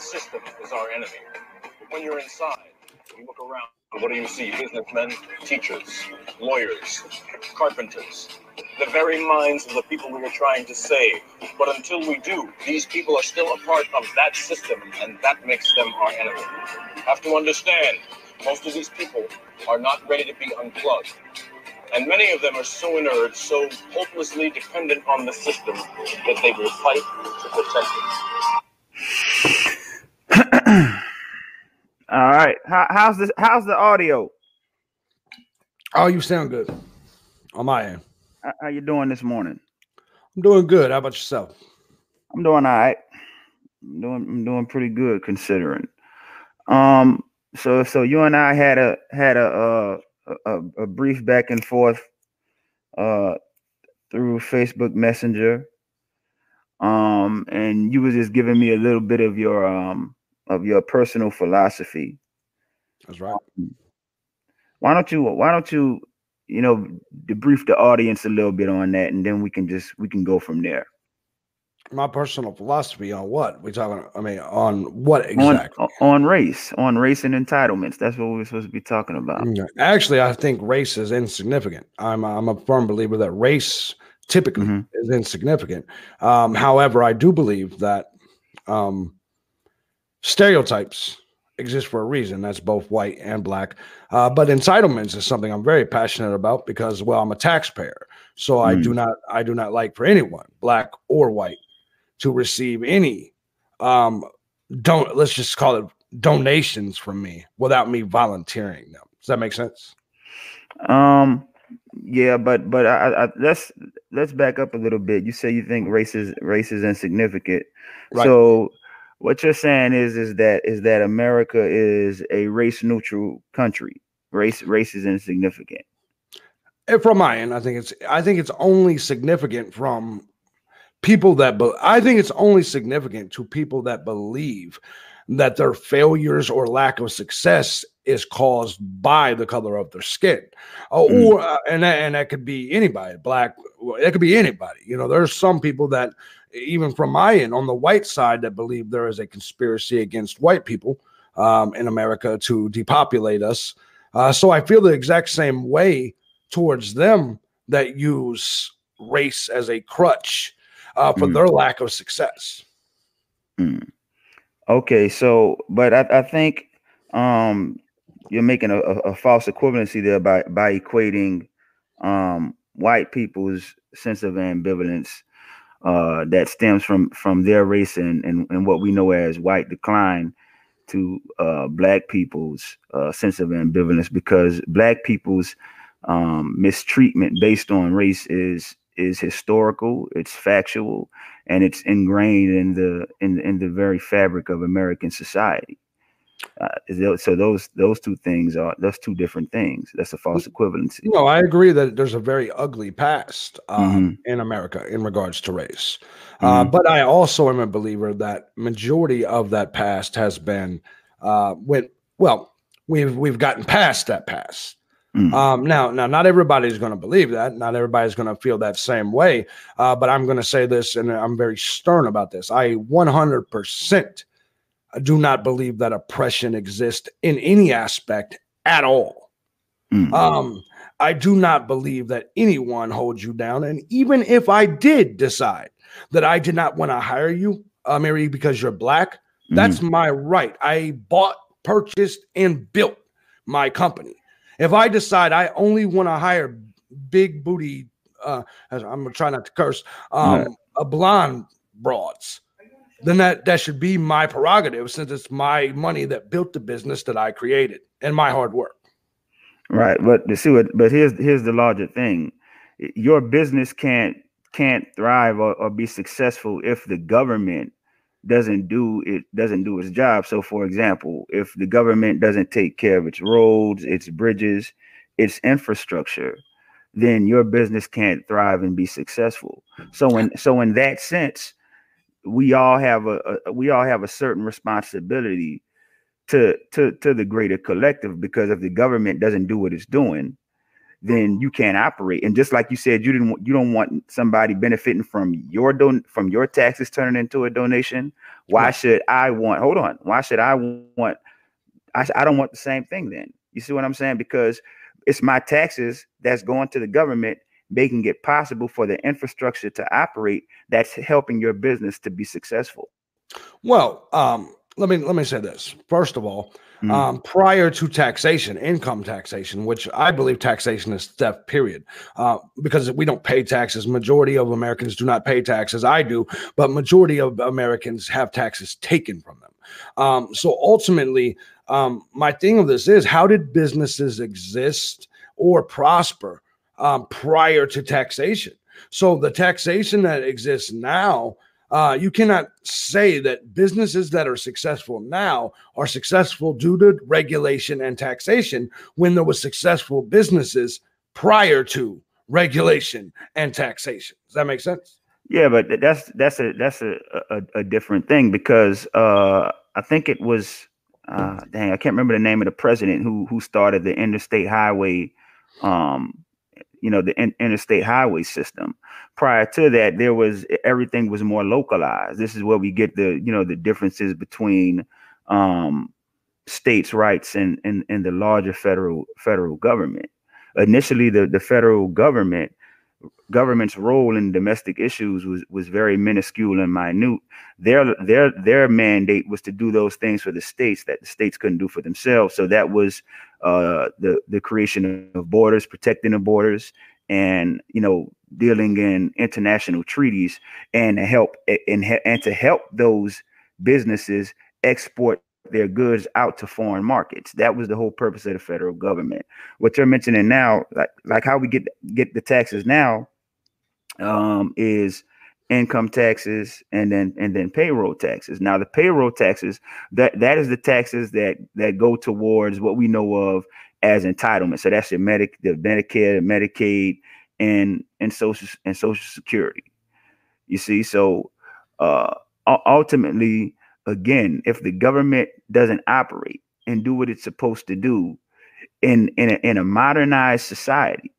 system is our enemy. When you're inside, you look around, what do you see? Businessmen, teachers, lawyers, carpenters, the very minds of the people we are trying to save. But until we do, these people are still a part of that system, and that makes them our enemy. Have to understand, most of these people are not ready to be unplugged. And many of them are so inert, so hopelessly dependent on the system that they will fight to protect it. All right. How, how's this? How's the audio? Oh, you sound good on my end. How, how you doing this morning? I'm doing good. How about yourself? I'm doing all right. I'm doing I'm doing pretty good considering. Um. So so you and I had a had a uh, a, a brief back and forth uh through Facebook Messenger. Um, and you was just giving me a little bit of your um of your personal philosophy. That's right. Why don't you why don't you you know debrief the audience a little bit on that and then we can just we can go from there. My personal philosophy on what we talking? I mean, on what exactly? On, on race, on race and entitlements. That's what we're supposed to be talking about. Actually, I think race is insignificant. I'm I'm a firm believer that race typically mm-hmm. is insignificant. Um, however, I do believe that um, stereotypes exist for a reason. That's both white and black. Uh, but entitlements is something I'm very passionate about because, well, I'm a taxpayer, so mm. I do not I do not like for anyone, black or white, to receive any um don't let's just call it donations from me without me volunteering them. Does that make sense? Um yeah, but but I, I, let's let's back up a little bit. You say you think race is race is insignificant. Right. So what you're saying is is that is that America is a race neutral country. Race race is insignificant. And from my end, I think it's I think it's only significant from people that be, I think it's only significant to people that believe that their failures or lack of success is caused by the color of their skin, uh, mm. or uh, and that, and that could be anybody, black. That could be anybody. You know, there's some people that even from my end on the white side that believe there is a conspiracy against white people um, in America to depopulate us. Uh, so I feel the exact same way towards them that use race as a crutch uh, for mm. their lack of success. Mm. Okay, so but I, I think um, you're making a, a, false equivalency there by by equating um, white people's sense of ambivalence uh, that stems from from their race and, and, and what we know as white decline to uh, black people's uh, sense of ambivalence because black people's um, mistreatment based on race is is historical, it's factual, and it's ingrained in the in in the very fabric of American society. Uh, so those those two things are those two different things. That's a false equivalency. No, I agree that there's a very ugly past um, mm-hmm. in America in regards to race, uh, mm-hmm. uh, but I also am a believer that majority of that past has been uh, when well we've we've gotten past that past. Mm. Um, now, now, not everybody's going to believe that. Not everybody's going to feel that same way. Uh, but I'm going to say this, and I'm very stern about this. I 100% do not believe that oppression exists in any aspect at all. Mm. Um, I do not believe that anyone holds you down. And even if I did decide that I did not want to hire you, uh, Mary, because you're black, mm. that's my right. I bought, purchased, and built my company. If I decide I only want to hire big booty, uh, I'm gonna try not to curse, um, right. a blonde broads, then that that should be my prerogative since it's my money that built the business that I created and my hard work. Right, but to see what, but here's here's the larger thing: your business can't can't thrive or, or be successful if the government doesn't do it doesn't do its job. So for example, if the government doesn't take care of its roads, its bridges, its infrastructure, then your business can't thrive and be successful. So in so in that sense, we all have a, a we all have a certain responsibility to to to the greater collective because if the government doesn't do what it's doing, then you can't operate. And just like you said, you didn't you don't want somebody benefiting from your don from your taxes turning into a donation. Why should I want? Hold on. Why should I want? I I don't want the same thing. Then you see what I'm saying? Because it's my taxes that's going to the government, making it possible for the infrastructure to operate. That's helping your business to be successful. Well, um, let me let me say this. First of all, mm-hmm. um, prior to taxation, income taxation, which I believe taxation is theft, period, uh, because we don't pay taxes. Majority of Americans do not pay taxes. I do, but majority of Americans have taxes taken from them. Um, so ultimately, um, my thing of this is how did businesses exist or prosper um, prior to taxation? So the taxation that exists now uh, you cannot say that businesses that are successful now are successful due to regulation and taxation when there was successful businesses prior to regulation and taxation. Does that make sense? Yeah, but that's that's a that's a a, a different thing because uh, I think it was uh, dang I can't remember the name of the president who who started the interstate highway um, you know the in, interstate highway system. Prior to that there was everything was more localized. This is where we get the you know the differences between um states rights and and, and the larger federal federal government. Initially the the federal government government's role in domestic issues was was very minuscule and minute. Their their their mandate was to do those things for the states that the states couldn't do for themselves. So that was uh, the the creation of borders, protecting the borders, and you know dealing in international treaties and help and and to help those businesses export their goods out to foreign markets. That was the whole purpose of the federal government. What you're mentioning now, like like how we get get the taxes now, um, is income taxes and then and then payroll taxes. Now the payroll taxes that that is the taxes that that go towards what we know of as entitlement. So that's your medic the Medicare, Medicaid, and and social and social security. You see, so uh ultimately again, if the government doesn't operate and do what it's supposed to do in in a, in a modernized society,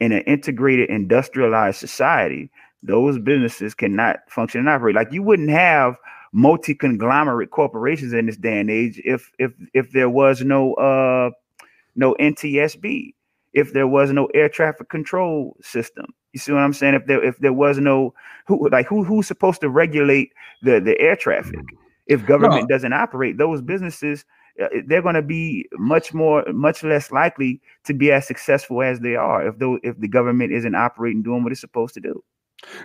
in an integrated industrialized society, those businesses cannot function and operate. Like you wouldn't have multi conglomerate corporations in this day and age if if if there was no uh no NTSB, if there was no air traffic control system. You see what I'm saying? If there if there was no who like who who's supposed to regulate the the air traffic? If government no. doesn't operate, those businesses uh, they're going to be much more much less likely to be as successful as they are if though if the government isn't operating doing what it's supposed to do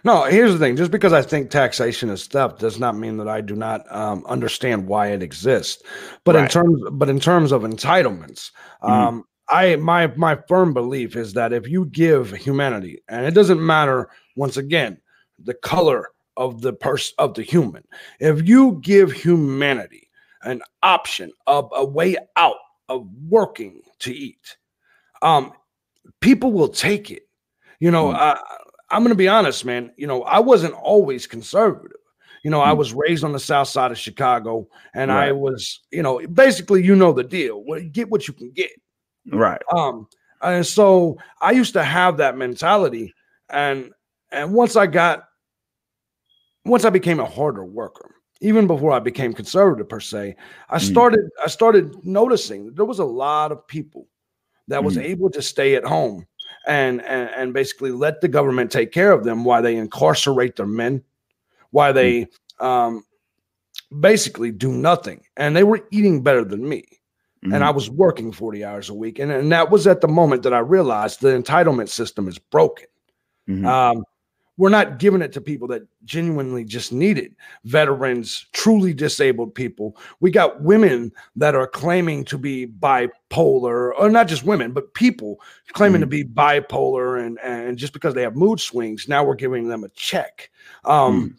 no here's the thing just because i think taxation is theft does not mean that i do not um, understand why it exists but right. in terms but in terms of entitlements mm-hmm. um, I my my firm belief is that if you give humanity, and it doesn't matter once again the color of the person of the human, if you give humanity an option of a way out of working to eat, um, people will take it. You know, mm. I, I'm going to be honest, man. You know, I wasn't always conservative. You know. I was raised on the south side of Chicago, and right. I was, you know, basically, you know the deal. Get what you can get. Right. Um, and so I used to have that mentality, and and once I got, once I became a harder worker, even before I became conservative per se, I mm. started mm. I started noticing there was a lot of people that was mm. able to stay at home and, and and basically let the government take care of them while they incarcerate their men, while they mm. um, basically do nothing, and they were eating better than me. And I mm. was working 40 hours a week. And, and that was at the moment that I realized the entitlement system is broken. Mm-hmm. Um, we're not giving it to people that genuinely just need it veterans truly disabled people we got women that are claiming to be bipolar or not just women but people claiming mm-hmm. to be bipolar and and just because they have mood swings now we're giving them a check um mm-hmm.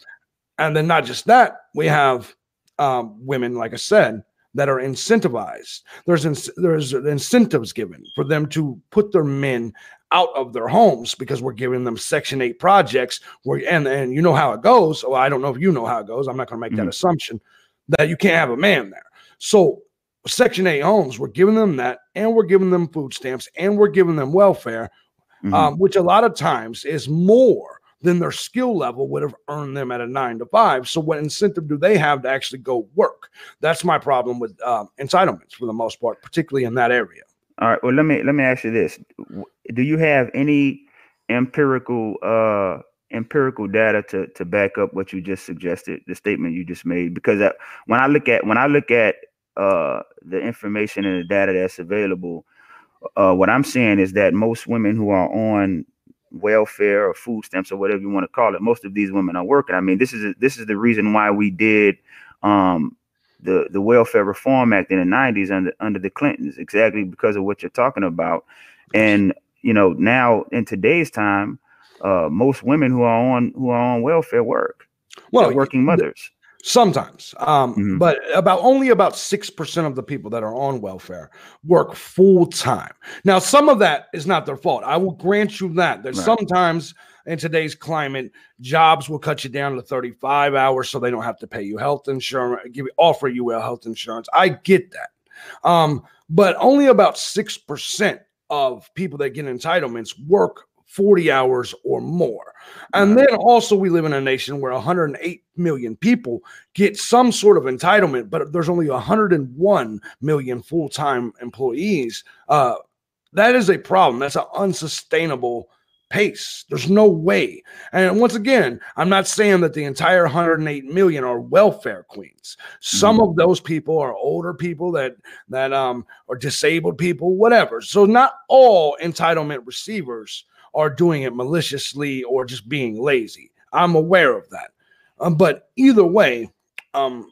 and then not just that we have um, women like i said that are incentivized. There's in, there's incentives given for them to put their men out of their homes because we're giving them Section Eight projects. Where and and you know how it goes. Well, I don't know if you know how it goes. I'm not going to make mm-hmm. that assumption that you can't have a man there. So Section 8 homes, we're giving them that, and we're giving them food stamps, and we're giving them welfare, mm-hmm. um, which a lot of times is more than their skill level would have earned them at a nine to five. So, what incentive do they have to actually go work? That's my problem with uh, entitlements for the most part, particularly in that area. All right. Well, let me let me ask you this: Do you have any empirical uh, empirical data to to back up what you just suggested, the statement you just made? Because that, when I look at when I look at uh, the information and the data that's available, uh, what I'm seeing is that most women who are on welfare or food stamps or whatever you want to call it. Most of these women are working. I mean, this is this is the reason why we did um, the the Welfare Reform Act in the '90s under under the Clintons, exactly because of what you're talking about. And you know, now in today's time, uh, most women who are on who are on welfare work. Well, working mothers. Sometimes, um, mm-hmm. but about only about six percent of the people that are on welfare work full time. Now, some of that is not their fault. I will grant you that. That right. sometimes in today's climate, jobs will cut you down to thirty-five hours, so they don't have to pay you health insurance, give offer you a health insurance. I get that, um, but only about six percent of people that get entitlements work 40 hours or more. And then also, we live in a nation where 108 million people get some sort of entitlement, but there's only 101 million full time employees. Uh, that is a problem. That's an unsustainable pace. There's no way. And once again, I'm not saying that the entire 108 million are welfare queens. Some mm-hmm. of those people are older people that that um are disabled people, whatever. So not all entitlement receivers are doing it maliciously or just being lazy. I'm aware of that. Um, but either way, um,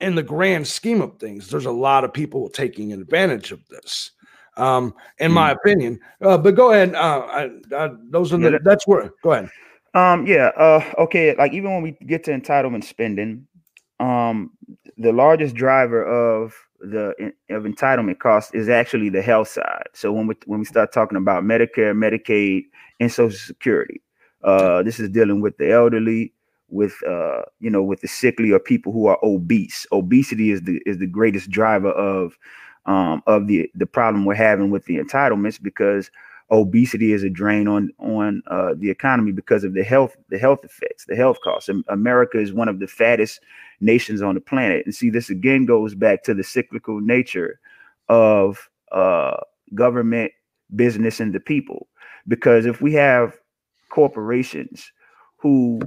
in the grand scheme of things, there's a lot of people taking advantage of this, um, in mm. my opinion. Uh, but go ahead. Uh, I, I, those are the, that's where. Go ahead. Um, yeah. Uh, okay. Like even when we get to entitlement spending, um, the largest driver of the of entitlement cost is actually the health side. So when we when we start talking about Medicare, Medicaid, and Social Security, uh, this is dealing with the elderly, with uh, you know, with the sickly or people who are obese. Obesity is the is the greatest driver of um, of the the problem we're having with the entitlements because obesity is a drain on on uh, the economy because of the health the health effects, the health costs. America is one of the fattest nations on the planet, and see this again goes back to the cyclical nature of uh, government, business, and the people. Because if we have corporations who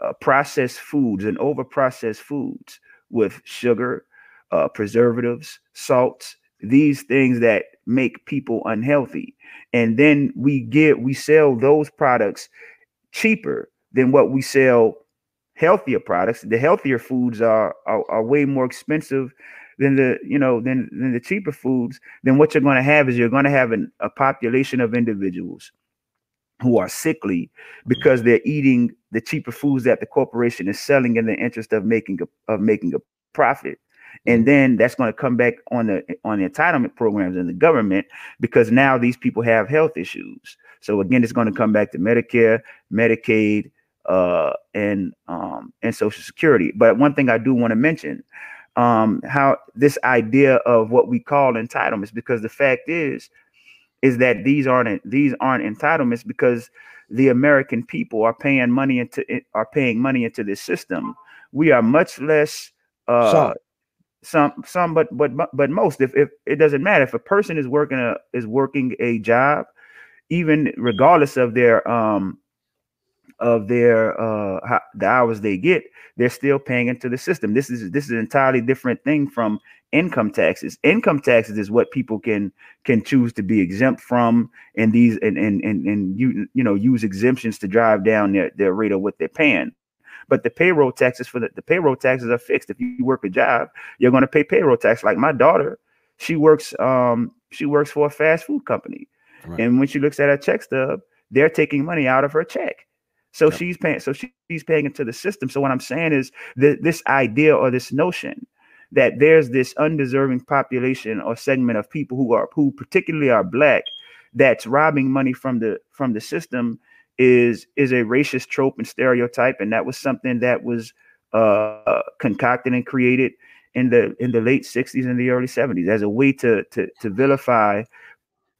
uh, process foods and over process foods with sugar, uh, preservatives, salts, these things that make people unhealthy. And then we get we sell those products cheaper than what we sell healthier products. The healthier foods are are, are way more expensive than the you know than, than the cheaper foods. Then what you're going to have is you're going to have an, a population of individuals who are sickly because they're eating the cheaper foods that the corporation is selling in the interest of making a, of making a profit and then that's going to come back on the on the entitlement programs in the government because now these people have health issues. So again it's going to come back to medicare medicaid uh, and um, and social security. But one thing i do want to mention um, how this idea of what we call entitlements because the fact is is that these aren't these aren't entitlements because the american people are paying money into are paying money into this system. We are much less uh, some some but but but most if, if it doesn't matter. If a person is working a is working a job even regardless of their um of their uh how, the hours they get they're still paying into the system. This is this is an entirely different thing from income taxes. Income taxes is what people can can choose to be exempt from and these and and and, and you you know use exemptions to drive down their, their rate of what they're paying but the payroll taxes for the, the payroll taxes are fixed. If you work a job, you're going to pay payroll tax. Like my daughter, she works um she works for a fast food company. Right. And when she looks at her check stub, they're taking money out of her check. So yep. she's paying, so she's paying into the system. So what I'm saying is that this idea or this notion that there's this undeserving population or segment of people who are who particularly are black that's robbing money from the from the system is is a racist trope and stereotype, and that was something that was uh, concocted and created in the in the late 60s and the early 70s as a way to to to vilify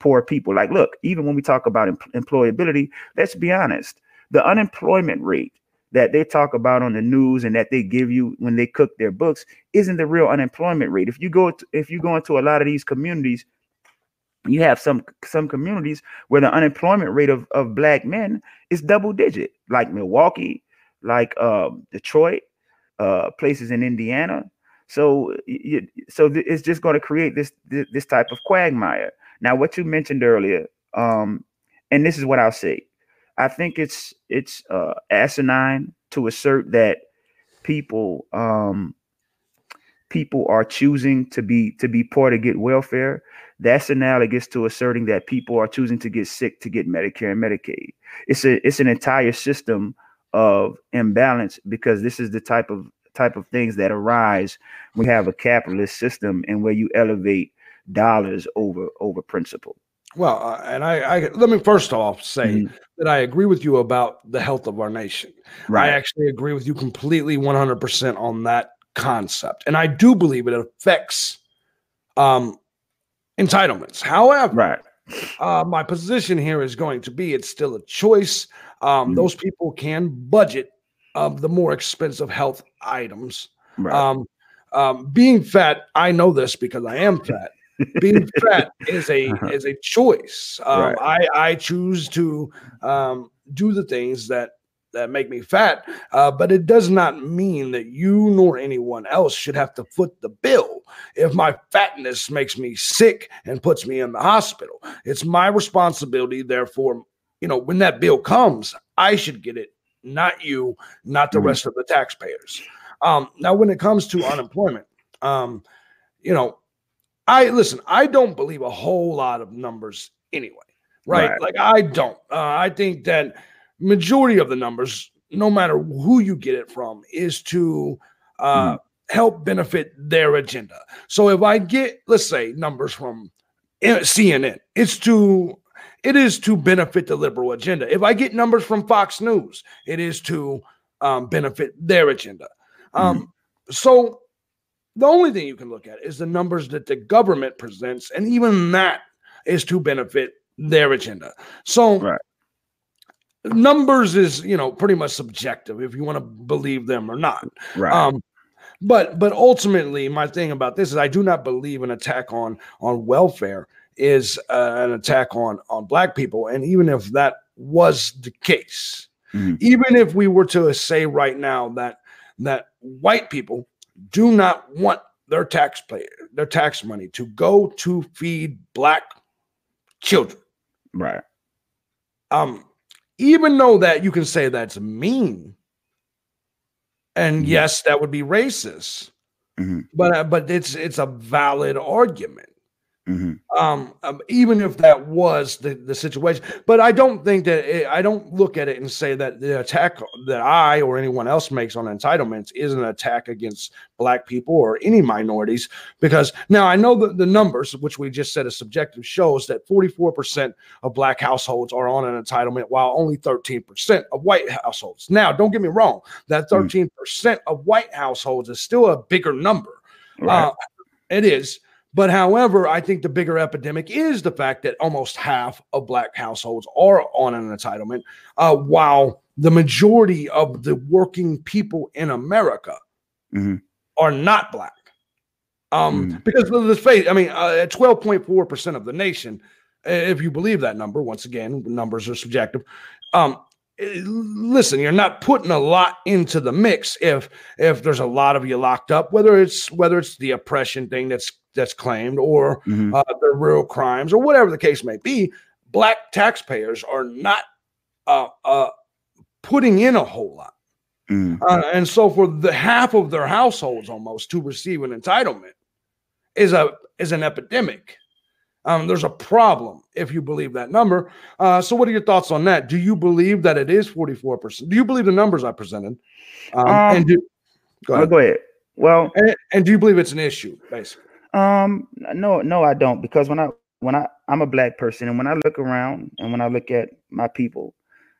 poor people. Like, look, even when we talk about em- employability, let's be honest, the unemployment rate that they talk about on the news and that they give you when they cook their books isn't the real unemployment rate. If you go to, if you go into a lot of these communities, you have some some communities where the unemployment rate of, of black men is double digit, like Milwaukee, like uh, Detroit, uh, places in Indiana. So, you, so th- it's just going to create this, this this type of quagmire. Now, what you mentioned earlier, um, and this is what I'll say, I think it's it's uh, asinine to assert that people um, people are choosing to be to be poor to get welfare that's analogous to asserting that people are choosing to get sick to get medicare and medicaid it's a it's an entire system of imbalance because this is the type of type of things that arise when you have a capitalist system and where you elevate dollars over over principle well, uh, and I, I, let me first off say mm-hmm. that I agree with you about the health of our nation. Right. I actually agree with you completely, one hundred percent on that concept, and I do believe it affects um, entitlements. However, right. Uh, my position here is going to be it's still a choice. Um, mm-hmm. Those people can budget of the more expensive health items. Right. Um, um, being fat, I know this because I am fat. being fat is a uh-huh. is a choice. Um, right. I I choose to um, do the things that that make me fat, uh, but it does not mean that you nor anyone else should have to foot the bill if my fatness makes me sick and puts me in the hospital. It's my responsibility, therefore, you know, when that bill comes, I should get it, not you, not the mm-hmm. rest of the taxpayers. Um, now, when it comes to unemployment, um, you know, I listen, I don't believe a whole lot of numbers anyway, right? right. Like, I don't. Uh, I think that majority of the numbers, no matter who you get it from, is to uh, mm. help benefit their agenda. So if I get, let's say, numbers from CNN, it's to it is to benefit the liberal agenda. If I get numbers from Fox News, it is to um, benefit their agenda. Um, mm. So the only thing you can look at is the numbers that the government presents, and even that is to benefit their agenda. So right numbers is you know pretty much subjective if you want to believe them or not. Right. Um but but ultimately my thing about this is i do not believe an attack on on welfare is uh, an attack on on black people and even if that was the case mm-hmm. even if we were to say right now that that white people do not want their taxpayer their tax money to go to feed black children. Right. Um even though that you can say that's mean and yes that would be racist. Mm-hmm. but uh, but it's it's a valid argument Mm-hmm. Um, um, even if that was the, the situation, but I don't think that it, I don't look at it and say that the attack that I or anyone else makes on entitlements is an attack against black people or any minorities. Because now I know that the numbers, which we just said is subjective, shows that 44% of black households are on an entitlement, while only 13% of white households. Now, don't get me wrong, that 13% mm. of white households is still a bigger number. Right. Uh, it is. But however, I think the bigger epidemic is the fact that almost half of black households are on an entitlement, uh, while the majority of the working people in America mm-hmm. are not black. Um, mm-hmm. Because let's face, I mean, uh, four percent of the nation, if you believe that number, once again, numbers are subjective. Um, listen, you're not putting a lot into the mix if if there's a lot of you locked up, whether it's whether it's the oppression thing that's that's claimed or mm-hmm. uh, the real crimes or whatever the case may be, black taxpayers are not uh, uh, putting in a whole lot. Mm-hmm. Uh, and so for the half of their households almost to receive an entitlement is a is an epidemic. Um, there's a problem if you believe that number. Uh, so, what are your thoughts on that? Do you believe that it is 44%? Do you believe the numbers I presented? Um, um, and do, go ahead. go ahead. Well, and, and, do you believe it's an issue, basically? Um, no, no, I don't, because when I when I I'm a black person, and when I look around and when I look at my people,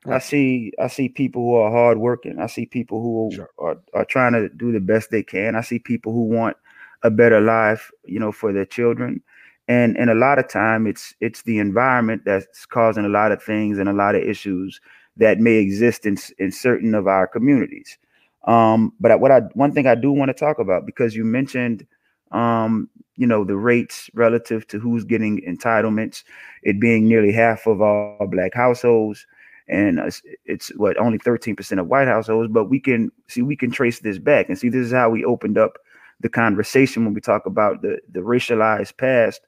right. I see I see people who are hardworking. I see people who sure. are, are trying to do the best they can. I see people who want a better life, you know, for their children. And and a lot of time it's it's the environment that's causing a lot of things and a lot of issues that may exist in in certain of our communities. Um, but what I one thing I do want to talk about because you mentioned um, you know, the rates relative to who's getting entitlements, it being nearly half of all black households and it's, it's what only 13% of white households but we can see we can trace this back. And see this is how we opened up the conversation when we talk about the the racialized past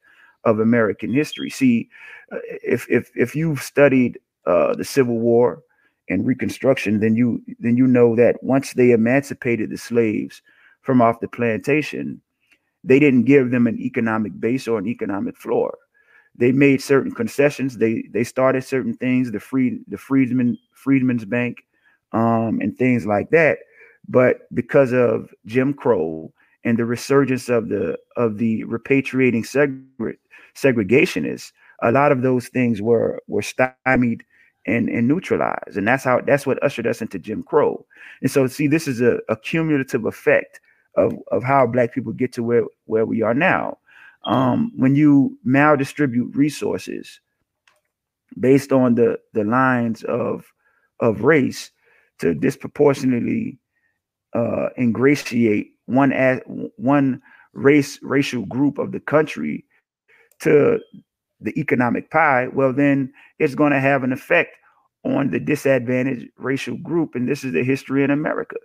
of american history. See uh, if if if you've studied uh, the civil war and reconstruction then you then you know that once they emancipated the slaves from off the plantation they didn't give them an economic base or an economic floor they made certain concessions. They they started certain things, the free the Freedmen Freedmen's Bank, um, and things like that. But because of Jim Crow and the resurgence of the of the repatriating segre- segregationists, a lot of those things were were stymied and, and neutralized. And that's how that's what ushered us into Jim Crow. And so see, this is a, a cumulative effect of, of how black people get to where, where we are now um, when you maldistribute resources based on the the lines of of race to disproportionately uh, ingratiate one as one race racial group of the country to the economic pie, well then it's going to have an effect on the disadvantaged racial group, and this is the history in America.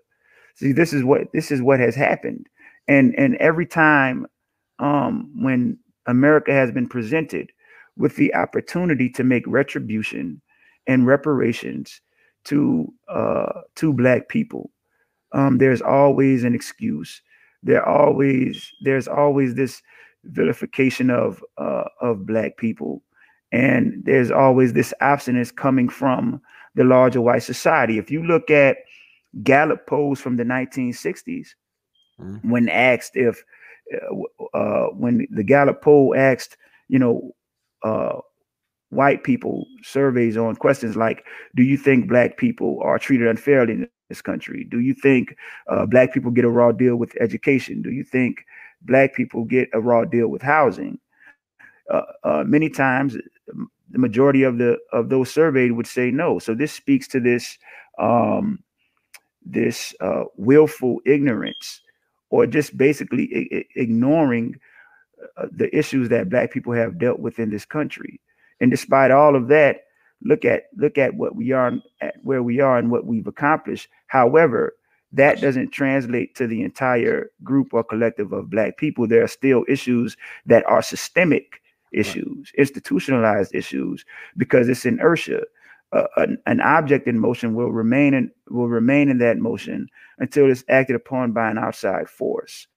See, this is what this is what has happened, and and every time um, when America has been presented with the opportunity to make retribution and reparations to uh, to Black people. Um, there's always an excuse. There always there's always this vilification of uh, of Black people, and there's always this abstinence coming from the larger white society. If you look at Gallup polls from the 1960s, mm-hmm. when asked if uh, uh, when the Gallup poll asked, you know, uh, white people surveys on questions like, "Do you think black people are treated unfairly in this country? Do you think uh, black people get a raw deal with education? Do you think black people get a raw deal with housing?" Uh, uh, many times, the majority of the of those surveyed would say no. So this speaks to this um, this willful ignorance or just basically I- ignoring uh, the issues that black people have dealt with in this country. And despite all of that, look at look at what we are at where we are and what we've accomplished. However, that doesn't translate to the entire group or collective of black people. There are still issues that are systemic issues, institutionalized issues, because it's inertia uh, an, an, object in motion will remain in will remain in that motion until it's acted upon by an outside force.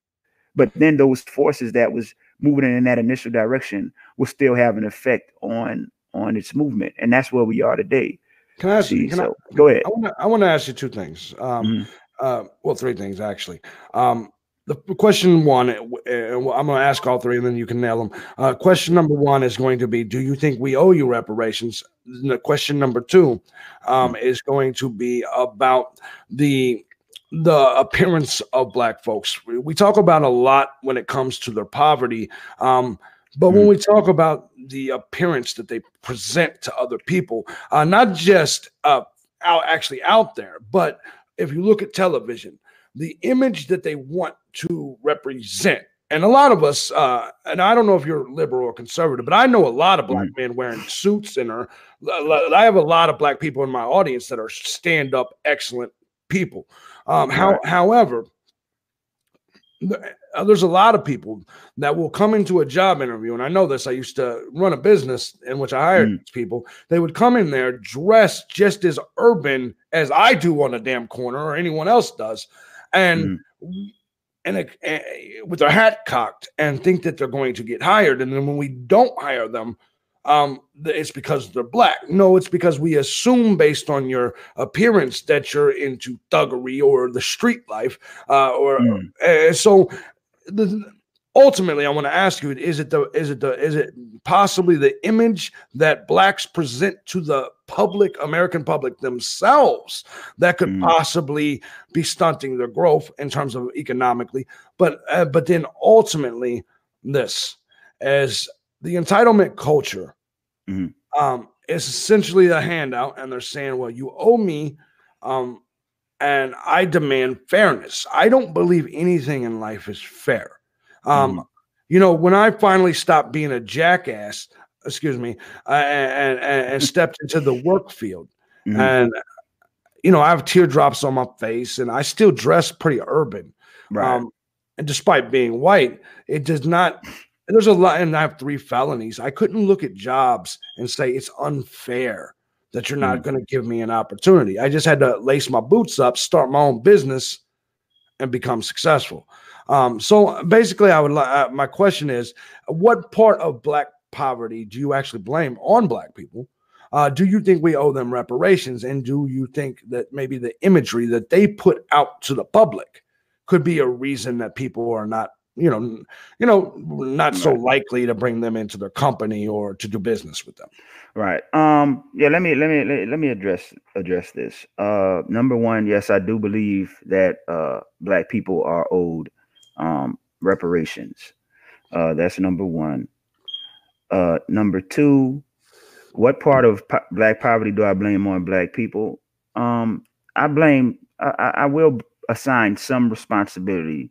But then those forces that was moving in that initial direction will still have an effect on on its movement, and that's where we are today. Can I ask you? Can so, I, go ahead. I want to ask you two things. Um, mm-hmm. uh, well, three things actually. Um, the question one, uh, I'm going to ask all three, and then you can nail them. Uh, question number one is going to be: Do you think we owe you reparations? The question number two um, is going to be about the the appearance of black folks. We talk about a lot when it comes to their poverty, um, but when mm. we talk about the appearance that they present to other people, uh, not just uh, out actually out there, but if you look at television, the image that they want to represent. And a lot of us, uh, and I don't know if you're liberal or conservative, but I know a lot of black mm. men wearing suits and are. I have a lot of black people in my audience that are stand up, excellent people. Um, how, however, uh, there's a lot of people that will come into a job interview, and I know this. I used to run a business in which I hired mm. people. They would come in there dressed just as urban as I do on a damn corner or anyone else does, and mm. and a, with their hat cocked and think that they're going to get hired. And then when we don't hire them, um, it's because they're black. No, it's because we assume based on your appearance that you're into thuggery or the street life, uh, or mm. uh, so. The, ultimately, I want to ask you: Is it the is it the is it possibly the image that blacks present to the public, American public themselves, that could mm. possibly be stunting their growth in terms of economically? But uh, but then ultimately, this as the entitlement culture mm. um, is essentially a handout, and they're saying, "Well, you owe me." Um, and I demand fairness. I don't believe anything in life is fair. Um, mm. You know, when I finally stopped being a jackass, excuse me, uh, and, and, and stepped into the work field, mm. and you know, I have teardrops on my face, and I still dress pretty urban. Right. Um, and despite being white, it does not. There's a lot, and I have three felonies. I couldn't look at jobs and say it's unfair that you're not mm. going to give me an opportunity. I just had to lace my boots up, start my own business, and become successful. Um, so basically, I would uh, my question is, what part of black poverty do you actually blame on black people? Uh, do you think we owe them reparations, and do you think that maybe the imagery that they put out to the public could be a reason that people are not, you know, you know, not so likely to bring them into their company or to do business with them? Right. Um. Yeah. Let me let me let, let me address address this. Uh. Number one, yes, I do believe that uh black people are owed um, reparations. Uh, that's number one. Uh, number two, what part of po- black poverty do I blame on black people? Um, I blame. I, I, will assign some responsibility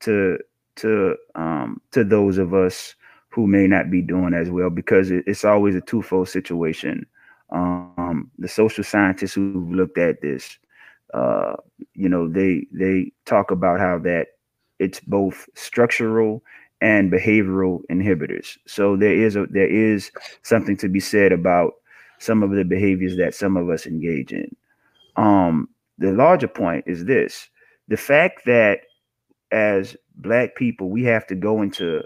to to um, to those of us who may not be doing as well because it, it's always a twofold situation. Um, the social scientists who looked at this, uh, you know, they they talk about how that it's both structural and behavioral inhibitors. So there is a there is something to be said about some of the behaviors that some of us engage in. Um, the larger point is this: the fact that as black people we have to go into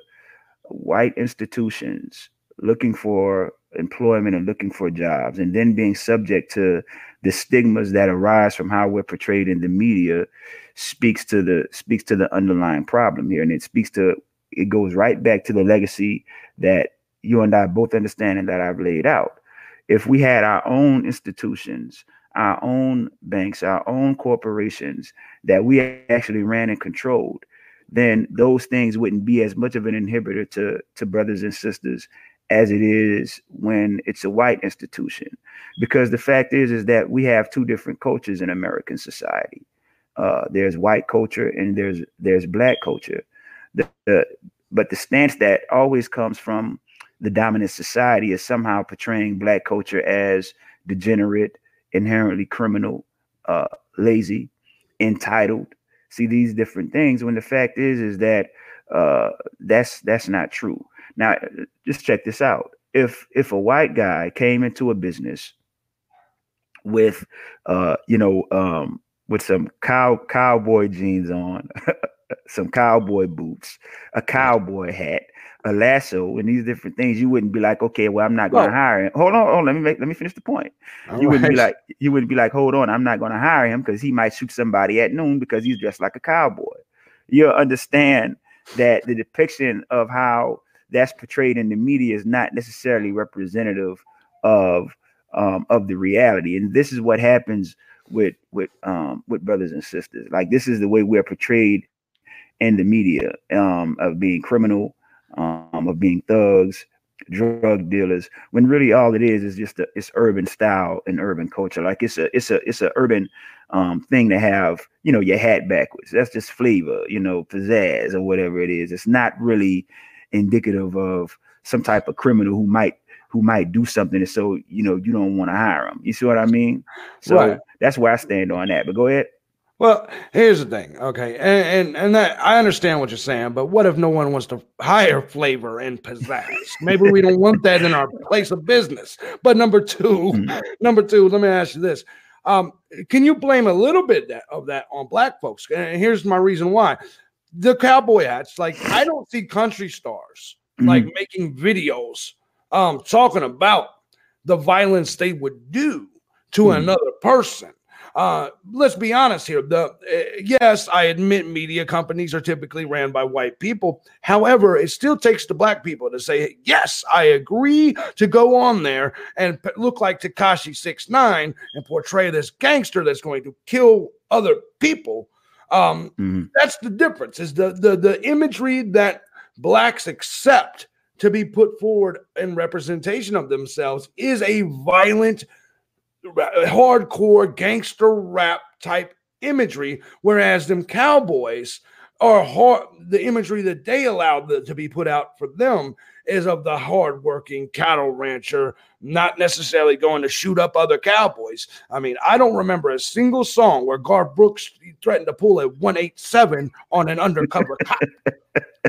white institutions looking for employment and looking for jobs and then being subject to the stigmas that arise from how we're portrayed in the media speaks to the speaks to the underlying problem here. And it speaks to it goes right back to the legacy that you and I both understand and that I've laid out. If we had our own institutions our own banks our own corporations that we actually ran and controlled then those things wouldn't be as much of an inhibitor to to brothers and sisters as it is when it's a white institution. Because the fact is is that we have two different cultures in american society. Uh, there's white culture and there's there's black culture. The, the, but the stance that always comes from the dominant society is somehow portraying black culture as degenerate inherently criminal uh, lazy entitled. See these different things when the fact is is that uh, that's that's not true now, just check this out. If if a white guy came into a business with uh, you know, um, with some cow cowboy jeans on, some cowboy boots, a cowboy hat, a lasso, and these different things, you wouldn't be like, okay, well, I'm not going to hire him. Hold on, hold on, let me make, let me finish the point. You right. wouldn't be like, you wouldn't be like, hold on, I'm not going to hire him because he might shoot somebody at noon because he's dressed like a cowboy. You'll understand that the depiction of how that's portrayed in the media is not necessarily representative of um, of the reality. And this is what happens with with um, with brothers and sisters. Like this is the way we're portrayed in the media um, of being criminal, um, of being thugs, drug dealers. When really all it is is just a it's urban style and urban culture. Like it's a it's a it's a urban um, thing to have. You know your hat backwards. That's just flavor. You know pizzazz or whatever it is. It's not really indicative of some type of criminal who might who might do something. And so you know you don't want to hire them you see what i mean? So right. that's where i stand on that. But go ahead. Well here's the thing okay? And, and and that i understand what you're saying but what if no one wants to hire flavor and pizzazz? Maybe we don't want that in our place of business. But number 2 mm-hmm. number two let me ask you this. Um, can you blame a little bit that, of that on black folks? And here's my reason why the cowboy hats. Like I don't see country stars mm-hmm. like making videos um talking about the violence they would do to mm-hmm. another person. uh, let's be honest here. The uh, yes, I admit media companies are typically ran by white people. However, it still takes the black people to say, "Yes, I agree to go on there and p- look like Tekashi Six Nine and portray this gangster that's going to kill other people." Um, mm-hmm. That's the difference. Is the the the imagery that blacks accept to be put forward in representation of themselves is a violent hardcore gangster rap type imagery, whereas them cowboys are hard. The imagery that they allowed the, to be put out for them is of the hardworking cattle rancher, not necessarily going to shoot up other cowboys. I mean, I don't remember a single song where Garth Brooks threatened to pull a 187 on an undercover cop.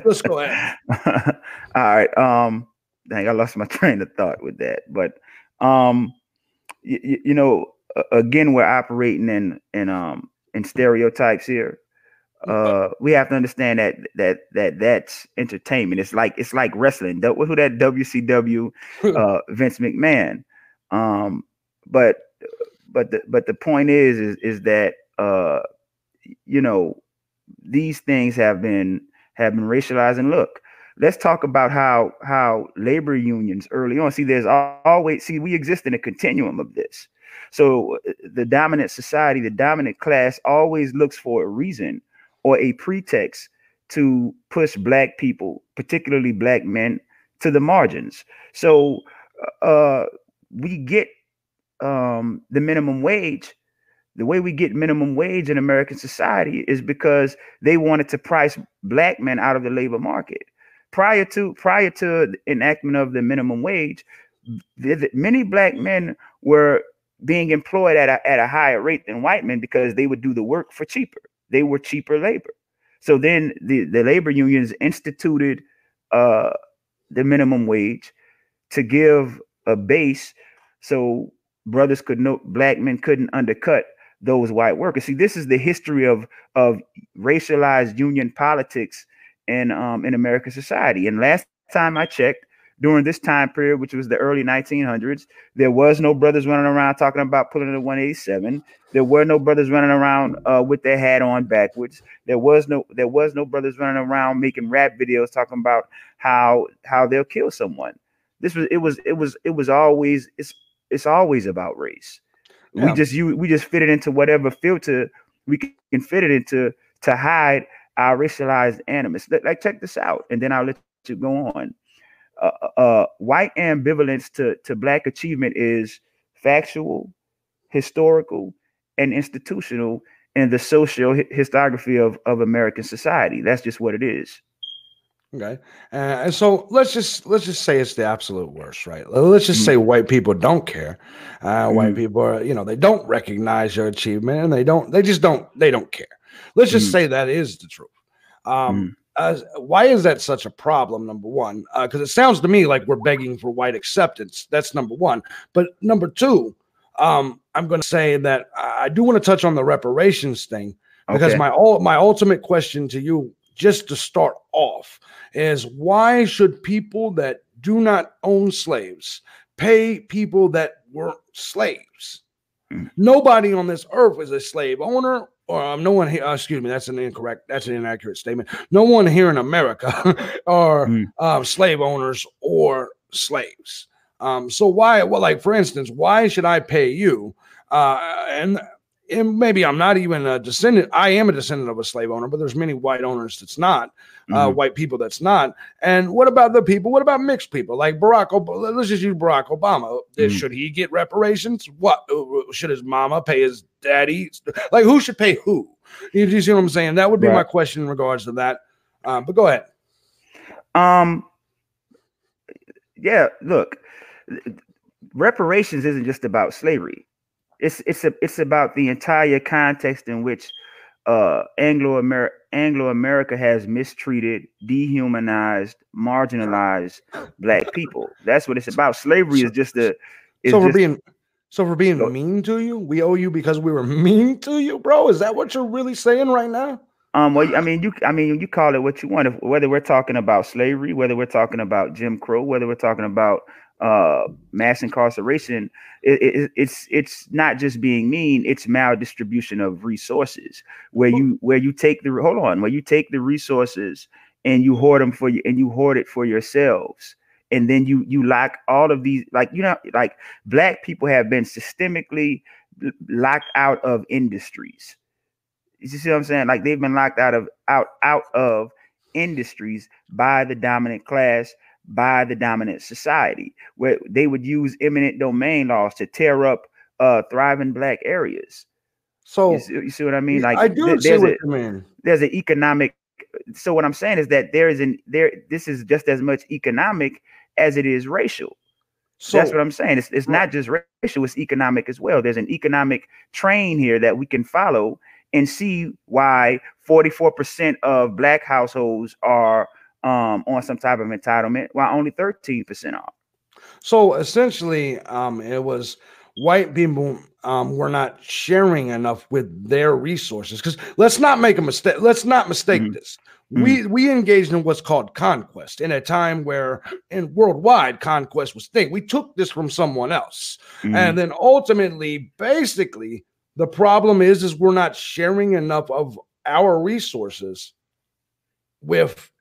Let's go ahead. All right. Um, dang, I lost my train of thought with that, but um you, you know, again, we're operating in in um in stereotypes here. Uh, we have to understand that that that that's entertainment. It's like it's like wrestling. Who that WCW uh, Vince McMahon. Um, but but the but the point is is is that uh, you know these things have been have been racialized. And look, let's talk about how how labor unions early on see there's always see we exist in a continuum of this so uh, the dominant society the dominant class always looks for a reason or a pretext to push black people particularly black men to the margins. So uh, uh we get um the minimum wage. The way we get minimum wage in American society is because they wanted to price black men out of the labor market. Prior to prior to enactment of the minimum wage, many black men were being employed at a, at a higher rate than white men because they would do the work for cheaper. They were cheaper labor. So then the, the labor unions instituted uh, the minimum wage to give a base so brothers could know black men couldn't undercut those white workers. See, this is the history of of racialized union politics in um, in American society. And last time I checked, during this time period, which was the early 1900s, there was no brothers running around talking about pulling a 187. There were no brothers running around uh, with their hat on backwards. There was no there was no brothers running around making rap videos talking about how how they'll kill someone. This was it was it was it was always it's it's always about race. Yeah. We just you we just fit it into whatever filter we can fit it into to hide our racialized animus. Like, check this out, and then I'll let you go on. Uh, uh, uh, white ambivalence to, to black achievement is factual, historical, and institutional in the social historiography of, of American society. That's just what it is. Okay, uh, and so let's just let's just say it's the absolute worst, right? Let's just mm-hmm. say white people don't care. Uh, mm-hmm. White people are, you know, they don't recognize your achievement, and they don't, they just don't, they don't care. Let's just mm. say that is the truth. Um, mm. Uh, why is that such a problem? Number one, because uh, it sounds to me like we're begging for white acceptance. That's number one. But number two, um, I'm going to say that I do want to touch on the reparations thing because okay. my all my ultimate question to you, just to start off, is why should people that do not own slaves pay people that weren't slaves? Mm. Nobody on this earth is a slave owner or um, no one here, uh, excuse me, that's an incorrect, that's an inaccurate statement. No one here in America are mm. um, slave owners or slaves. Um, so why, well, like for instance, why should I pay you? Uh, and and maybe I'm not even a descendant. I am a descendant of a slave owner, but there's many white owners that's not, uh, mm-hmm. white people that's not. And what about the people? What about mixed people like Barack? Obama? Let's just use Barack Obama. Mm-hmm. Should he get reparations? What uh, should his mama pay his daddy? Like who should pay who? You, see what I'm saying? That would be right. my question in regards to that. Um, but go ahead. Um. Yeah. Look, reparations isn't just about slavery it's it's a, it's about the entire context in which uh, Anglo America Anglo America has mistreated, dehumanized, marginalized black people. That's what it's about. Slavery is just a. so we're being so we're being mean to you. We owe you because we were mean to you, bro. Is that what you're really saying right now? Um, well, I mean, you, I mean, you call it what you want. If, whether we're talking about slavery, whether we're talking about Jim Crow, whether we're talking about uh, mass incarceration, it, it, it's it's not just being mean; it's maldistribution of resources. Where you where you take the hold on, where you take the resources and you hoard them for you, and you hoard it for yourselves, and then you you lock all of these like you know like black people have been systemically locked out of industries. You see what I'm saying? Like they've been locked out of out out of industries by the dominant class by the dominant society, where they would use eminent domain laws to tear up uh, thriving black areas. So you see, you see what I mean? Like I do th- see what a, you mean. There's an economic. So what I'm saying is that there is an there. This is just as much economic as it is racial. So that's what I'm saying. It's it's not just racial; it's economic as well. There's an economic train here that we can follow and see why 44% of black households are um, on some type of entitlement, while only 13% are. So essentially, um, it was white people um, were not sharing enough with their resources. Because let's not make a mistake. Let's not mistake mm-hmm. this. Mm-hmm. We we engaged in what's called conquest in a time where in worldwide conquest was thing. We took this from someone else, mm-hmm. and then ultimately, basically, the problem is is we're not sharing enough of our resources with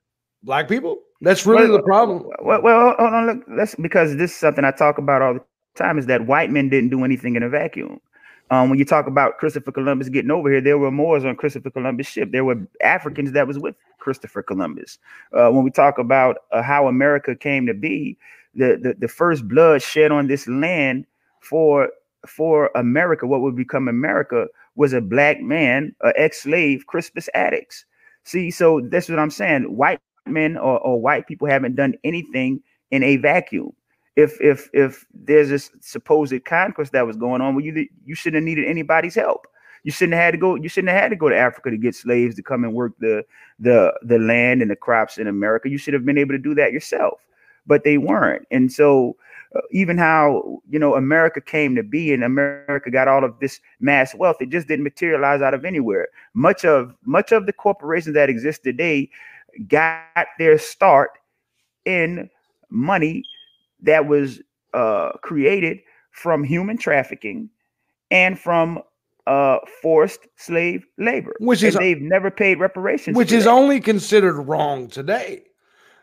black people. That's really well, the problem. Well, well, hold on. Look, that's because this is something I talk about all the time. Is that white men didn't do anything in a vacuum. Um, when you talk about Christopher Columbus getting over here, there were Moors on Christopher Columbus' ship. There were Africans that was with Christopher Columbus. Uh, when we talk about uh, how America came to be, the, the the first blood shed on this land for for America, what would become America, was a black man, an ex-slave, Crispus Attucks. See, so that's what I'm saying. White men or, or white people haven't done anything in a vacuum. If if if there's this supposed conquest that was going on, well, you you shouldn't have needed anybody's help. You shouldn't have had to go. You shouldn't have had to go to Africa to get slaves to come and work the the the land and the crops in America. You should have been able to do that yourself, but they weren't. And so, uh, even how you know America came to be and America got all of this mass wealth, it just didn't materialize out of anywhere. Much of much of the corporations that exist today got their start in money that was uh, created from human trafficking and from uh, forced slave labor, which is they've never paid reparations, which is that. only considered wrong today.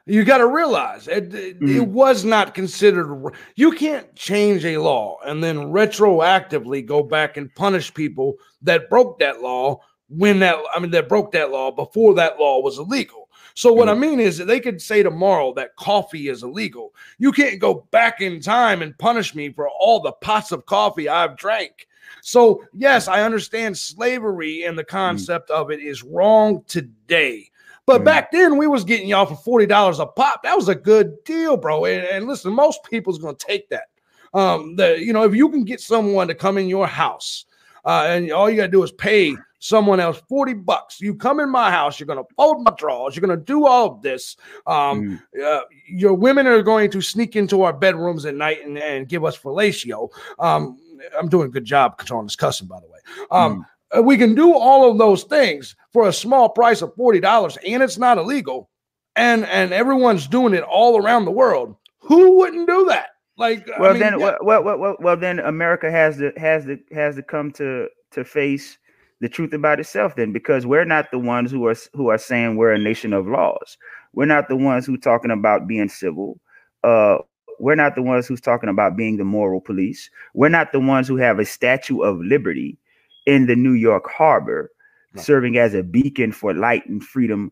You got to realize it, it, mm-hmm. it, was not considered. You can't change a law and then retroactively go back and punish people that broke that law when that I mean that broke that law before that law was illegal. So what mm-hmm. I mean is that they could say tomorrow that coffee is illegal. You can't go back in time and punish me for all the pots of coffee I've drank. So yes, I understand slavery and the mm. concept mm-hmm. of it is wrong today. But mm-hmm. back then, we was getting y'all for forty dollars a pop. That was a good deal, bro. And, and listen, most people's gonna take that. Um, the you know, if you can get someone to come in your house, uh, and all you gotta do is pay someone else 40 bucks. You come in my house, you're going to fold my drawers, you're going to do all of this. Um, mm. uh, your women are going to sneak into our bedrooms at night and, and give us fellatio. Um, I'm doing a good job controlling this cussing, by the way. Um, mm. Uh, we can do all of those things for a small price of $40 and it's not illegal. And, and everyone's doing it all around the world. Who wouldn't do that? Like, well, I mean, then, yeah. well, well, well, well, then America has to has to has to come to to face the truth about itself then because we're not the ones who are who are saying we're a nation of laws we're not the ones who talking about being civil uh we're not the ones who's talking about being the moral police we're not the ones who have a statue of liberty in the new york harbor no. serving as a beacon for light and freedom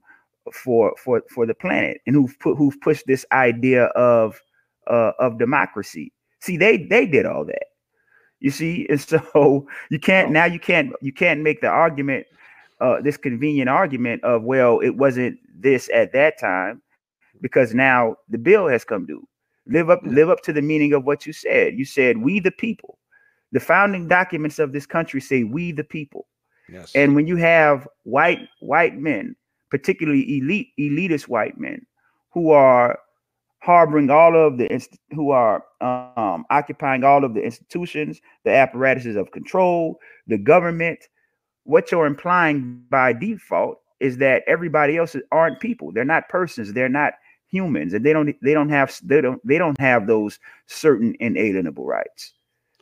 for for for the planet and who've put who've pushed this idea of uh of democracy see they they did all that you see, and so you can't now you can't you can't make the argument, uh, this convenient argument of well, it wasn't this at that time, because now the bill has come due. Live up, live up to the meaning of what you said. You said we the people. The founding documents of this country say we the people. Yes. And when you have white white men, particularly elite elitist white men, who are harboring all of the inst- who are um, occupying all of the institutions, the apparatuses of control, the government. What you're implying by default is that everybody else aren't people. They're not persons. They're not humans and they don't they don't have they don't they don't have those certain inalienable rights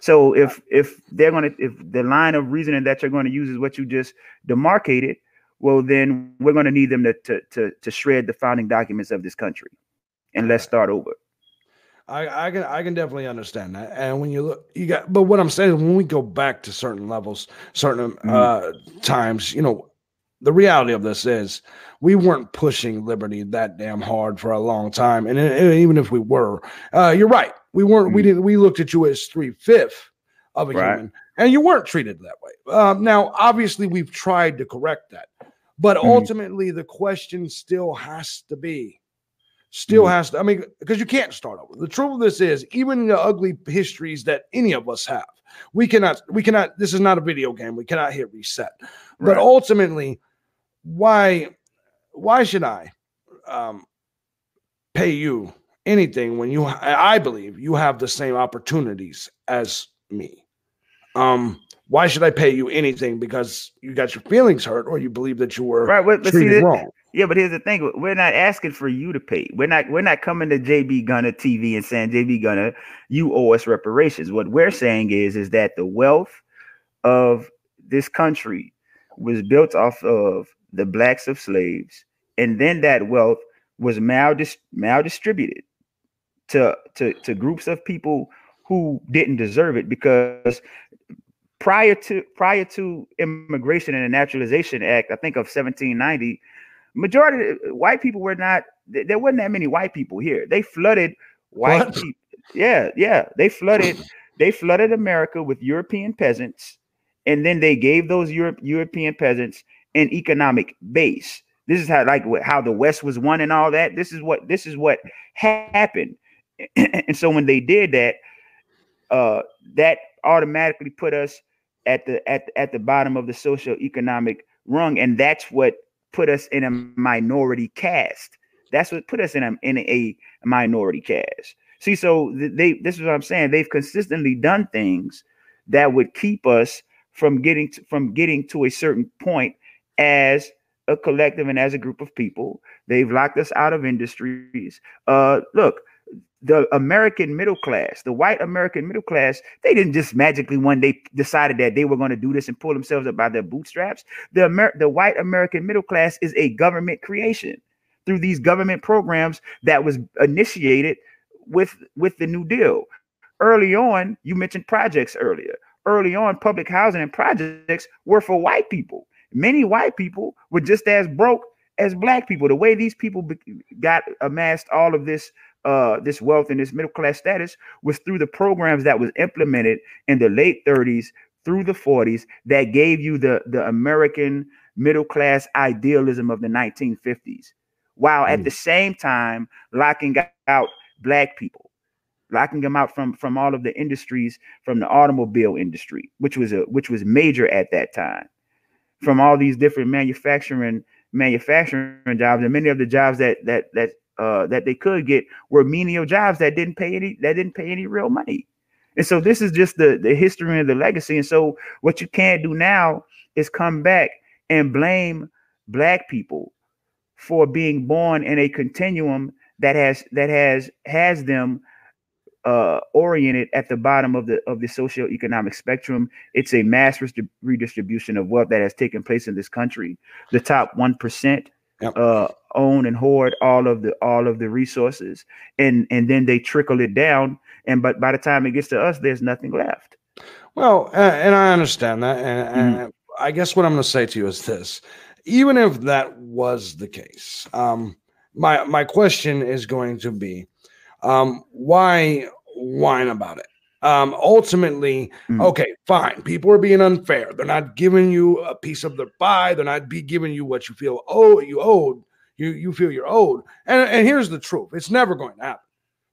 so if if they're to if the line of reasoning that you're going to use is what you just demarcated well then we're going to need them to, to to to shred the founding documents of this country and let's start over I, I can I can definitely understand that. And when you look, you got. But what I'm saying is, when we go back to certain levels, certain mm-hmm. uh, times, you know, the reality of this is we weren't pushing liberty that damn hard for a long time. And, and even if we were, uh, you're right. We weren't. Mm-hmm. We didn't. We looked at you as three fifth of a right. human, and you weren't treated that way. Um, now, obviously, we've tried to correct that, but mm-hmm. ultimately, the question still has to be still mm-hmm. has to. I mean, because you can't start over. The truth of this is, even the ugly histories that any of us have, we cannot. We cannot. This is not a video game. We cannot hit reset. Right. But ultimately, why? Why should I um, pay you anything when you? I believe you have the same opportunities as me. Um, why should I pay you anything because you got your feelings hurt or you believe that you were right? But, but treated see, wrong? Yeah, but here's the thing: we're not asking for you to pay. We're not. We're not coming to JB Gunner TV and saying, JB Gunner, you owe us reparations. What we're saying is, is that the wealth of this country was built off of the blacks of slaves, and then that wealth was maldis- maldistributed to to to groups of people who didn't deserve it because prior to prior to immigration and the naturalization act i think of 1790 majority white people were not there wasn't that many white people here. They flooded white what? people. Yeah, yeah. They flooded they flooded America with European peasants, and then they gave those Europe, European peasants an economic base. This is how like how the West was won and all that. This is what this is what happened. and so when they did that, uh, that automatically put us at the at at the bottom of the social economic rung, and that's what put us in a minority caste. That's what put us in a in a minority caste. See, so they this is what I'm saying. They've consistently done things that would keep us from getting to, from getting to a certain point as a collective and as a group of people. They've locked us out of industries. Uh, look, the American middle class, the white American middle class, they didn't just magically one day decided that they were going to do this and pull themselves up by their bootstraps. The Amer- the white American middle class is a government creation through these government programs that was initiated with with the New Deal. Early on, you mentioned projects earlier. Early on, public housing and projects were for white people. Many white people were just as broke as black people. The way these people be- got amassed all of this uh, this wealth and this middle class status was through the programs that was implemented in the late 30s through the 40s that gave you the, the American middle class idealism of the 1950s, while mm. at the same time locking out black people, locking them out from from all of the industries, from the automobile industry, which was a which was major at that time, from all these different manufacturing manufacturing jobs, and many of the jobs that that that uh, that they could get were menial jobs that didn't pay any that didn't pay any real money. And so this is just the the history and the legacy. And so what you can't do now is come back and blame black people for being born in a continuum that has that has has them uh, oriented at the bottom of the of the socioeconomic spectrum. It's a mass redistribution of wealth that has taken place in this country. The top one percent yep. uh, own and hoard all of the all of the resources, and and then they trickle it down. And but by the time it gets to us, there's nothing left. Well, uh, and I understand that, and, mm-hmm. and, I guess what I'm going to say to you is this: even if that was the case, um, my my question is going to be, um, why whine about it? Um, ultimately, mm. okay, fine. People are being unfair. They're not giving you a piece of their pie. They're not be giving you what you feel oh you owed. You you feel you're owed. And, and here's the truth: it's never going to happen.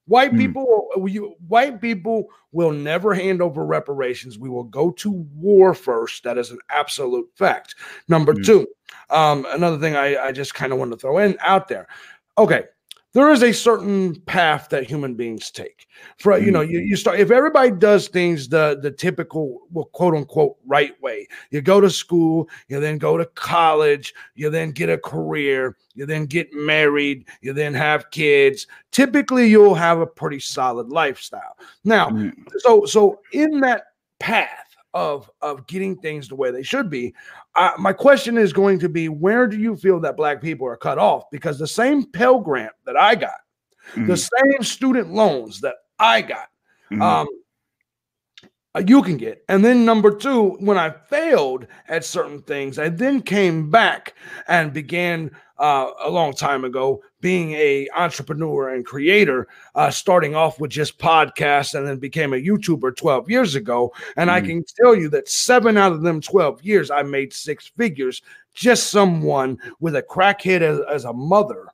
White mm. people, you, white people will never hand over reparations. We will go to war first. That is an absolute fact. Number mm. two, um, another thing I, I just kind of want to throw in out there. Okay, there is a certain path that human beings take. For you know, you, you start if everybody does things the the typical well, quote unquote right way. You go to school, you then go to college, you then get a career, you then get married, you then have kids. Typically, you'll have a pretty solid lifestyle. Now, mm. so so in that path of of getting things the way they should be. Uh, my question is going to be: Where do you feel that black people are cut off? Because the same Pell Grant that I got, mm-hmm. the same student loans that I got, mm-hmm. um, you can get. And then number two, when I failed at certain things, I then came back and began uh, a long time ago being a entrepreneur and creator, uh, starting off with just podcasts and then became a YouTuber 12 years ago. And mm. I can tell you that seven out of them 12 years, I made six figures. Just someone with a crackhead as, as a mother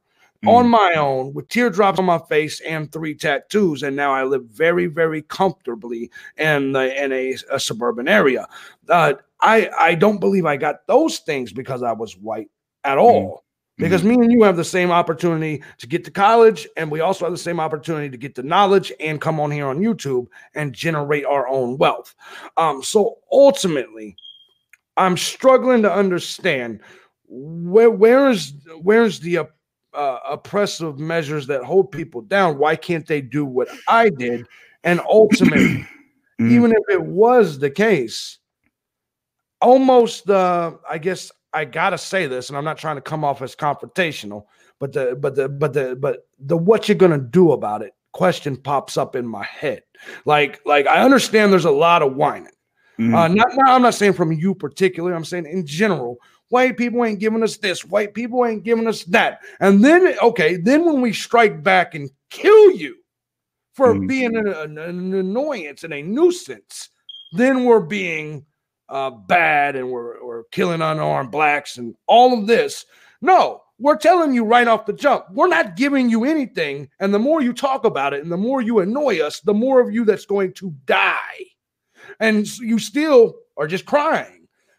mm. on my own with teardrops on my face and three tattoos. And now I live very, very comfortably in, the, in a, a suburban area. Uh, I, I don't believe I got those things because I was white at mm. all. Mm. Because mm-hmm. me and you have the same opportunity to get to college, and we also have the same opportunity to get the knowledge and come on here on YouTube and generate our own wealth. Um, so ultimately, I'm struggling to understand where where is where's the uh, oppressive measures that hold people down, why can't they do what I did? And ultimately, mm-hmm. even if it was the case, almost uh, I guess I gotta say this, and I'm not trying to come off as confrontational, but the but the but the but the what you're gonna do about it question pops up in my head. Like like I understand there's a lot of whining. Mm-hmm. Uh, not, not I'm not saying from you particularly. I'm saying in general White people ain't giving us this. White people ain't giving us that. And then, okay, then when we strike back and kill you for mm. being an, an, an, annoyance and a nuisance, then we're being uh, bad and we're, we're killing unarmed blacks and all of this. No, we're telling you right off the jump, we're not giving you anything. And the more you talk about it and the more you annoy us, the more of you that's going to die. And you still are just crying.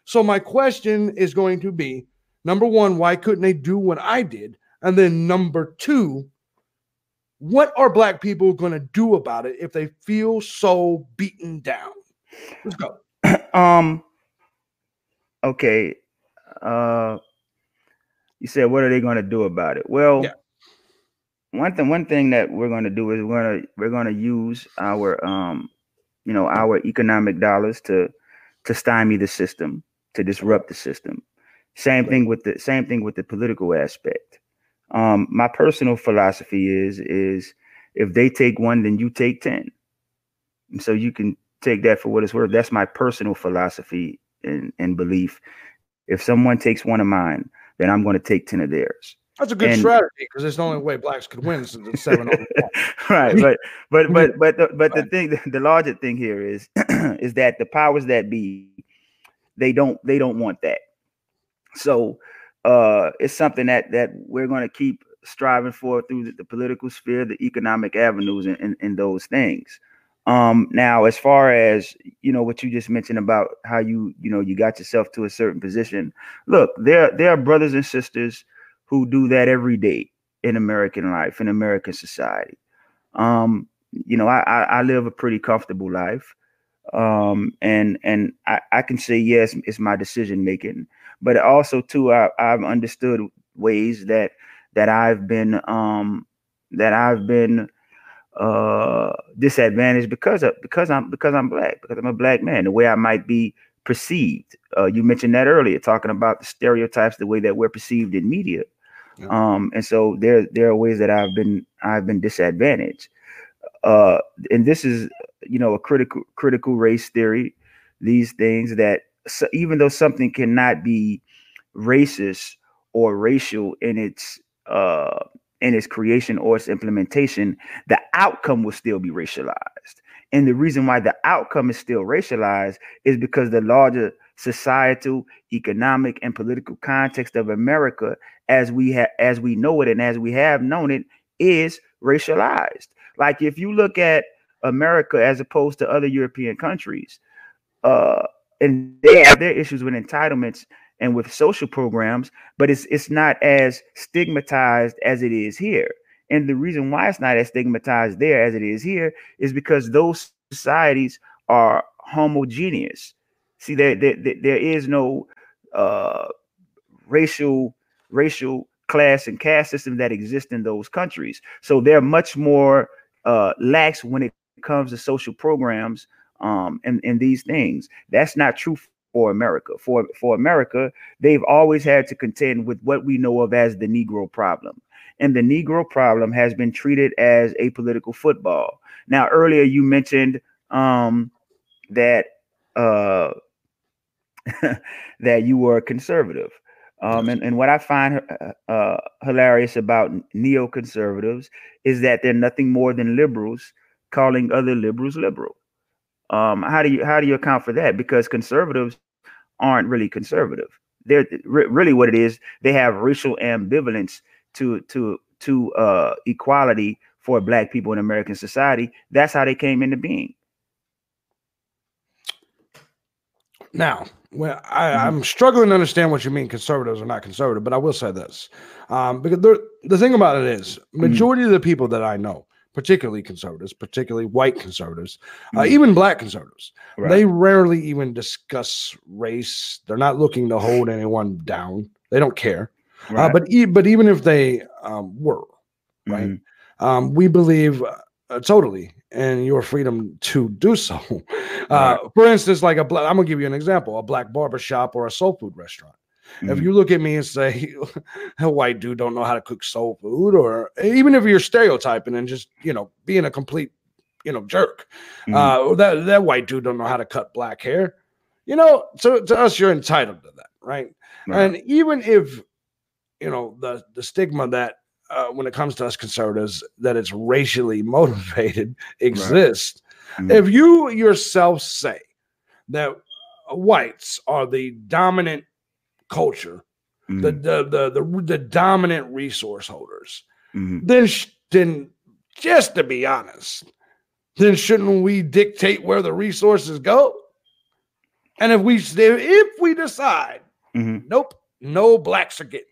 So my question is going to be number one, why couldn't they do what I did? And then number two, what are black people going to do about it if they feel so beaten down? Let's go. um okay. Uh you said what are they going to do about it? Well, yeah. one thing one thing that we're going to do is we're going to we're going to use our um you know our economic dollars to to stymie the system to disrupt the system. Same thing with the same thing with the political aspect. Um, my personal philosophy is is if they take one, then you take ten. And so you can take that for what it's worth. That's my personal philosophy and, and belief. If someone takes one of mine, then I'm going to take ten of theirs. That's a good and, strategy because it's the only way blacks could win since it's seven right, but but but but the, but the thing, the larger thing here is is that the powers that be they don't they don't want that. So uh, it's something that that we're going to keep striving for through the, the, political sphere, the economic avenues, and, and, and those things. Um, now, as far as you know, what you just mentioned about how you you know you got yourself to a certain position. Look, there there are brothers and sisters who do that every day in American life, in American society. Um, you know, I, I, I live a pretty comfortable life um, and and I, I can say yes, it's my decision making, but also too I, I've understood ways that that I've been um, that I've been uh, disadvantaged because of because I'm because I'm black because I'm a black man the way I might be perceived. Uh, you mentioned that earlier, talking about the stereotypes, the way that we're perceived in media. Yeah. Um, and so there there are ways that I've been I've been disadvantaged. Uh, and this is you know a critical critical race theory these things that so even though something cannot be racist or racial in its uh in its creation or its implementation the outcome will still be racialized. And the reason why the outcome is still racialized is because the larger societal economic and political context of america as we have as we know it and as we have known it is racialized. Like if you look at America as opposed to other European countries. Uh, and they have their issues with entitlements and with social programs, but it's it's not as stigmatized as it is here. And the reason why it's not as stigmatized there as it is here is because those societies are homogeneous. See, there, there, there is no uh, racial racial class and caste system that exists in those countries. So they're much more uh, lax when it comes to social programs um, and, and these things. That's not true for America. For for America, they've always had to contend with what we know of as the Negro problem. And the Negro problem has been treated as a political football. Now, earlier you mentioned um, that uh, that you were a conservative. Um, and, and what I find uh, uh, hilarious about neoconservatives is that they're nothing more than liberals calling other liberals liberal. Um, how do you how do you account for that? Because conservatives aren't really conservative. They're re- really what it is. They have racial ambivalence to to to uh, equality for black people in American society. That's how they came into being. Now, well, I, am mm-hmm. struggling to understand what you mean conservatives are not conservative, but I will say this. Um, because the the thing about it is, mm-hmm. majority mm-hmm. of the people that I know, particularly conservatives, particularly white conservatives, uh, uh, even black conservatives, right. they rarely even discuss race. They're not looking to hold anyone down. They don't care. Uh, right. Uh, but e- but even if they um, were, right, mm-hmm. um, we believe uh, totally and your freedom to do so. Uh, right. For instance, like a black, I'm gonna give you an example: a black barber shop or a soul food restaurant. Mm-hmm. If you look at me and say a white dude don't know how to cook soul food, or even if you're stereotyping and just you know being a complete you know jerk, mm-hmm. uh, that that white dude don't know how to cut black hair. You know, to, to us, you're entitled to that, right? right? And even if you know the the stigma that uh, when it comes to us conservatives that it's racially motivated exists. Right. Mm-hmm. If you yourself say that whites are the dominant culture, mm-hmm. the, the, the the the dominant resource holders, mm-hmm. then then just to be honest, then shouldn't we dictate where the resources go? And if we if we decide, mm-hmm. nope, no blacks are getting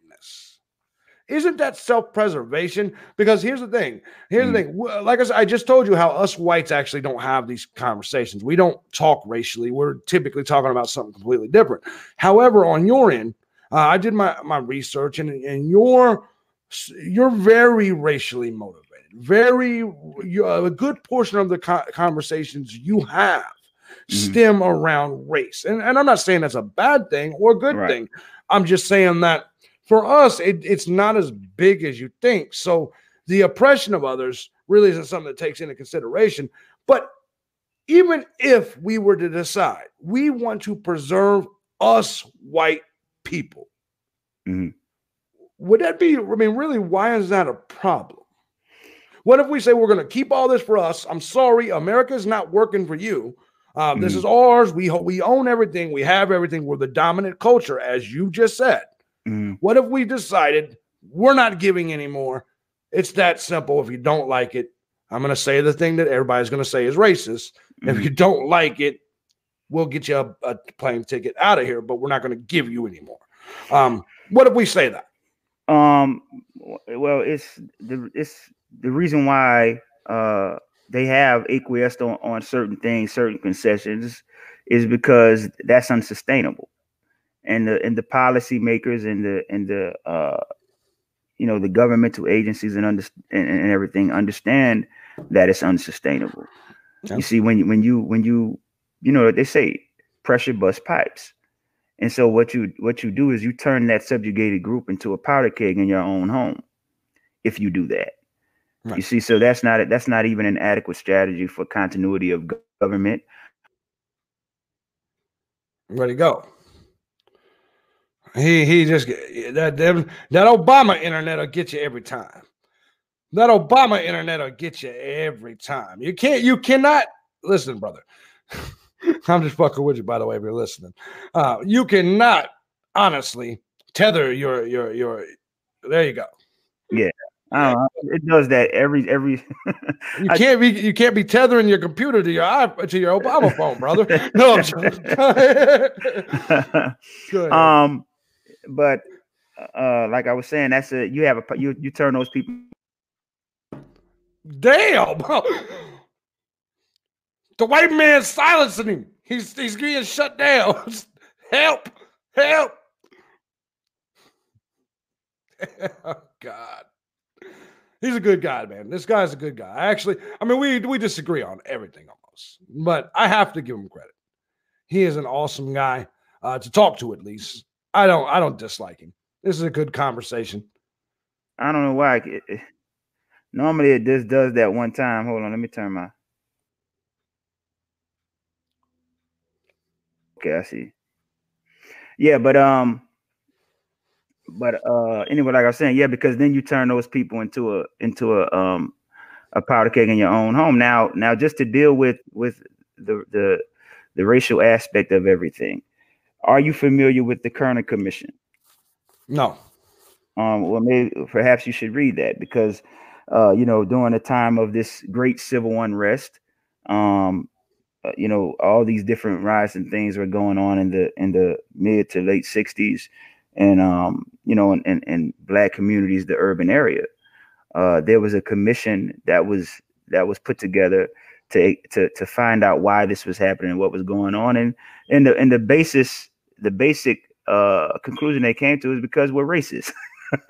isn't that self-preservation? Because here's the thing. Here's mm. the thing. Like I said, I just told you how us whites actually don't have these conversations. We don't talk racially. We're typically talking about something completely different. However, on your end, uh, I did my my research, and and you're you're very racially motivated. Very a good portion of the co- conversations you have mm-hmm. stem around race, and and I'm not saying that's a bad thing or a good right. thing. I'm just saying that for us, it, it's not as big as you think. So the oppression of others really isn't something that takes into consideration. But even if we were to decide we want to preserve us white people, mm-hmm. would that be? I mean, really, why is that a problem? What if we say we're going to keep all this for us? I'm sorry, America's not working for you. Uh, mm-hmm. This is ours. We we own everything. We have everything. We're the dominant culture, as you just said. Mm. What if we decided we're not giving anymore? It's that simple. If you don't like it, I'm going to say the thing that everybody's going to say is racist. Mm. If you don't like it, we'll get you a, a plane ticket out of here, but we're not going to give you anymore. Um, what if we say that? Um, well, it's the it's the reason why uh they have acquiesced on, on certain things, certain concessions, is because that's unsustainable and the and the policymakers and the and the uh, you know the governmental agencies and under and, and everything understand that it's unsustainable. You see, when you when you when you you know they say pressure bust pipes, and so what you what you do is you turn that subjugated group into a powder keg in your own home. If you do that, right. you see, so that's not that's not even an adequate strategy for continuity of government. Ready to go. He he just that that Obama internet will get you every time. That Obama internet will get you every time. You can't you cannot listen, brother. I'm just fucking with you, by the way, if you're listening. Uh, you cannot honestly tether your your your there you go. Yeah. It does that every every. you can't be you can't be tethering your computer to your to your Obama phone, brother. No, I'm um, but uh, like I was saying, that's a you have a you you turn those people Damn. bro. the white man's silencing him. He's he's getting shut down. help. Help. oh, God. He's a good guy, man. This guy's a good guy. Actually, I mean, we we disagree on everything almost, but I have to give him credit. He is an awesome guy uh, to talk to, at least. I don't I don't dislike him. This is a good conversation. I don't know why. It, it, normally, it just does that one time. Hold on, let me turn my. Okay, I see. Yeah, but um, but uh, anyway, like I was saying, yeah, because then you turn those people into a into a um a powder keg in your own home. Now, now just to deal with with the the the racial aspect of everything. Are you familiar with the Kerner Commission? No. Um, well, maybe perhaps you should read that because, uh, you know, during the time of this great civil unrest, um, uh, you know, all these different riots and things were going on in the in the mid to late '60s, and um, you know, in, in, in black communities, the urban area. Uh, there was a commission that was that was put together to to to find out why this was happening, what was going on, and and the and the basis, the basic uh, conclusion they came to is because we're racist.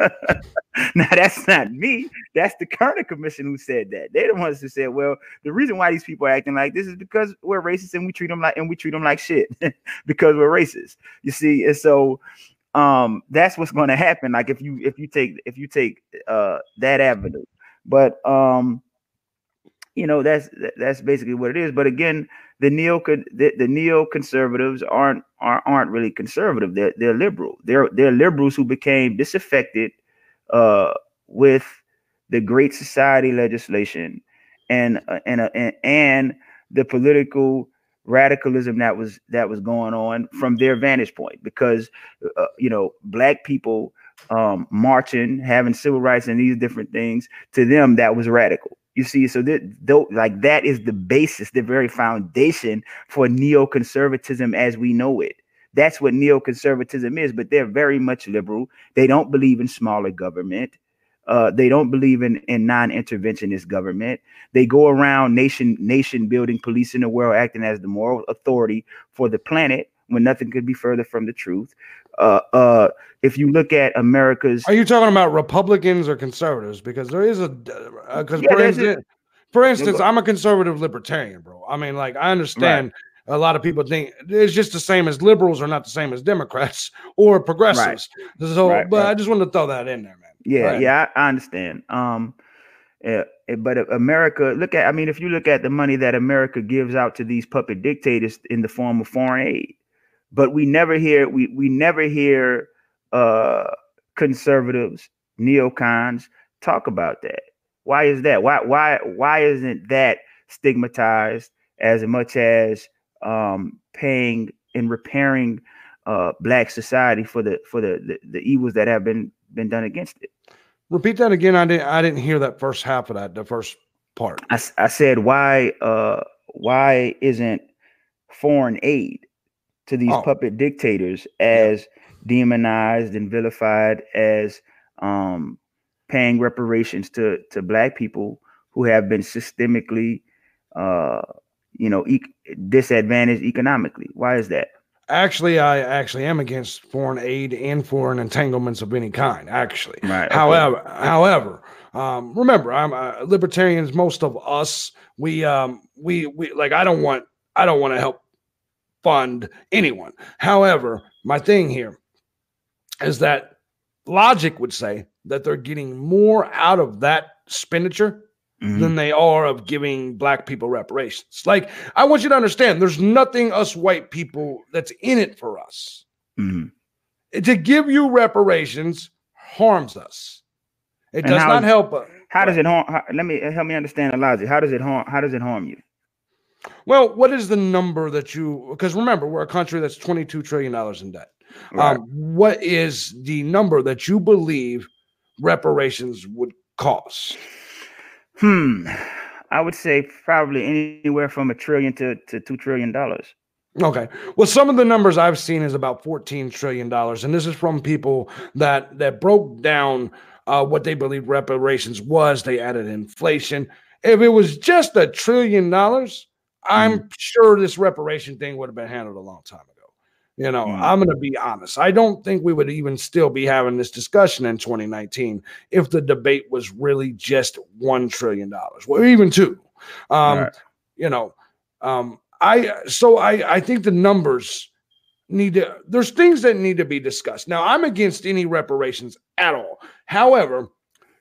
now that's not me. That's the Kerner Commission who said that. They're the ones who said, "Well, the reason why these people are acting like this is because we're racist and we treat them like and we treat them like shit because we're racist." You see, and so um, that's what's going to happen. Like if you if you take if you take uh, that avenue, but um, you know that's that's basically what it is. But again, the neo the, the neoconservatives aren't, aren't aren't really conservative. They're they're liberal. They're they're liberals who became disaffected uh, with the Great Society legislation and uh, and, uh, and and the political radicalism that was that was going on from their vantage point because uh, you know black people um marching having civil rights and these different things to them that was radical you see, so that though like that is the basis, the very foundation for neoconservatism as we know it. That's what neoconservatism is, but they're very much liberal. They don't believe in smaller government. Uh, they don't believe in, in non-interventionist government. They go around nation nation building, policing the world, acting as the moral authority for the planet when nothing could be further from the truth. Uh, uh, if you look at America's, are you talking about Republicans or conservatives? Because there is a because uh, yeah, for, instance, for instance, I'm a conservative libertarian, bro. I mean, like I understand. Right. A lot of people think it's just the same as liberals are not the same as Democrats or progressives. Right. So, right, but I just wanted to throw that in there, man. Yeah, yeah, I, I understand. Um, uh, but America, look at, I mean, if you look at the money that America gives out to these puppet dictators in the form of foreign aid, but we never hear we we never hear uh, conservatives, neocons talk about that. Why is that? Why why why isn't that stigmatized as much as um, paying and repairing uh, black society for the for the, the, the evils that have been been done against it? Repeat that again. I didn't I didn't hear that first half of that. The first part. I, I said why uh why isn't foreign aid to these oh. puppet dictators as yeah. demonized and vilified as um, paying reparations to to black people who have been systemically uh, you know e- disadvantaged economically why is that actually i actually am against foreign aid and foreign entanglements of any kind actually right however okay. however um, remember i'm uh, libertarians most of us we um we we like i don't want i don't want to help fund anyone. However, my thing here is that logic would say that they're getting more out of that expenditure mm-hmm. than they are of giving black people reparations. Like, I want you to understand there's nothing us white people that's in it for us. Mm-hmm. To give you reparations harms us. It and does not help us. How does it harm? How, let me help me understand the logic. How does it harm? How does it harm you? Well, what is the number that you? Because remember, we're a country that's twenty-two trillion dollars in debt. Right. Um, what is the number that you believe reparations would cost? Hmm. I would say probably anywhere from a trillion to, to two trillion dollars. Okay. Well, some of the numbers I've seen is about fourteen trillion dollars, and this is from people that that broke down uh, what they believe reparations was. They added inflation, if it was just a trillion dollars, I'm mm. sure this reparation thing would have been handled a long time ago. You know, mm. I'm going to be honest. I don't think we would even still be having this discussion in 2019 if the debate was really just $1 trillion or even two. Um, right. You know, um, I, so I, I think the numbers need to, there's things that need to be discussed. Now, I'm against any reparations at all. However,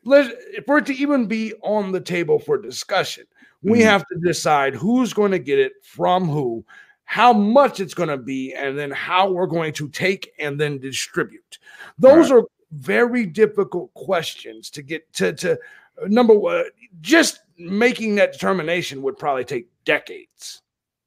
let for it to even be on the table for discussion, we mm. have to decide who's going to get it from who how much it's going to be, and then how we're going to take and then distribute. Those right. are very difficult questions to get to. To number one, just making that determination would probably take decades.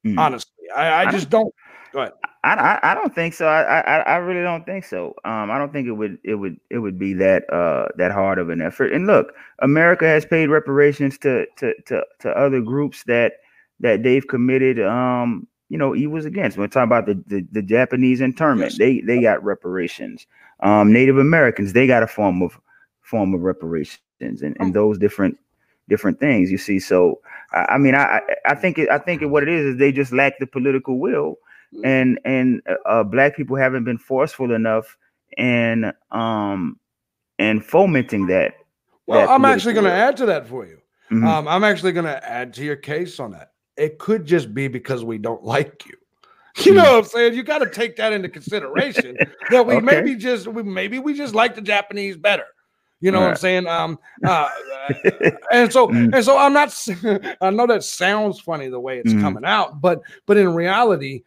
Mm. Honestly, I, I, I just don't. Go ahead. I, I, I don't think so. I, I I really don't think so. Um, I don't think it would it would it would be that uh that hard of an effort. And look, America has paid reparations to to to to other groups that that they've committed um you know evils against. We're talking about the the, the Japanese internment. Yes. They they got reparations. Um, Native Americans they got a form of form of reparations, and, and oh. those different different things. You see, so I, I mean, I I think it, I think what it is is they just lack the political will. And and uh, uh, black people haven't been forceful enough and um and fomenting that. Well, that I'm actually going to add to that for you. Mm-hmm. Um, I'm actually going to add to your case on that it could just be because we don't like you. You know hmm. what I'm saying? You got to take that into consideration that we okay. maybe just we maybe we just like the Japanese better. You know right. what I'm saying? Um, uh, and so mm. and so I'm not. I know that sounds funny the way it's mm. coming out, but but in reality,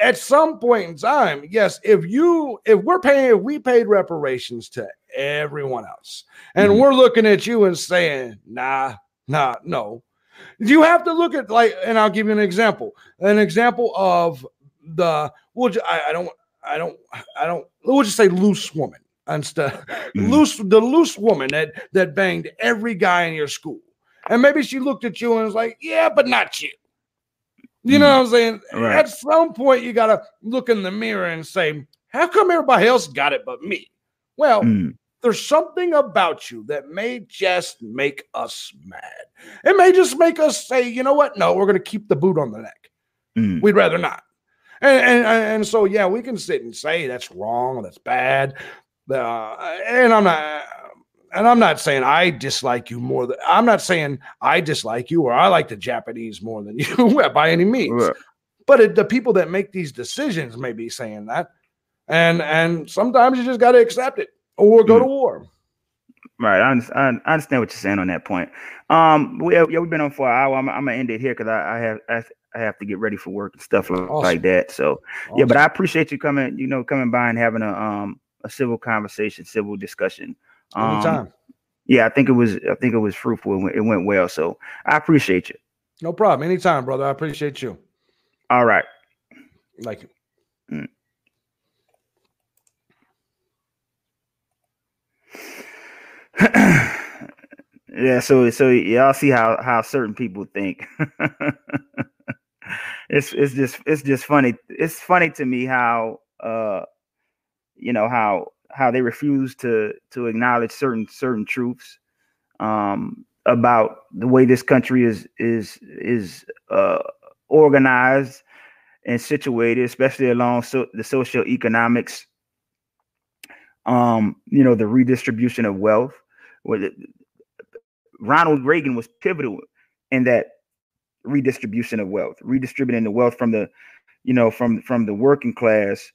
at some point in time, yes, if you if we're paying if we paid reparations to everyone else, and mm. we're looking at you and saying, nah, nah, no, you have to look at like, and I'll give you an example. An example of the well, I, I don't, I don't, I don't. We'll just say loose woman instead. Mm-hmm. Loose, the loose woman that that banged every guy in your school, and maybe she looked at you and was like, "Yeah, but not you." You know what I'm saying? Right. At some point, you got to look in the mirror and say, "How come everybody else got it but me?" Well, mm there's something about you that may just make us mad. It may just make us say, you know what? No, we're going to keep the boot on the neck. Mm. We'd rather not. And, and, and so, yeah, we can sit and say that's wrong, that's bad. Uh, and I'm not, and I'm not saying I dislike you more than I'm not saying I dislike you or I like the Japanese more than you by any means. Right. But it, the people that make these decisions may be saying that, and and sometimes you just got to accept it or go mm. to war. Right, I, understand, I understand what you're saying on that point. Um, we yeah, we've been on for an hour. I'm, I'm gonna end it here because I, I, have I, I, have to get ready for work and stuff like, awesome. like that. So awesome. yeah, but I appreciate you coming, you know, coming by and having a um a civil conversation, civil discussion. Um, Anytime. Yeah, I think it was I think it was fruitful. It went, it went well. So I appreciate you. No problem. Anytime, brother. I appreciate you. All right. Like you. Mm. yeah, so so y'all see how how certain people think. it's it's just it's just funny. It's funny to me how uh you know how how they refuse to to acknowledge certain certain truths um about the way this country is is is uh organized and situated, especially along so the social economics um, you know, the redistribution of wealth. Ronald Reagan was pivotal in that redistribution of wealth, redistributing the wealth from the, you know, from from the working class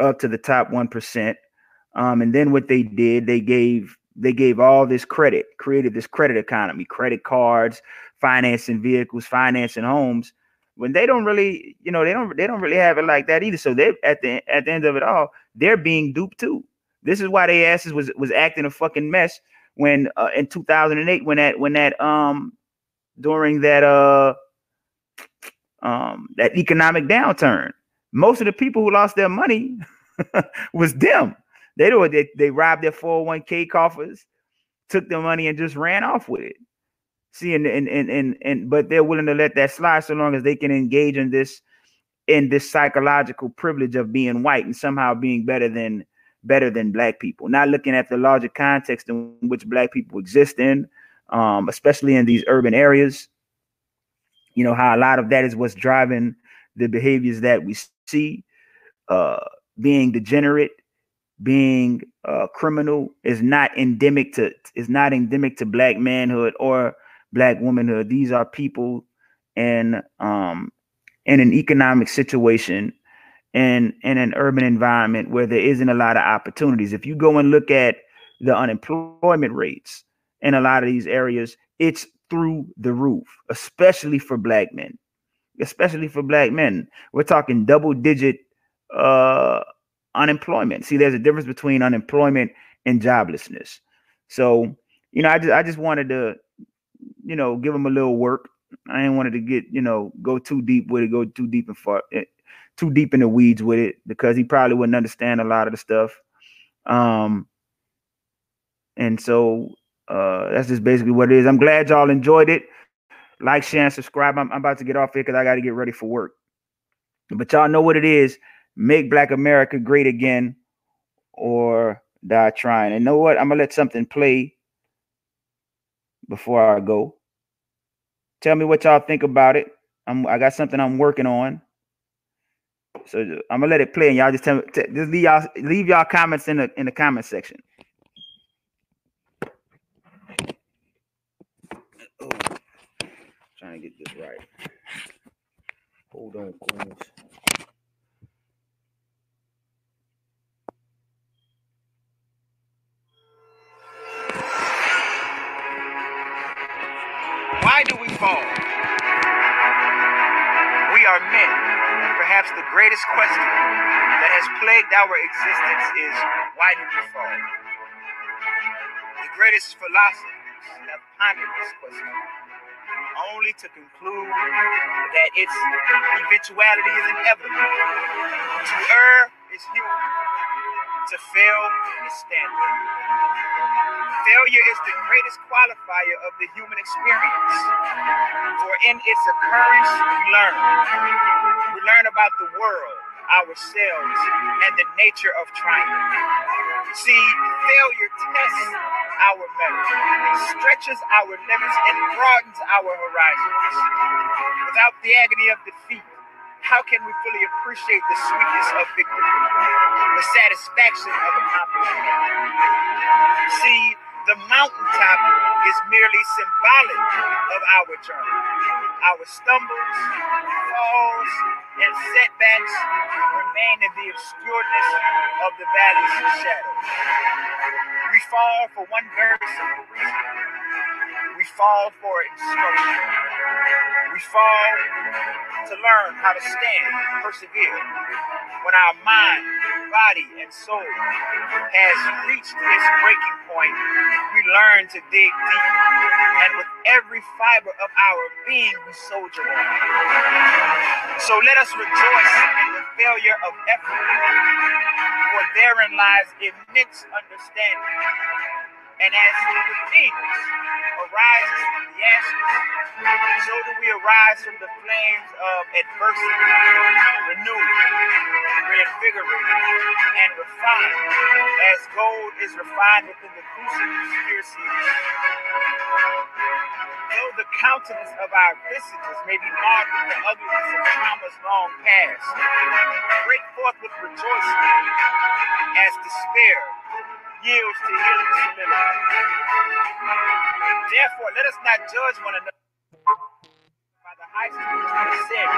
up to the top one percent. Um, and then what they did, they gave they gave all this credit, created this credit economy, credit cards, financing vehicles, financing homes. When they don't really, you know, they don't they don't really have it like that either. So they at the at the end of it all, they're being duped too. This is why they asses was was acting a fucking mess when uh, in 2008 when that when that um during that uh um that economic downturn most of the people who lost their money was them they do they, they robbed their 401k coffers took their money and just ran off with it see and and, and and and but they're willing to let that slide so long as they can engage in this in this psychological privilege of being white and somehow being better than better than black people, not looking at the larger context in which black people exist in, um, especially in these urban areas. You know how a lot of that is what's driving the behaviors that we see. Uh, being degenerate, being uh, criminal is not endemic to is not endemic to black manhood or black womanhood. These are people in um, in an economic situation in in an urban environment where there isn't a lot of opportunities. If you go and look at the unemployment rates in a lot of these areas, it's through the roof, especially for black men. Especially for black men. We're talking double digit uh unemployment. See, there's a difference between unemployment and joblessness. So, you know, I just I just wanted to, you know, give them a little work. I didn't wanted to get, you know, go too deep with it, go too deep and far, eh, too deep in the weeds with it because he probably wouldn't understand a lot of the stuff. Um, and so uh, that's just basically what it is. I'm glad y'all enjoyed it. Like, share, and subscribe. I'm, I'm about to get off here because I got to get ready for work. But y'all know what it is make black America great again or die trying. And know what? I'm gonna let something play before I go. Tell me what y'all think about it. I'm I got something I'm working on. So I'm gonna let it play and y'all just tell me just leave y'all leave y'all comments in the in the comment section. Oh, trying to get this right. Hold on, Queens. Why do we fall? We are men, perhaps the greatest question that has plagued our existence is why do we fall? The greatest philosophers have pondered this question, only to conclude that its eventuality is inevitable. To err is human, to fail is standard. Failure is the greatest qualifier of the human experience. For in its occurrence, we learn. We learn about the world, ourselves, and the nature of triumph. See, failure tests our mettle, stretches our limits, and broadens our horizons. Without the agony of defeat, how can we fully appreciate the sweetness of victory, the satisfaction of accomplishment? See, the mountaintop is merely symbolic of our journey. Our stumbles, falls, and setbacks remain in the obscureness of the valley's shadow. We fall for one very simple reason. We fall for instruction. We fall to learn how to stand, and persevere. When our mind, body, and soul has reached its breaking point, we learn to dig deep. And with every fiber of our being, we soldier on. So let us rejoice in the failure of effort, for therein lies immense understanding. And as phoenix arises from the ashes, so do we arise from the flames of adversity, renewed, reinvigorated, and refined, as gold is refined within the crucible fierce Though the countenance of our visages may be marked with the ugliness of traumas long past, break forth with rejoicing as despair yields to healing humility. Therefore, let us not judge one another by the heights to which we ascend,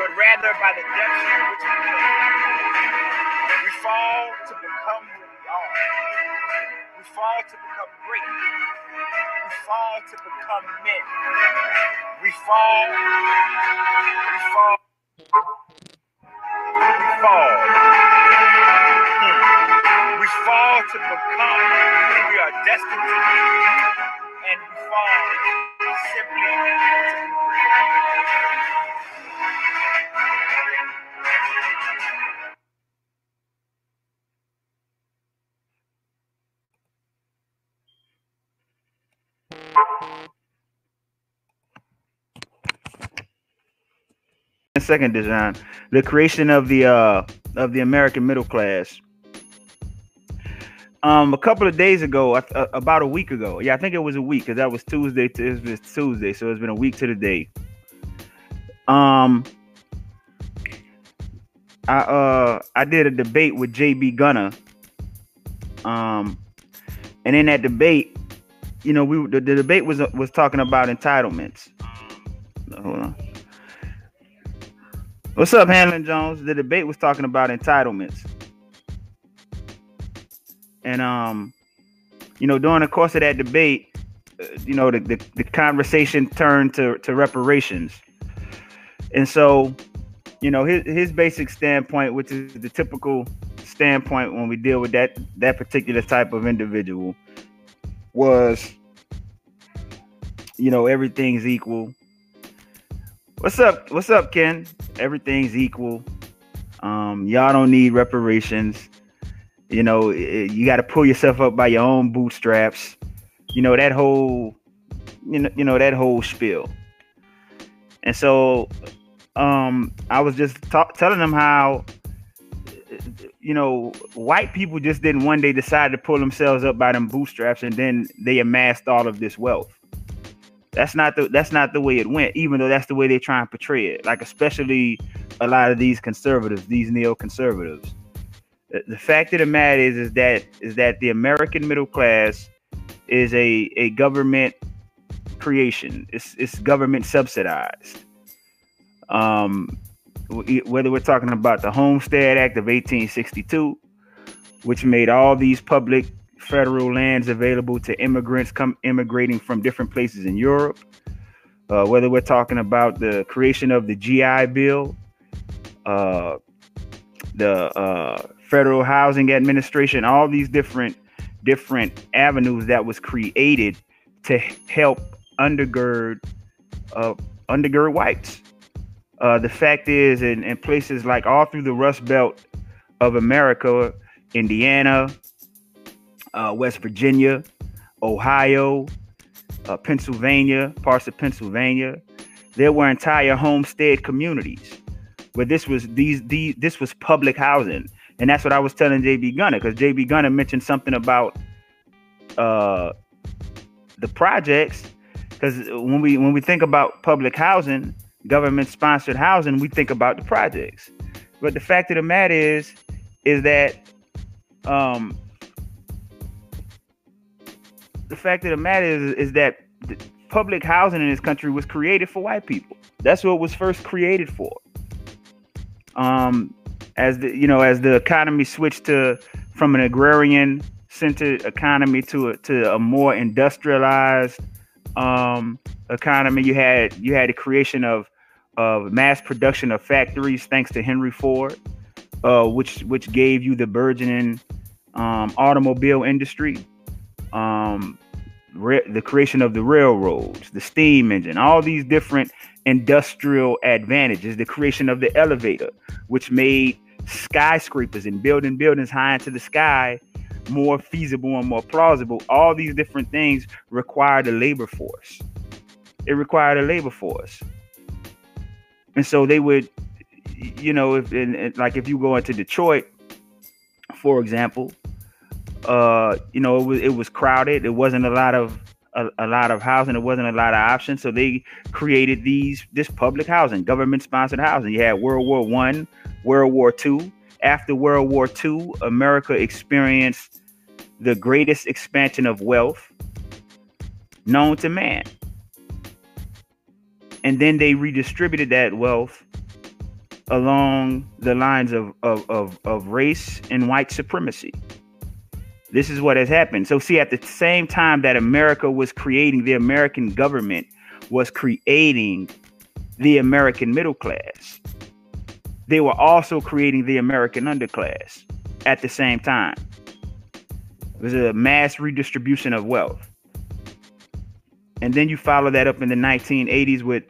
but rather by the depths to which we fall. We fall to become who we are. We fall to become great. We fall to become men. We fall. We fall. We fall. Fall to become who we are destined to be. And we fall simply to be great. second design the creation of the uh of the american middle class Um, a couple of days ago, uh, about a week ago. Yeah, I think it was a week because that was Tuesday. To, it was Tuesday, so it's been a week to the day. Um, I uh I did a debate with JB Gunner. Um, and in that debate, you know, we the, the debate was was talking about entitlements. Hold on. What's up, Hanlon Jones? The debate was talking about entitlements. And um, you know, during the course of that debate, uh, you know, the, the, the conversation turned to, to reparations. And so, you know, his his basic standpoint, which is the typical standpoint when we deal with that that particular type of individual, was, you know, everything's equal. What's up? What's up, Ken? Everything's equal. Um, y'all don't need reparations. You know, you got to pull yourself up by your own bootstraps. You know that whole, you know, you know that whole spiel. And so, um, I was just ta- telling them how, you know, white people just didn't one day decide to pull themselves up by them bootstraps, and then they amassed all of this wealth. That's not the that's not the way it went, even though that's the way they try and portray it. Like especially a lot of these conservatives, these neoconservatives the fact of the matter is is that is that the American middle class is a a government creation. It's it's government subsidized. Um, whether we're talking about the Homestead Act of 1862, which made all these public federal lands available to immigrants come immigrating from different places in Europe, uh, whether we're talking about the creation of the GI Bill, uh, the uh, Federal Housing Administration, all these different different avenues that was created to help undergird uh, undergird whites. Uh, the fact is, in, in places like all through the Rust Belt of America, Indiana, uh, West Virginia, Ohio, uh, Pennsylvania, parts of Pennsylvania, there were entire homestead communities where this was these, these this was public housing and that's what I was telling JB Gunner because JB Gunner mentioned something about uh, the projects. Because when we when we think about public housing, government sponsored housing, we think about the projects. But the fact of the matter is, is that um, the fact of the matter is, is that public housing in this country was created for white people. That's what it was first created for. Um, as the you know as the economy switched to from an agrarian centered economy to a, to a more industrialized um, economy you had you had the creation of of mass production of factories thanks to Henry Ford uh, which which gave you the burgeoning um, automobile industry um, re- the creation of the railroads the steam engine all these different industrial advantages the creation of the elevator which made skyscrapers and building buildings high into the sky more feasible and more plausible. All these different things required a labor force. It required a labor force. And so they would, you know, if like if you go into Detroit, for example, uh, you know, it was it was crowded. It wasn't a lot of a, a lot of housing. There wasn't a lot of options. So they created these this public housing, government sponsored housing. You had World War One, World War Two. After World War Two, America experienced the greatest expansion of wealth known to man. And then they redistributed that wealth along the lines of, of, of, of race and white supremacy. This is what has happened. So, see, at the same time that America was creating, the American government was creating the American middle class they were also creating the American underclass at the same time. It was a mass redistribution of wealth. And then you follow that up in the 1980s with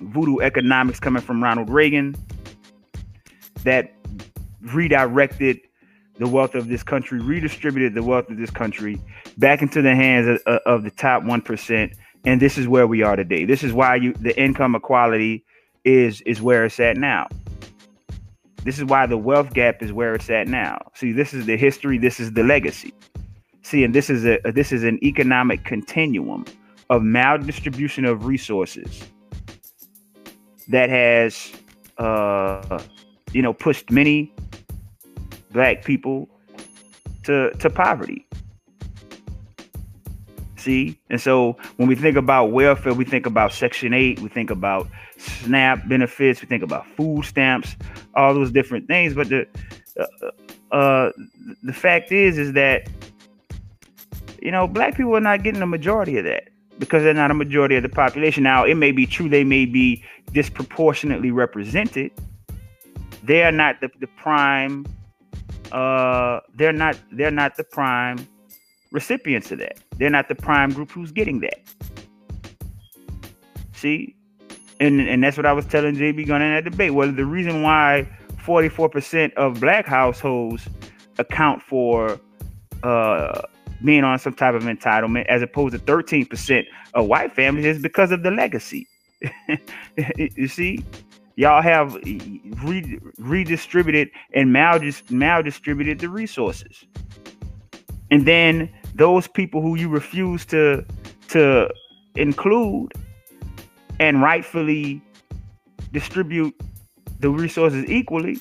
voodoo economics coming from Ronald Reagan that redirected the wealth of this country, redistributed the wealth of this country back into the hands of, of the top 1%. And this is where we are today. This is why you the income equality is is where it's at now. This is why the wealth gap is where it's at now. See, this is the history, this is the legacy. See, and this is a this is an economic continuum of maldistribution of resources that has uh you know pushed many black people to to poverty. See? And so when we think about welfare, we think about Section 8, we think about SNAP benefits, we think about food stamps, all those different things. But the uh, uh, the fact is, is that you know, black people are not getting a majority of that because they're not a majority of the population. Now, it may be true they may be disproportionately represented. They are not the, the prime. Uh, they're not. They're not the prime recipients of that. They're not the prime group who's getting that. See, and and that's what I was telling JB Gunn in that debate. Well, the reason why 44% of black households account for uh, being on some type of entitlement, as opposed to 13% of white families, is because of the legacy. you see, y'all have re- redistributed and maldis- maldistributed the resources, and then those people who you refuse to to include and rightfully distribute the resources equally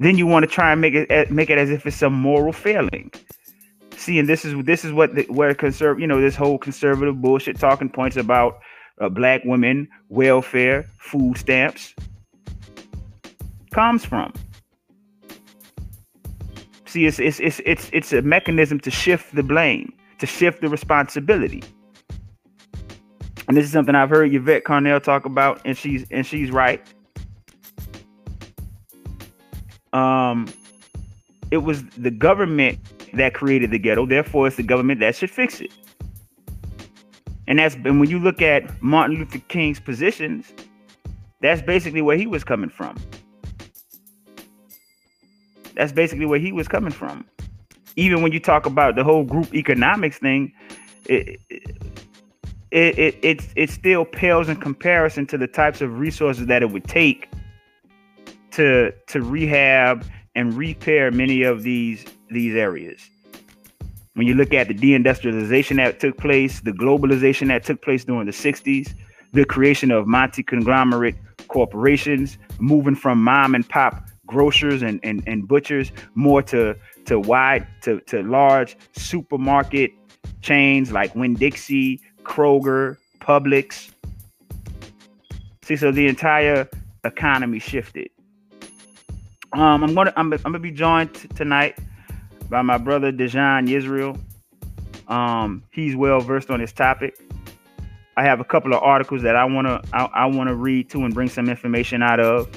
then you want to try and make it eh, make it as if it's some moral failing. See and this is this is what the, where conserve you know this whole conservative bullshit talking points about uh, black women welfare food stamps comes from See, it's it's it's it's it's a mechanism to shift the blame, to shift the responsibility. And this is something I've heard Yvette Carnell talk about, and she's and she's right. Um, it was the government that created the ghetto, therefore it's the government that should fix it. And that's and when you look at Martin Luther King's positions, that's basically where he was coming from. That's basically where he was coming from. Even when you talk about the whole group economics thing, it it it it, it still pales in comparison to the types of resources that it would take to to rehab and repair many of these these areas. When you look at the deindustrialization that took place, the globalization that took place during the 60s, the creation of multi conglomerate corporations, moving from mom and pop grocers and, and, and butchers more to to wide to, to large supermarket chains like Winn Dixie, Kroger, Publix. See, so the entire economy shifted. Um, I'm gonna I'm, I'm gonna be joined t- tonight by my brother Dejan Israel. Um, he's well versed on this topic. I have a couple of articles that I wanna I, I wanna read to and bring some information out of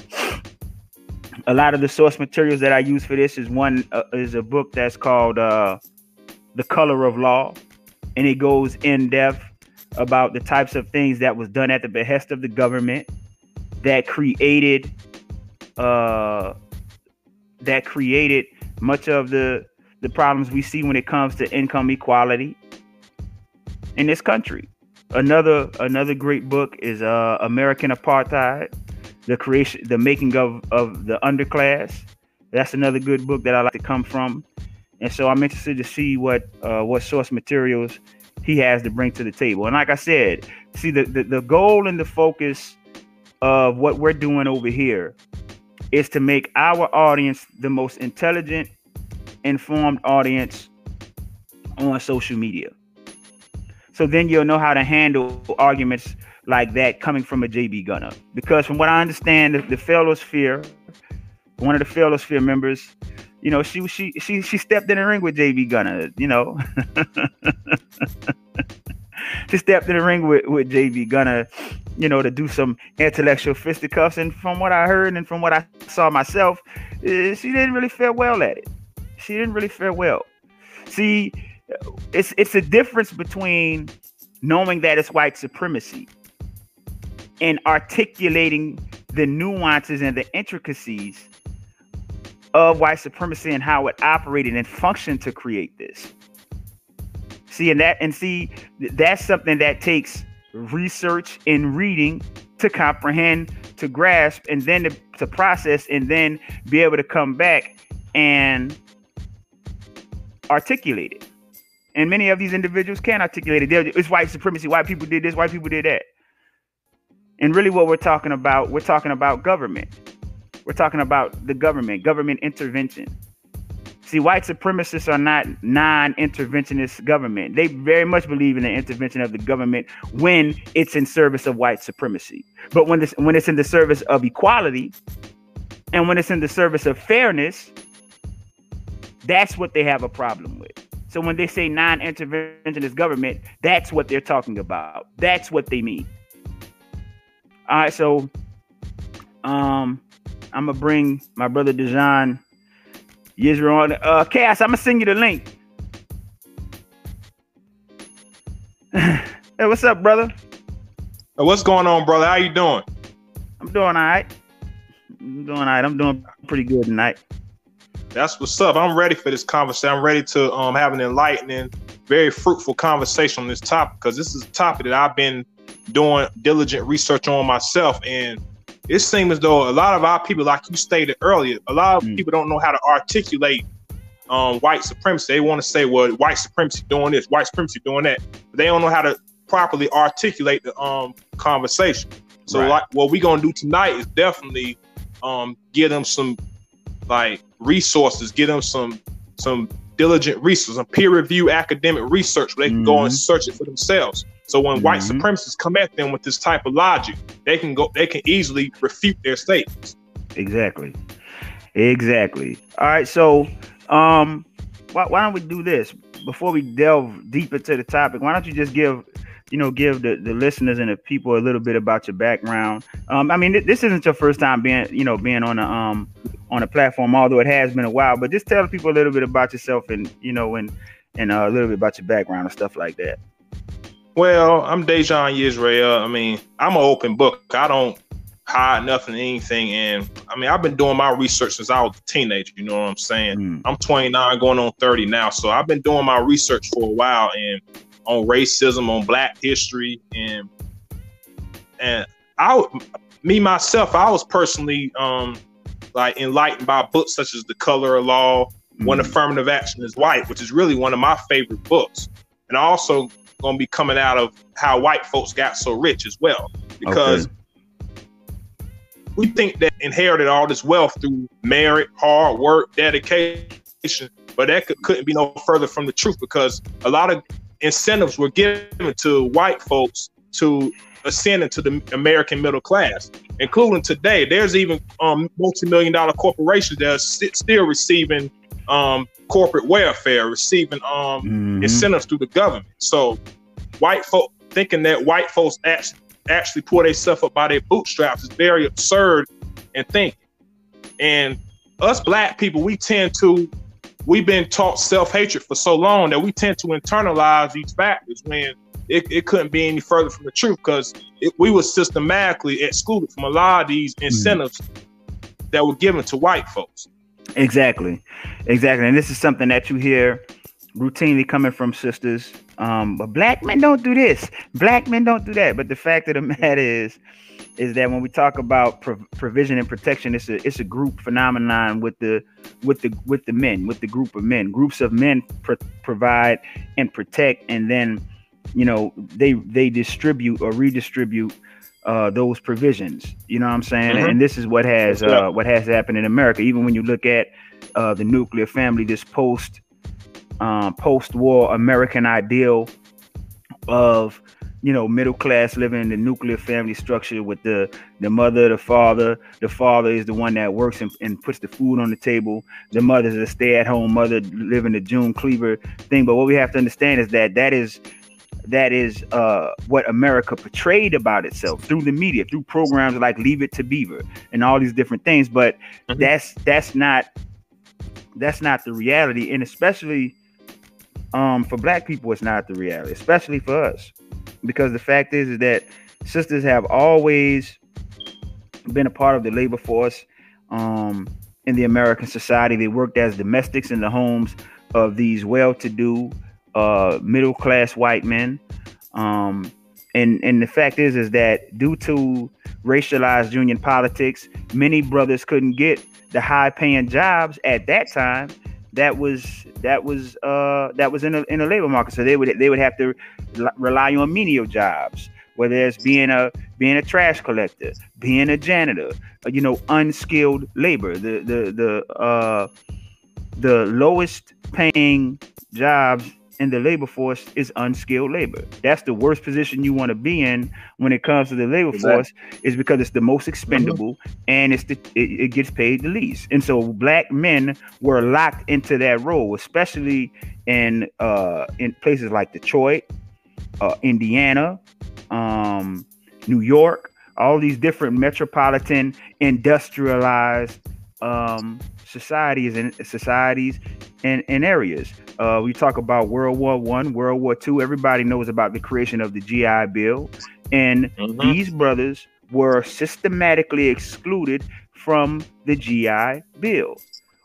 a lot of the source materials that I use for this is one uh, is a book that's called uh, "The Color of Law," and it goes in depth about the types of things that was done at the behest of the government that created uh, that created much of the the problems we see when it comes to income equality in this country. Another another great book is uh, American Apartheid the creation, the making of of the underclass. That's another good book that I like to come from, and so I'm interested to see what uh, what source materials he has to bring to the table. And like I said, see the, the the goal and the focus of what we're doing over here is to make our audience the most intelligent, informed audience on social media. So then you'll know how to handle arguments like that coming from a JB Gunner. Because from what I understand, the, the Fearless one of the Fearless Fear members, you know, she she she she stepped in the ring with JB Gunner, you know. she stepped in the ring with, with JB Gunner, you know, to do some intellectual fisticuffs. And from what I heard and from what I saw myself, eh, she didn't really fare well at it. She didn't really fare well. See, it's it's a difference between knowing that it's white supremacy and articulating the nuances and the intricacies of white supremacy and how it operated and functioned to create this. See, and that and see that's something that takes research and reading to comprehend, to grasp, and then to, to process, and then be able to come back and articulate it. And many of these individuals can articulate it. They're, it's white supremacy. White people did this. White people did that. And really, what we're talking about, we're talking about government. We're talking about the government, government intervention. See, white supremacists are not non-interventionist government. They very much believe in the intervention of the government when it's in service of white supremacy. But when this when it's in the service of equality and when it's in the service of fairness, that's what they have a problem with. So when they say non-interventionist government, that's what they're talking about. That's what they mean. All right, so um I'm gonna bring my brother Dejan Yisrael on. Uh, Cass, I'm gonna send you the link. hey, what's up, brother? Hey, what's going on, brother? How you doing? I'm doing all right. I'm doing all right. I'm doing pretty good tonight. That's what's up. I'm ready for this conversation. I'm ready to um have an enlightening, very fruitful conversation on this topic because this is a topic that I've been doing diligent research on myself and it seems as though a lot of our people, like you stated earlier, a lot of mm. people don't know how to articulate um, white supremacy. They want to say, well, white supremacy doing this, white supremacy doing that. But they don't know how to properly articulate the um, conversation. So, right. like, what we're gonna do tonight is definitely um, give them some like resources, get them some some diligent research, some peer review academic research where they can mm-hmm. go and mm-hmm. search it for themselves. So when mm-hmm. white supremacists come at them with this type of logic, they can go they can easily refute their statements. Exactly. Exactly. All right, so um why, why don't we do this before we delve deep into the topic? Why don't you just give you know give the, the listeners and the people a little bit about your background um, i mean th- this isn't your first time being you know being on a um on a platform although it has been a while but just tell people a little bit about yourself and you know and and uh, a little bit about your background and stuff like that well, I'm Dejan Israel. I mean, I'm an open book. I don't hide nothing, anything. And I mean, I've been doing my research since I was a teenager. You know what I'm saying? Mm. I'm 29, going on 30 now. So I've been doing my research for a while and on racism, on Black history, and and I, me myself, I was personally um like enlightened by books such as The Color of Law, mm. When Affirmative Action is White, which is really one of my favorite books. And I also going to be coming out of how white folks got so rich as well, because okay. we think that inherited all this wealth through merit, hard work, dedication, but that could, couldn't be no further from the truth because a lot of incentives were given to white folks to ascend into the American middle class, including today. There's even um, multi-million dollar corporations that are st- still receiving um, corporate welfare, receiving um, mm-hmm. incentives through the government. So white folk thinking that white folks actually actually pull themselves up by their bootstraps is very absurd and thinking. And us black people, we tend to we've been taught self-hatred for so long that we tend to internalize these factors when it, it couldn't be any further from the truth because we were systematically excluded from a lot of these mm. incentives mm. that were given to white folks. Exactly, exactly, and this is something that you hear routinely coming from sisters. Um, but black men don't do this. Black men don't do that. But the fact of the matter is, is that when we talk about pro- provision and protection, it's a it's a group phenomenon with the with the with the men, with the group of men. Groups of men pro- provide and protect, and then you know they they distribute or redistribute uh, those provisions. You know what I'm saying? Mm-hmm. And this is what has uh, what has happened in America. Even when you look at uh, the nuclear family, this post um, post-war American ideal of you know middle class living in the nuclear family structure with the the mother the father the father is the one that works and, and puts the food on the table the mother is a stay-at-home mother living the june cleaver thing but what we have to understand is that that is that is uh, what America portrayed about itself through the media, through programs like Leave It to Beaver and all these different things. But mm-hmm. that's that's not that's not the reality, and especially um, for black people, it's not the reality, especially for us, because the fact is, is that sisters have always been a part of the labor force um, in the American society. They worked as domestics in the homes of these well-to-do, uh, middle-class white men. Um, and and the fact is, is that due to racialized union politics, many brothers couldn't get the high-paying jobs at that time that was that was uh that was in a in a labor market. So they would they would have to rely on menial jobs, whether it's being a being a trash collector, being a janitor, uh, you know, unskilled labor. The the the uh the lowest paying jobs in the labor force is unskilled labor. That's the worst position you want to be in when it comes to the labor exactly. force, is because it's the most expendable mm-hmm. and it's the it, it, gets paid the least. And so black men were locked into that role, especially in uh in places like Detroit, uh, Indiana, um, New York, all these different metropolitan industrialized um societies and societies and, and areas. Uh, we talk about World War One, World War Two. Everybody knows about the creation of the GI Bill, and mm-hmm. these brothers were systematically excluded from the GI Bill,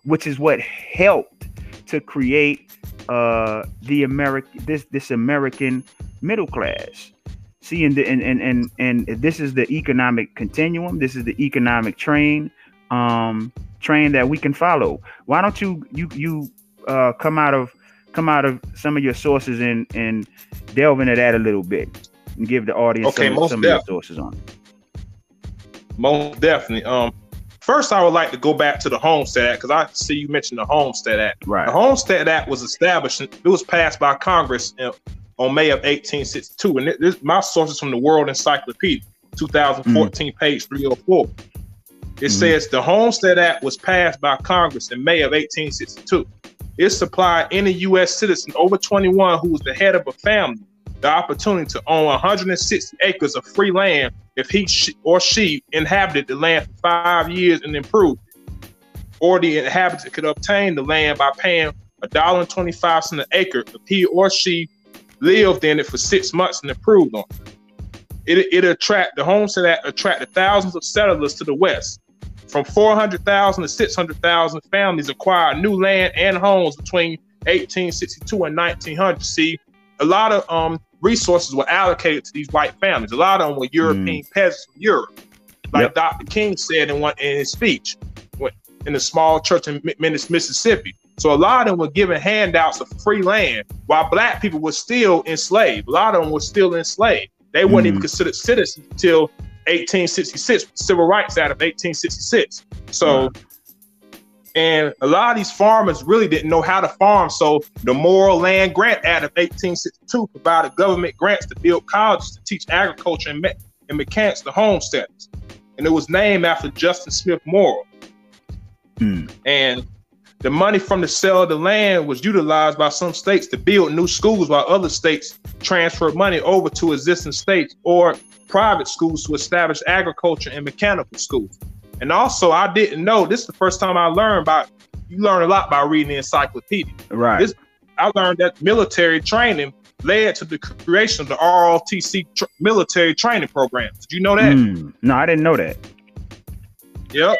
which is what helped to create uh, the American this this American middle class. See, and, and and and and this is the economic continuum. This is the economic train um, train that we can follow. Why don't you you you uh, come out of come out of some of your sources and and delve into that a little bit and give the audience okay, some, most some of your sources on it. Most definitely. Um, first, I would like to go back to the Homestead Act because I see you mentioned the Homestead Act. Right. The Homestead Act was established. It was passed by Congress in, on May of 1862, and this, my sources from the World Encyclopedia, 2014, mm. page 304. It mm-hmm. says the Homestead Act was passed by Congress in May of 1862. It supplied any U.S. citizen over 21 who was the head of a family the opportunity to own 160 acres of free land if he or she inhabited the land for five years and improved it. Or the inhabitant could obtain the land by paying $1.25 an acre if he or she lived in it for six months and improved on it. It, it attract the homestead that attracted thousands of settlers to the west. From 400,000 to 600,000 families acquired new land and homes between 1862 and 1900. See, a lot of um, resources were allocated to these white families. A lot of them were European mm. peasants from Europe, like yep. Dr. King said in one in his speech in a small church in Mississippi. So a lot of them were given handouts of free land, while black people were still enslaved. A lot of them were still enslaved. They weren't mm. even considered citizens until 1866, Civil Rights Act of 1866. So, and a lot of these farmers really didn't know how to farm. So, the Morrill Land Grant Act of 1862 provided government grants to build colleges to teach agriculture and, me- and mechanics to homesteaders. And it was named after Justin Smith Morrill. Mm. And the money from the sale of the land was utilized by some states to build new schools, while other states transferred money over to existing states or private schools to establish agriculture and mechanical schools. And also, I didn't know this is the first time I learned about. You learn a lot by reading the encyclopedia. Right. This, I learned that military training led to the creation of the ROTC tr- military training programs. Did you know that? Mm, no, I didn't know that. Yep.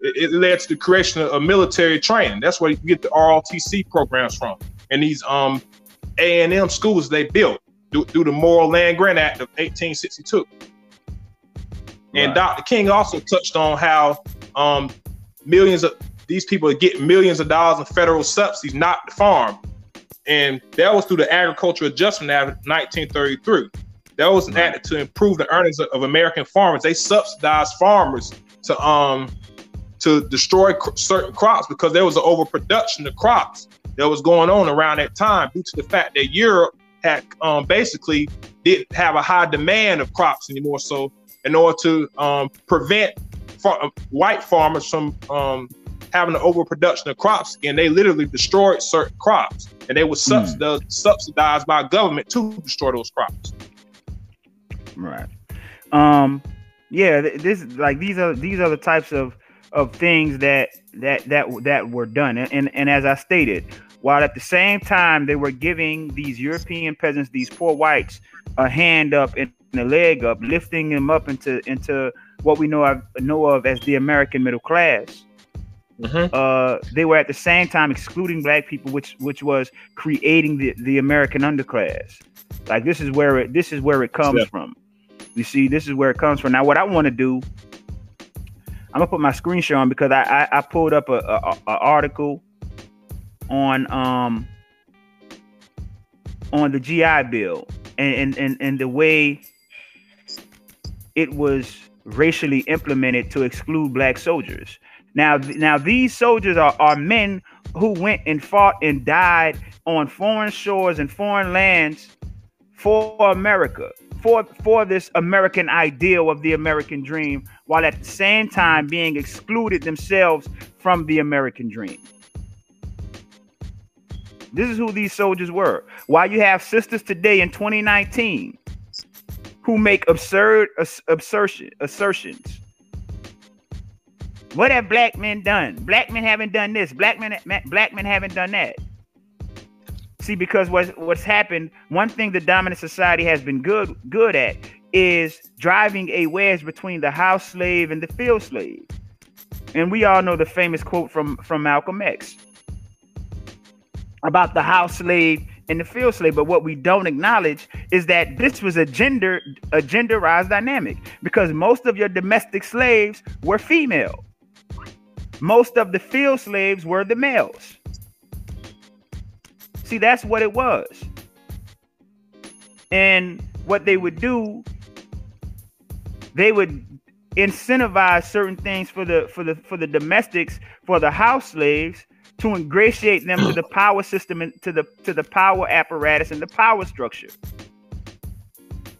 It, it, led to the creation of, of military training. That's where you get the ROTC programs from. And these um A and M schools they built through, the Morrill Land Grant Act of 1862. And right. Dr. King also touched on how um, millions of these people are getting millions of dollars in federal subsidies not to farm. And that was through the Agricultural Adjustment Act of 1933. That was right. added to improve the earnings of, of, American farmers. They subsidized farmers to um to destroy cr- certain crops because there was an overproduction of crops that was going on around that time due to the fact that Europe had um, basically didn't have a high demand of crops anymore. So in order to um, prevent far- white farmers from um, having an overproduction of crops and they literally destroyed certain crops, and they were hmm. subsidized, mm. subsidized by government to destroy those crops. Right. Um. Yeah. This like these are these are the types of of things that that that that were done, and and, and as I stated, while at the same time they were giving these European peasants, these poor whites, a hand up and a leg up, lifting them up into into what we know of, know of as the American middle class. Mm-hmm. Uh, they were at the same time excluding black people, which which was creating the, the American underclass. Like this is where it this is where it comes yeah. from. You see, this is where it comes from. Now, what I want to do, I'm gonna put my screen share on because I I, I pulled up a, a, a article on um on the GI Bill and and and, and the way it was racially implemented to exclude black soldiers. Now, now these soldiers are, are men who went and fought and died on foreign shores and foreign lands for America, for for this American ideal of the American dream, while at the same time being excluded themselves from the American dream. This is who these soldiers were. Why you have sisters today in 2019 who make absurd assertion, assertions. What have black men done? Black men haven't done this. Black men, black men haven't done that. See, because what's what's happened, one thing the dominant society has been good good at is driving a wedge between the house slave and the field slave. And we all know the famous quote from from Malcolm X about the house slave and the field slave. But what we don't acknowledge is that this was a gender a genderized dynamic because most of your domestic slaves were female. Most of the field slaves were the males. See, that's what it was. And what they would do, they would incentivize certain things for the for the for the domestics, for the house slaves, to ingratiate them to the power system and to the to the power apparatus and the power structure.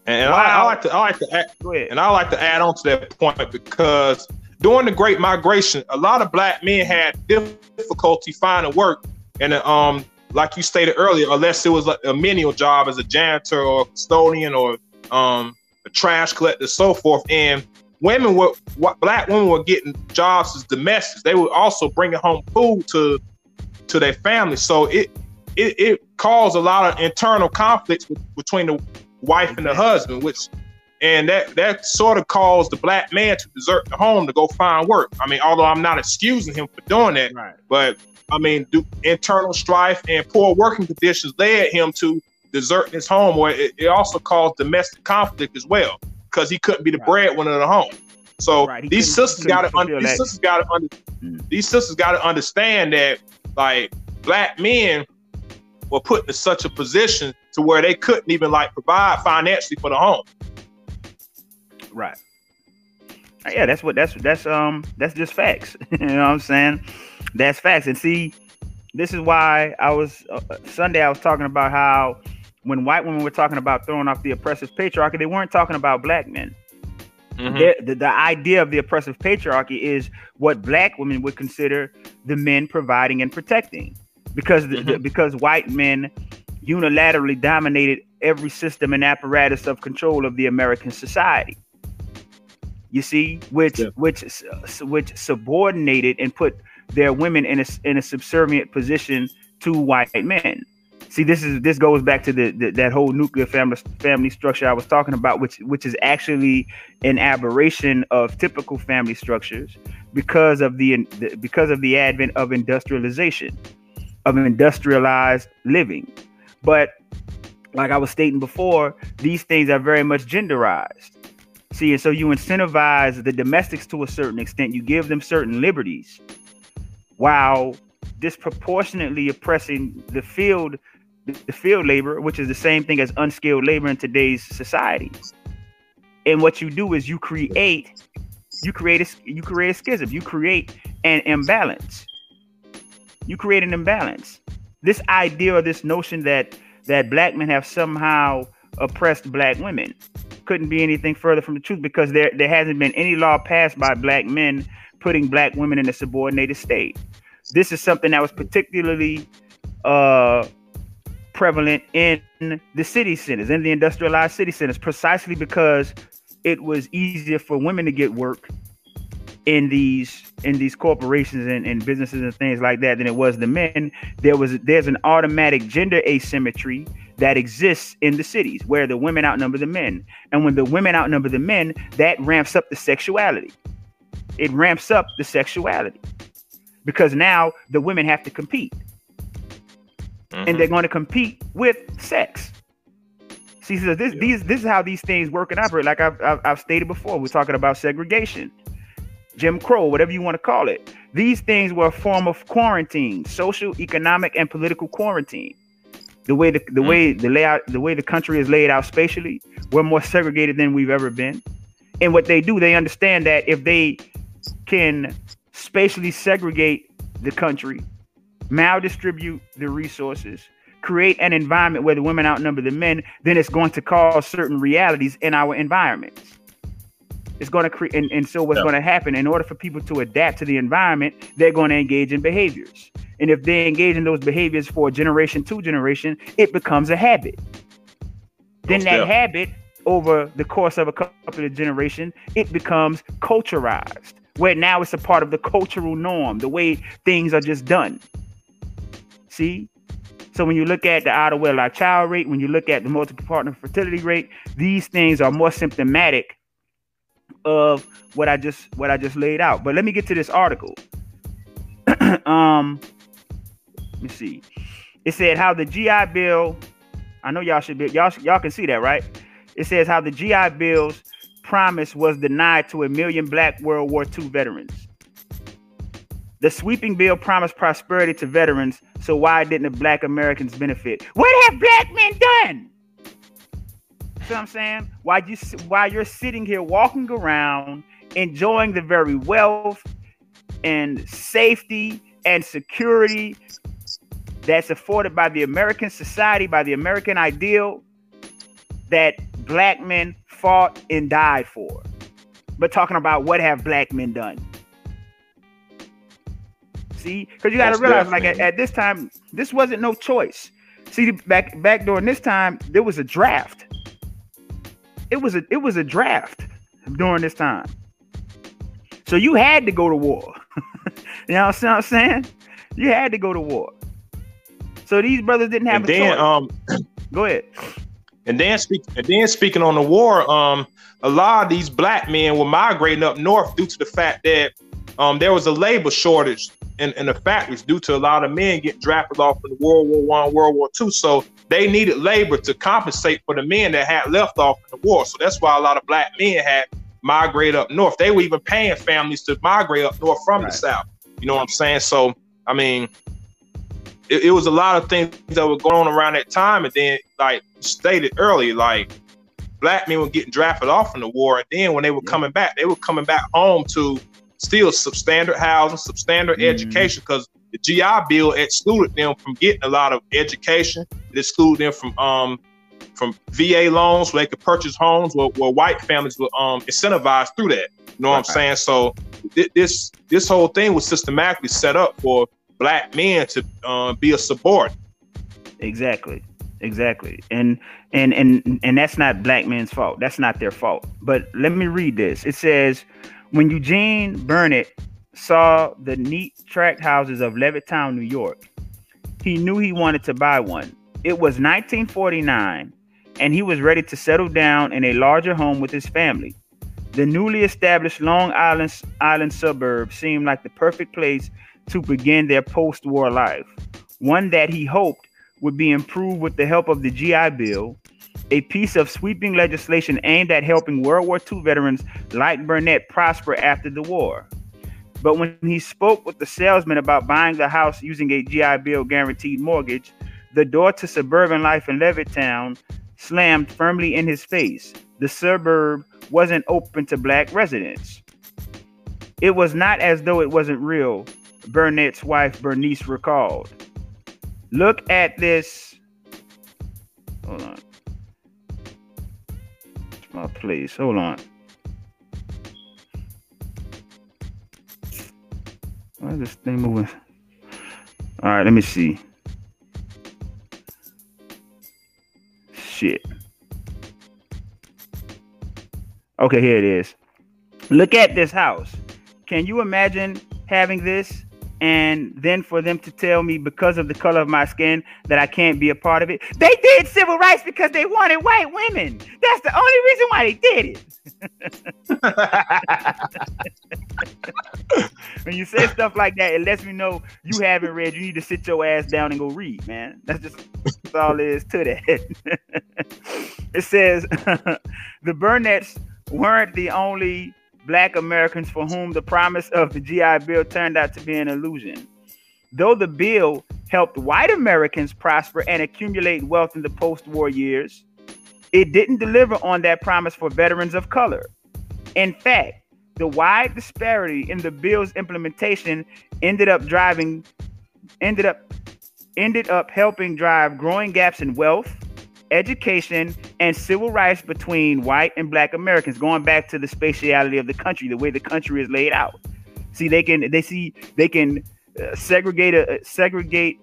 And wow. I, I, like to I like to add, and I like to add on to that point because during the Great Migration, a lot of black men had difficulty finding work, and um, like you stated earlier, unless it was a menial job as a janitor or custodian or um, a trash collector, so forth. And women were what black women were getting jobs as domestics. They were also bringing home food to to their family. So it it, it caused a lot of internal conflicts between the wife and the husband, which and that that sort of caused the black man to desert the home to go find work. I mean, although I'm not excusing him for doing that, right. but I mean, do, internal strife and poor working conditions led him to desert his home, where it, it also caused domestic conflict as well because he couldn't be the right. breadwinner of the home. So right. these sisters got to un- these sisters got to under- mm. these sisters got to understand that like black men were put in such a position to where they couldn't even like provide financially for the home. Right. Uh, yeah, that's what that's that's um that's just facts. you know what I'm saying? That's facts. And see, this is why I was uh, Sunday. I was talking about how when white women were talking about throwing off the oppressive patriarchy, they weren't talking about black men. Mm-hmm. The, the, idea of the oppressive patriarchy is what black women would consider the men providing and protecting, because the, mm-hmm. the, because white men unilaterally dominated every system and apparatus of control of the American society you see, which yeah. which which subordinated and put their women in a in a subservient position to white men. See, this is this goes back to the, the, that whole nuclear family family structure I was talking about, which which is actually an aberration of typical family structures because of the, the because of the advent of industrialization, of industrialized living. But like I was stating before, these things are very much genderized. See, and so you incentivize the domestics to a certain extent. You give them certain liberties, while disproportionately oppressing the field, the field labor, which is the same thing as unskilled labor in today's society. And what you do is you create, you create a, you create a schism. You create an imbalance. You create an imbalance. This idea or this notion that that black men have somehow oppressed black women couldn't be anything further from the truth because there there hasn't been any law passed by black men putting black women in a subordinated state. This is something that was particularly uh, prevalent in the city centers, in the industrialized city centers, precisely because it was easier for women to get work in these in these corporations and, and businesses and things like that than it was the men. There was there's an automatic gender asymmetry that exists in the cities where the women outnumber the men. And when the women outnumber the men, that ramps up the sexuality. It ramps up the sexuality because now the women have to compete. Mm-hmm. And they're going to compete with sex. She says this, yeah. these, this is how these things work and operate. Like I've, I've, I've stated before, we're talking about segregation, Jim Crow, whatever you want to call it. These things were a form of quarantine, social, economic, and political quarantine. The way the, the mm. way the layout, the way the country is laid out spatially, we're more segregated than we've ever been. And what they do, they understand that if they can spatially segregate the country, maldistribute the resources, create an environment where the women outnumber the men, then it's going to cause certain realities in our environments. It's going to create, and, and so what's yeah. going to happen in order for people to adapt to the environment, they're going to engage in behaviors. And if they engage in those behaviors for generation to generation, it becomes a habit. Then that yeah. habit, over the course of a couple of generations, it becomes culturalized, where now it's a part of the cultural norm, the way things are just done. See? So when you look at the out of wedlock child rate, when you look at the multiple partner fertility rate, these things are more symptomatic of what I just what I just laid out. But let me get to this article. um, let me see. It said how the GI Bill. I know y'all should be y'all y'all can see that right. It says how the GI Bill's promise was denied to a million Black World War II veterans. The sweeping bill promised prosperity to veterans, so why didn't the Black Americans benefit? What have Black men done? See what I'm saying? While you while you're sitting here walking around enjoying the very wealth and safety and security that's afforded by the American society, by the American ideal that black men fought and died for. But talking about what have black men done? See, because you got to realize, like at, at, this time, this wasn't no choice. See, back back during this time, there was a draft it was a it was a draft during this time. So you had to go to war. you know what I'm saying? You had to go to war. So these brothers didn't have and a then, choice. Um, go ahead. And then speak and then speaking on the war, um, a lot of these black men were migrating up north due to the fact that um, there was a labor shortage in, in the factories due to a lot of men getting drafted off in World War One, World War Two. So they needed labor to compensate for the men that had left off in the war. So that's why a lot of black men had migrated up north. They were even paying families to migrate up north from right. the south. You know what I'm saying? So I mean, it, it, was a lot of things that were going on around that time. And then, like stated earlier, like black men were getting drafted off in the war, and then when they were yeah. coming back, they were coming back home to still substandard housing, substandard mm-hmm. education, because the GI Bill excluded them from getting a lot of education. It excluded them from um from VA loans where they could purchase homes where, where white families were um incentivized through that. You know what I'm saying? So th- this this whole thing was systematically set up for black men to uh, be a subordinate. Exactly. Exactly. And and and and that's not black men's fault. That's not their fault. But let me read this. It says when Eugene Burnett saw the neat tract houses of Levittown, New York, he knew he wanted to buy one. It was 1949, and he was ready to settle down in a larger home with his family. The newly established Long Island, Island suburb seemed like the perfect place to begin their post war life, one that he hoped would be improved with the help of the GI Bill a piece of sweeping legislation aimed at helping World War II veterans like Burnett prosper after the war. But when he spoke with the salesman about buying the house using a GI Bill guaranteed mortgage, the door to suburban life in Levittown slammed firmly in his face. The suburb wasn't open to black residents. It was not as though it wasn't real, Burnett's wife Bernice recalled. Look at this. Hold on Oh, my place. Hold on. Why is this thing moving? All right, let me see. Shit. Okay, here it is. Look at this house. Can you imagine having this and then for them to tell me because of the color of my skin that I can't be a part of it. They did civil rights because they wanted white women. That's the only reason why they did it. when you say stuff like that, it lets me know you haven't read. You need to sit your ass down and go read, man. That's just that's all there is to that. it says the Burnetts weren't the only black Americans for whom the promise of the GI Bill turned out to be an illusion. Though the bill helped white Americans prosper and accumulate wealth in the post war years, it didn't deliver on that promise for veterans of color. In fact, the wide disparity in the bill's implementation ended up driving ended up ended up helping drive growing gaps in wealth, education, and civil rights between white and black Americans, going back to the spatiality of the country, the way the country is laid out. See, they can they see they can uh, segregate a segregate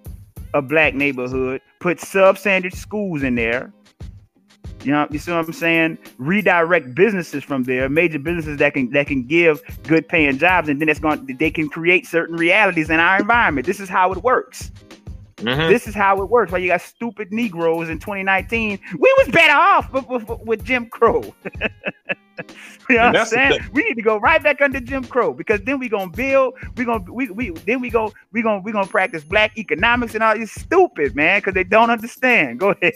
a black neighborhood, put substandard schools in there. You know, you see what I'm saying? Redirect businesses from there, major businesses that can that can give good paying jobs, and then it's going they can create certain realities in our environment. This is how it works. Mm-hmm. This is how it works. Why you got stupid Negroes in 2019? We was better off with, with, with Jim Crow. you know what I'm saying? We need to go right back under Jim Crow because then we gonna build. We gonna we, we then we go we gonna we gonna practice black economics and all these stupid man because they don't understand. Go ahead.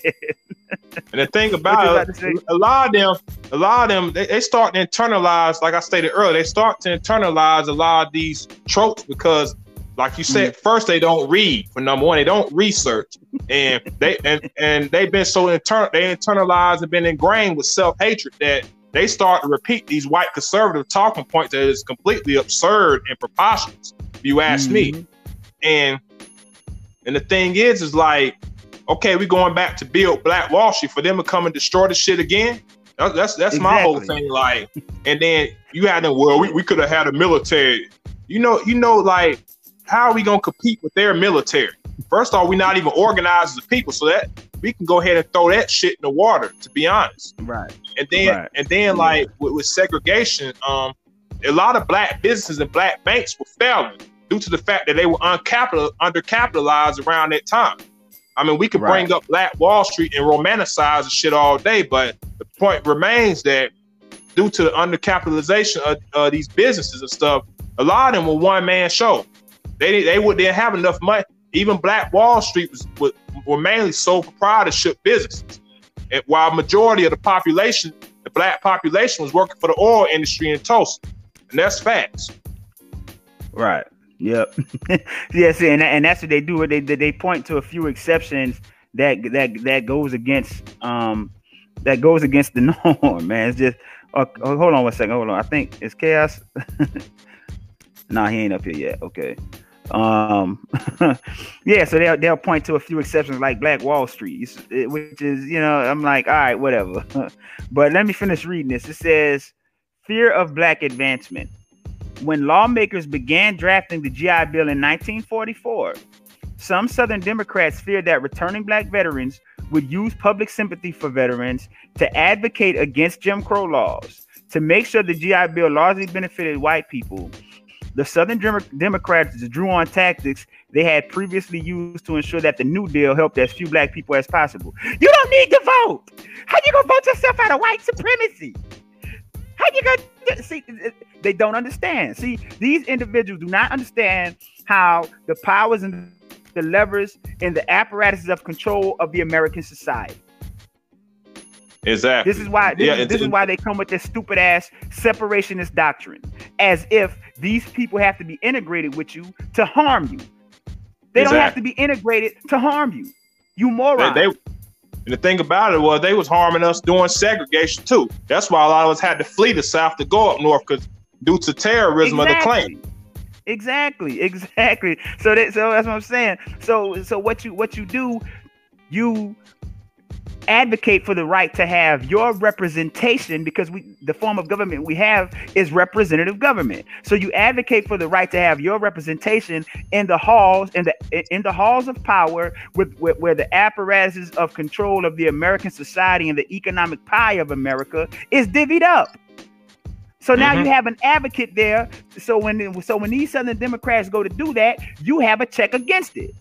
and the thing about it, a lot of them, a lot of them, they, they start to internalize. Like I stated earlier, they start to internalize a lot of these tropes because like you said, first they don't read for number one, they don't research, and they and and they've been so internal, they internalized and been ingrained with self hatred that they start to repeat these white conservative talking points that is completely absurd and preposterous. If you ask mm-hmm. me, and and the thing is, is like, okay, we're going back to build Black Wall Street for them to come and destroy the shit again. That's that's, that's exactly. my whole thing. Like, and then you had them. Well, we, we could have had a military. You know, you know, like how are we gonna compete with their military? First off, we're not even organized as a people, so that we can go ahead and throw that shit in the water. To be honest, right? And then right. and then like with, with, segregation, um, a lot of black businesses and black banks were failing due to the fact that they were uncapital undercapitalized around that time. I mean, we could right. bring up Black Wall Street and romanticize the shit all day, but the point remains that due to the undercapitalization of uh, these businesses and stuff, a lot of them were one man show. They they would didn't have enough money. Even Black Wall Street was, was were mainly sole proprietorship businesses, and while majority of the population, the black population, was working for the oil industry in Tulsa, and that's facts. Right. Yep. yes, and and that's what they do. They they point to a few exceptions that that that goes against um that goes against the norm, man. It's just uh, hold on one second. Hold on. I think it's chaos. nah, he ain't up here yet. Okay. Um, yeah, so they'll they'll point to a few exceptions like Black Wall Street, which is you know I'm like all right, whatever. but let me finish reading this. It says fear of black advancement. When lawmakers began drafting the GI Bill in 1944, some Southern Democrats feared that returning black veterans would use public sympathy for veterans to advocate against Jim Crow laws. To make sure the GI Bill largely benefited white people, the Southern Democrats drew on tactics they had previously used to ensure that the New Deal helped as few black people as possible. You don't need to vote. How you gonna vote yourself out of white supremacy? How you gonna see? They don't understand. See, these individuals do not understand how the powers and the levers and the apparatuses of control of the American society. Exactly. This is why this, yeah, is, this is why they come with this stupid ass separationist doctrine, as if these people have to be integrated with you to harm you. They exactly. don't have to be integrated to harm you. You moron. They, they, and the thing about it was they was harming us doing segregation too. That's why a lot of us had to flee the south to go up north because due to terrorism exactly. of the Klan. Exactly, exactly. So that so that's what I'm saying. So so what you what you do, you advocate for the right to have your representation because we the form of government we have is representative government so you advocate for the right to have your representation in the halls in the in the halls of power with, with where the apparatuses of control of the american society and the economic pie of america is divvied up so now mm-hmm. you have an advocate there. So when so when these Southern Democrats go to do that, you have a check against it,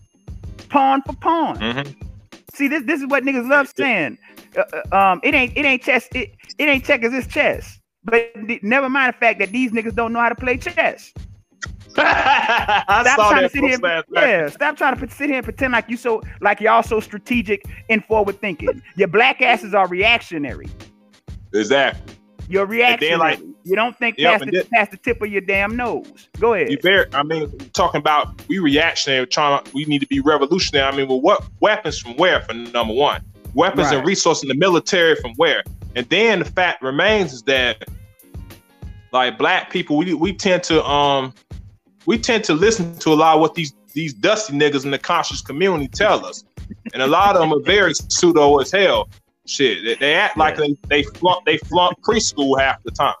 pawn for pawn. Mm-hmm. See, this this is what niggas love saying. Uh, uh, um, it ain't it ain't chess. It, it ain't checkers. It's chess. But never mind the fact that these niggas don't know how to play chess. stop trying to sit here. And, yeah, stop trying to sit here and pretend like you so like y'all so strategic and forward thinking. Your black asses are reactionary. Exactly. You're reactionary. like You don't think yep, past, the, then, past the tip of your damn nose. Go ahead. You very, I mean, talking about we reactionary, trying we need to be revolutionary. I mean, well, what weapons from where? For number one, weapons right. and resources in the military from where? And then the fact remains is that like black people, we we tend to um we tend to listen to a lot of what these these dusty niggas in the conscious community tell us, and a lot of them are very pseudo as hell. Shit, they, they act like they they flunk they flunk preschool half the time.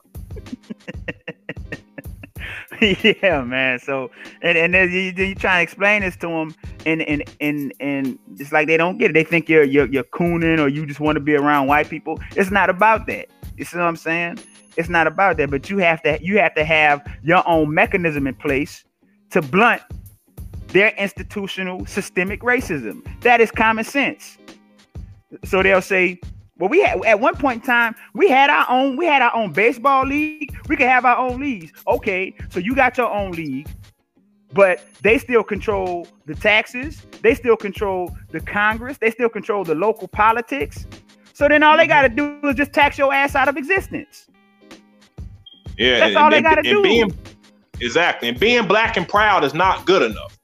yeah, man. So and and then you, you try to explain this to them, and and and and it's like they don't get it. They think you're you're you're cooning or you just want to be around white people. It's not about that. You see what I'm saying? It's not about that. But you have to you have to have your own mechanism in place to blunt their institutional systemic racism. That is common sense. So they'll say, well, we had at one point in time, we had our own, we had our own baseball league. We could have our own leagues. Okay, so you got your own league, but they still control the taxes, they still control the Congress, they still control the local politics. So then all they mm-hmm. gotta do is just tax your ass out of existence. Yeah, that's and, all they gotta do. Being, exactly, and being black and proud is not good enough.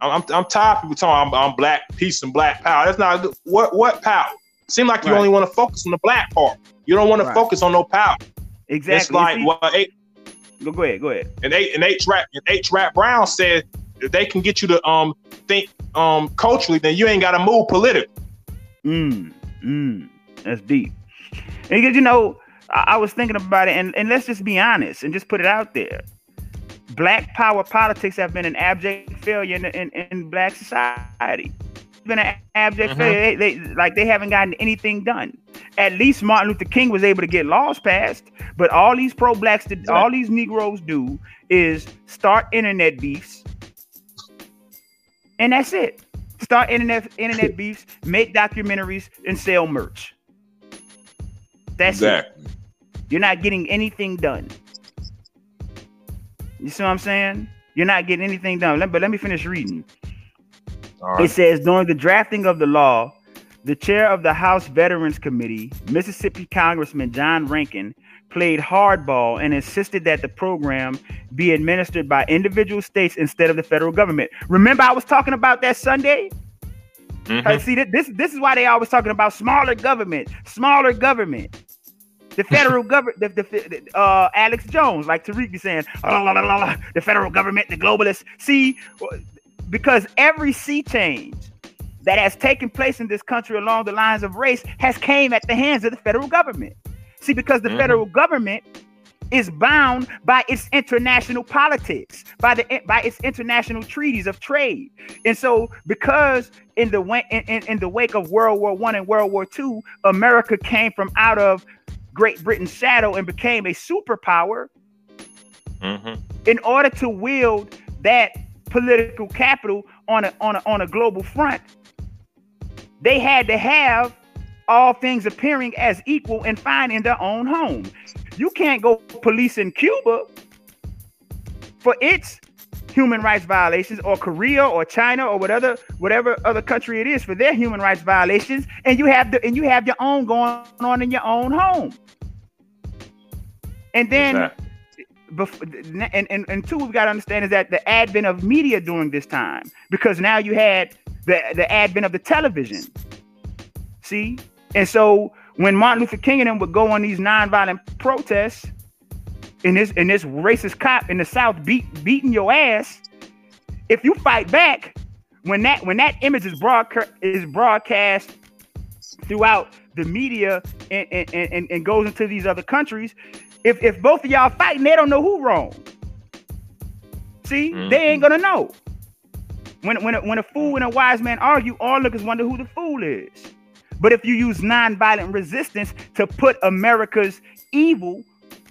I'm, I'm, I'm tired of people talking I'm, I'm black, peace and black power. That's not good. What what power? Seem like you right. only want to focus on the black part. You don't want to focus on no power. Exactly. It's like what well, eight. Go, go ahead. Go ahead. And eight and eight rap and H. Rap Brown said if they can get you to um think um culturally, then you ain't got to move politically. Mm, mm, that's deep. And because you know, I, I was thinking about it, and, and let's just be honest and just put it out there. Black power politics have been an abject failure in, in, in black society been an abject mm-hmm. failure. They, they, like they haven't gotten anything done. At least Martin Luther King was able to get laws passed, but all these pro blacks, yeah. all these Negroes do is start internet beefs, and that's it. Start internet internet beefs, make documentaries, and sell merch. That's exactly. it. You're not getting anything done. You see what I'm saying? You're not getting anything done. But let me finish reading. Right. It says during the drafting of the law, the chair of the House Veterans Committee, Mississippi Congressman John Rankin, played hardball and insisted that the program be administered by individual states instead of the federal government. Remember, I was talking about that Sunday. Mm-hmm. Uh, see, this this is why they always talking about smaller government, smaller government. The federal government, the, the, uh, Alex Jones, like Tariq be saying, la, la, la, the federal government, the globalists. See, because every sea change that has taken place in this country along the lines of race has came at the hands of the federal government. See, because the mm-hmm. federal government is bound by its international politics, by the by its international treaties of trade, and so because in the in, in, in the wake of World War One and World War Two, America came from out of Great Britain's shadow and became a superpower. Mm-hmm. In order to wield that political capital on a on a on a global front, they had to have all things appearing as equal and fine in their own home. You can't go policing Cuba for its human rights violations or Korea or China or whatever whatever other country it is for their human rights violations and you have the and you have your own going on in your own home. And then before, and, and, and two, we've got to understand is that the advent of media during this time, because now you had the, the advent of the television. See? And so when Martin Luther King and them would go on these nonviolent protests, in this in this racist cop in the South beat beating your ass, if you fight back, when that when that image is broadcast is broadcast throughout the media and, and, and, and goes into these other countries, if if both of y'all fighting, they don't know who wrong. See, mm-hmm. they ain't gonna know. When when a, when a fool and a wise man argue, all lookers wonder who the fool is. But if you use nonviolent resistance to put America's evil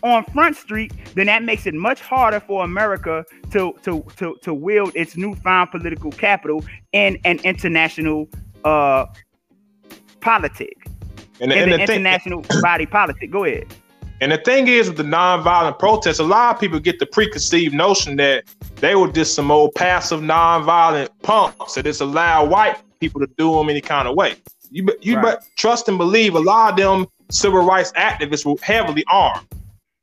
on Front Street, then that makes it much harder for America to to to, to wield its newfound political capital in an international uh politic. And, in and the, the international thing, body politic. Go ahead. And the thing is with the nonviolent protests, a lot of people get the preconceived notion that they were just some old passive nonviolent punks that just allow white people to do them any kind of way. You you right. trust and believe a lot of them civil rights activists were heavily armed.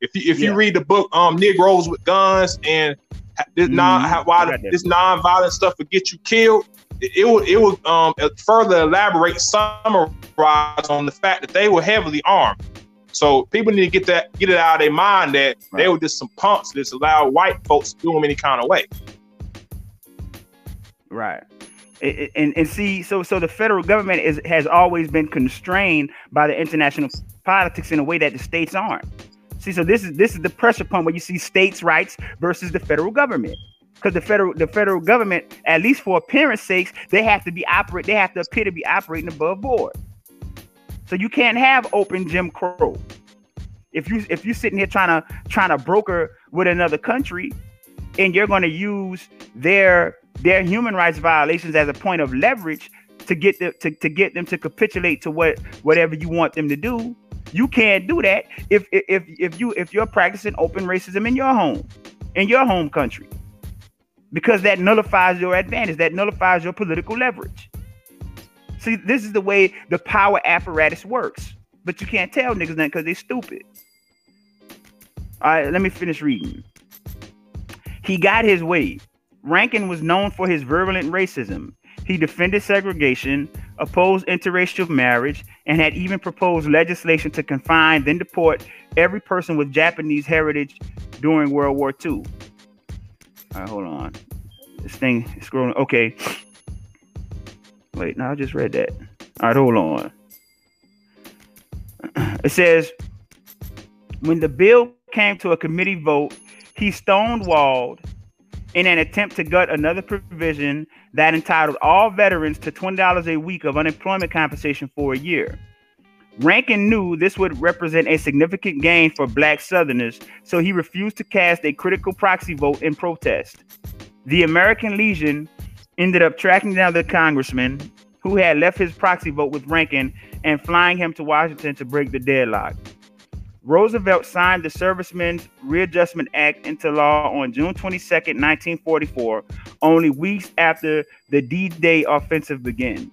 If you if yeah. you read the book um Negroes with Guns and this mm, non how, why this non-violent stuff will get you killed, it, it will it would um further elaborate summarize on the fact that they were heavily armed. So people need to get that get it out of their mind that right. they were just some punks that allowed white folks to do them any kind of way. Right. And, and see, so so the federal government is has always been constrained by the international politics in a way that the states aren't. See, so this is this is the pressure point where you see states' rights versus the federal government. Because the federal the federal government, at least for appearance sakes, they have to be operate, they have to appear to be operating above board. So you can't have open Jim Crow. If you if you're sitting here trying to trying to broker with another country, and you're going to use their their human rights violations as a point of leverage to get them to, to get them to capitulate to what whatever you want them to do, you can't do that if if if you if you're practicing open racism in your home, in your home country. Because that nullifies your advantage, that nullifies your political leverage. See, this is the way the power apparatus works. But you can't tell niggas that because they're stupid. All right, let me finish reading. He got his way. Rankin was known for his virulent racism. He defended segregation, opposed interracial marriage, and had even proposed legislation to confine, then deport every person with Japanese heritage during World War II. All right, hold on. This thing is scrolling. Okay. Wait, no, I just read that. All right, hold on. It says when the bill came to a committee vote, he stonewalled in an attempt to gut another provision that entitled all veterans to $20 a week of unemployment compensation for a year. Rankin knew this would represent a significant gain for black Southerners, so he refused to cast a critical proxy vote in protest. The American Legion ended up tracking down the congressman who had left his proxy vote with Rankin and flying him to Washington to break the deadlock. Roosevelt signed the Servicemen's Readjustment Act into law on June 22, 1944, only weeks after the D Day offensive began.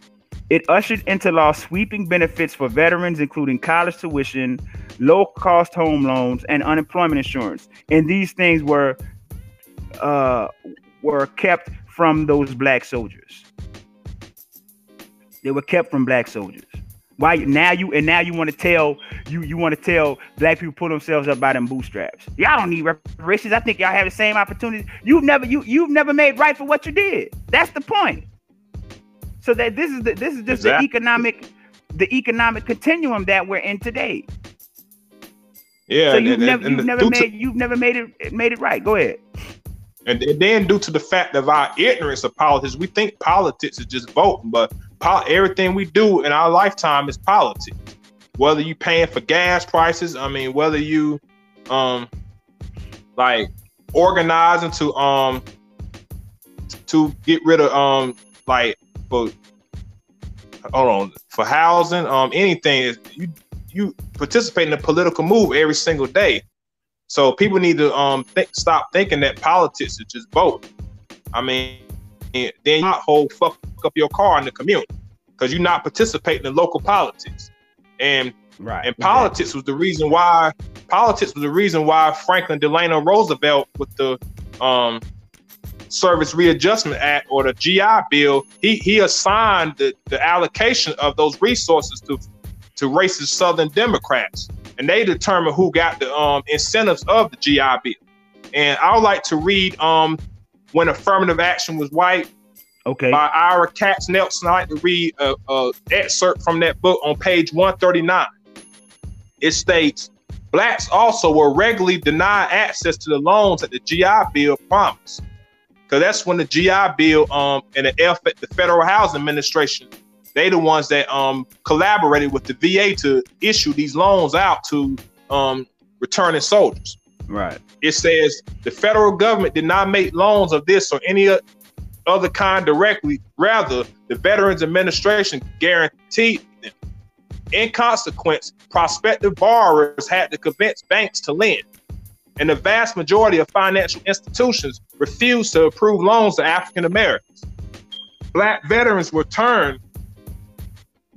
It ushered into law sweeping benefits for veterans, including college tuition, low cost home loans, and unemployment insurance. And these things were uh, were kept from those black soldiers. They were kept from black soldiers. Why now you and now you want to tell you you want to tell black people pull themselves up by them bootstraps. Y'all don't need reparations. I think y'all have the same opportunity. You've never you you've never made right for what you did. That's the point. So that this is the, this is just exactly. the economic the economic continuum that we're in today. Yeah. So you've and, never and, you've never made you've never made it made it right. Go ahead. And then due to the fact of our ignorance of politics, we think politics is just voting, but po- everything we do in our lifetime is politics. Whether you paying for gas prices, I mean, whether you um like organizing to um to get rid of um like for hold on for housing um anything you you participate in a political move every single day. So people need to um think, stop thinking that politics is just vote. I mean, then you not hold fuck up your car in the community because you're not participating in local politics. And right, and politics exactly. was the reason why politics was the reason why Franklin Delano Roosevelt with the um, Service Readjustment Act or the GI Bill, he he assigned the, the allocation of those resources to to racist Southern Democrats, and they determined who got the um, incentives of the GI Bill. And I would like to read um, when affirmative action was white Okay. By Ira Katznelson. I like to read a, a excerpt from that book on page 139. It states, blacks also were regularly denied access to the loans that the GI Bill promised. Because that's when the GI Bill um, and the F the Federal Housing Administration, they the ones that um, collaborated with the VA to issue these loans out to um, returning soldiers. Right. It says the federal government did not make loans of this or any other kind directly. Rather, the Veterans Administration guaranteed them. In consequence, prospective borrowers had to convince banks to lend. And the vast majority of financial institutions refused to approve loans to African Americans. Black veterans were turned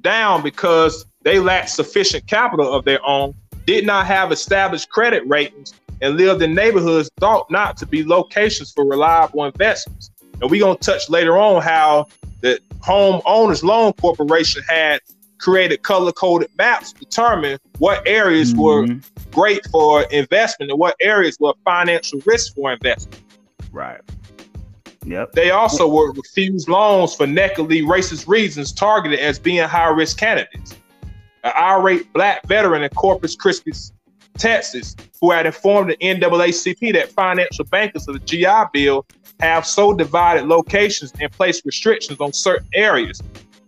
down because they lacked sufficient capital of their own did not have established credit ratings and lived in neighborhoods thought not to be locations for reliable investments. And we're going to touch later on how the Home Owners Loan Corporation had created color coded maps to determine what areas mm-hmm. were great for investment and what areas were financial risk for investment. Right. Yep. They also were refused loans for neckily racist reasons targeted as being high risk candidates. An irate black veteran in Corpus Christi, Texas, who had informed the NAACP that financial bankers of the GI Bill have so divided locations and placed restrictions on certain areas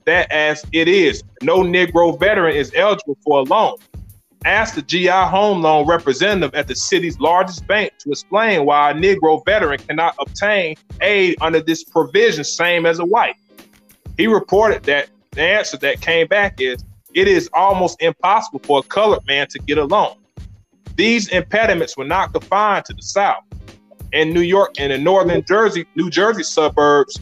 that as it is, no Negro veteran is eligible for a loan. Asked the GI Home Loan representative at the city's largest bank to explain why a Negro veteran cannot obtain aid under this provision, same as a white. He reported that the answer that came back is it is almost impossible for a colored man to get a loan. These impediments were not confined to the South. In New York and in northern Jersey, New Jersey suburbs,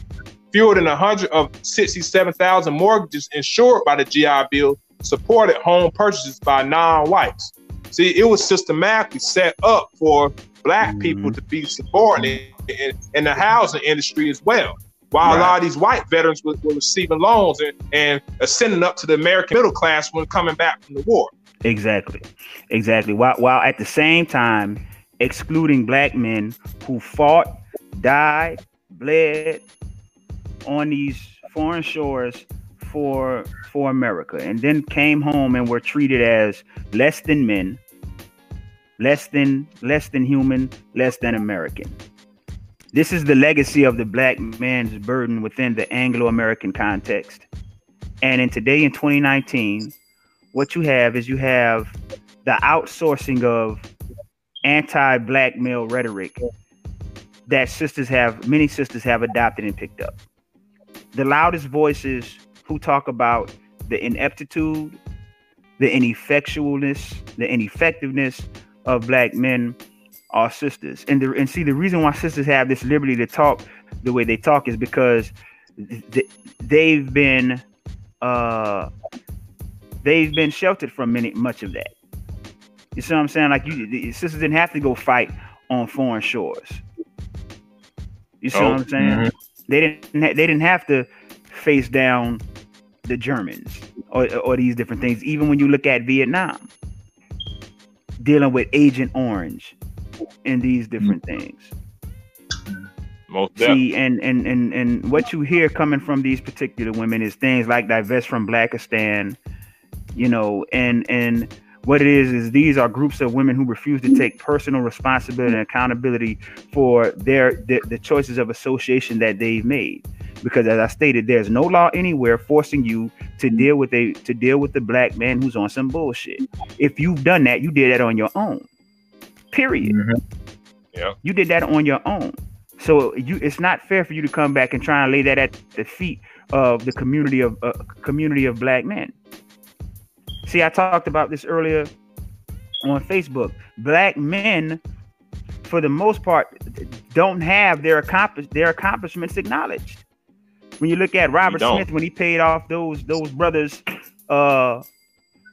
fewer than 100 of 67,000 mortgages insured by the GI Bill supported home purchases by non-whites. See, it was systematically set up for black mm-hmm. people to be subordinate in, in, the housing industry as well. While right. a lot of these white veterans were, were receiving loans and, and ascending up to the American middle class when coming back from the war. Exactly. Exactly. While, while at the same time excluding black men who fought, died, bled on these foreign shores for for America and then came home and were treated as less than men, less than less than human, less than American. This is the legacy of the black man's burden within the Anglo-American context. And in today in 2019, what you have is you have the outsourcing of anti-black male rhetoric that sisters have many sisters have adopted and picked up. The loudest voices who talk about the ineptitude, the ineffectualness, the ineffectiveness of black men are sisters. And the, and see the reason why sisters have this liberty to talk the way they talk is because th- they've been uh they've been sheltered from many much of that. You see what I'm saying? Like you, the sisters didn't have to go fight on foreign shores. You see oh, what I'm saying? Mm-hmm. They didn't. Ha- they didn't have to face down the Germans or, or these different things. Even when you look at Vietnam, dealing with Agent Orange and these different mm-hmm. things. Most See, and, and and and what you hear coming from these particular women is things like divest from Blackistan, you know, and and what it is is these are groups of women who refuse to take personal responsibility and accountability for their the, the choices of association that they've made. Because as i stated there's no law anywhere forcing you to deal with a to deal with the black man who's on some bullshit. If you've done that you did that on your own. Period. Mm-hmm. yeah. You did that on your own. So you it's not fair for you to come back and try and lay that at the feet of the community of uh, community of black men See, I talked about this earlier on Facebook. Black men, for the most part, don't have their accomplish their accomplishments acknowledged. When you look at Robert Smith when he paid off those those brothers uh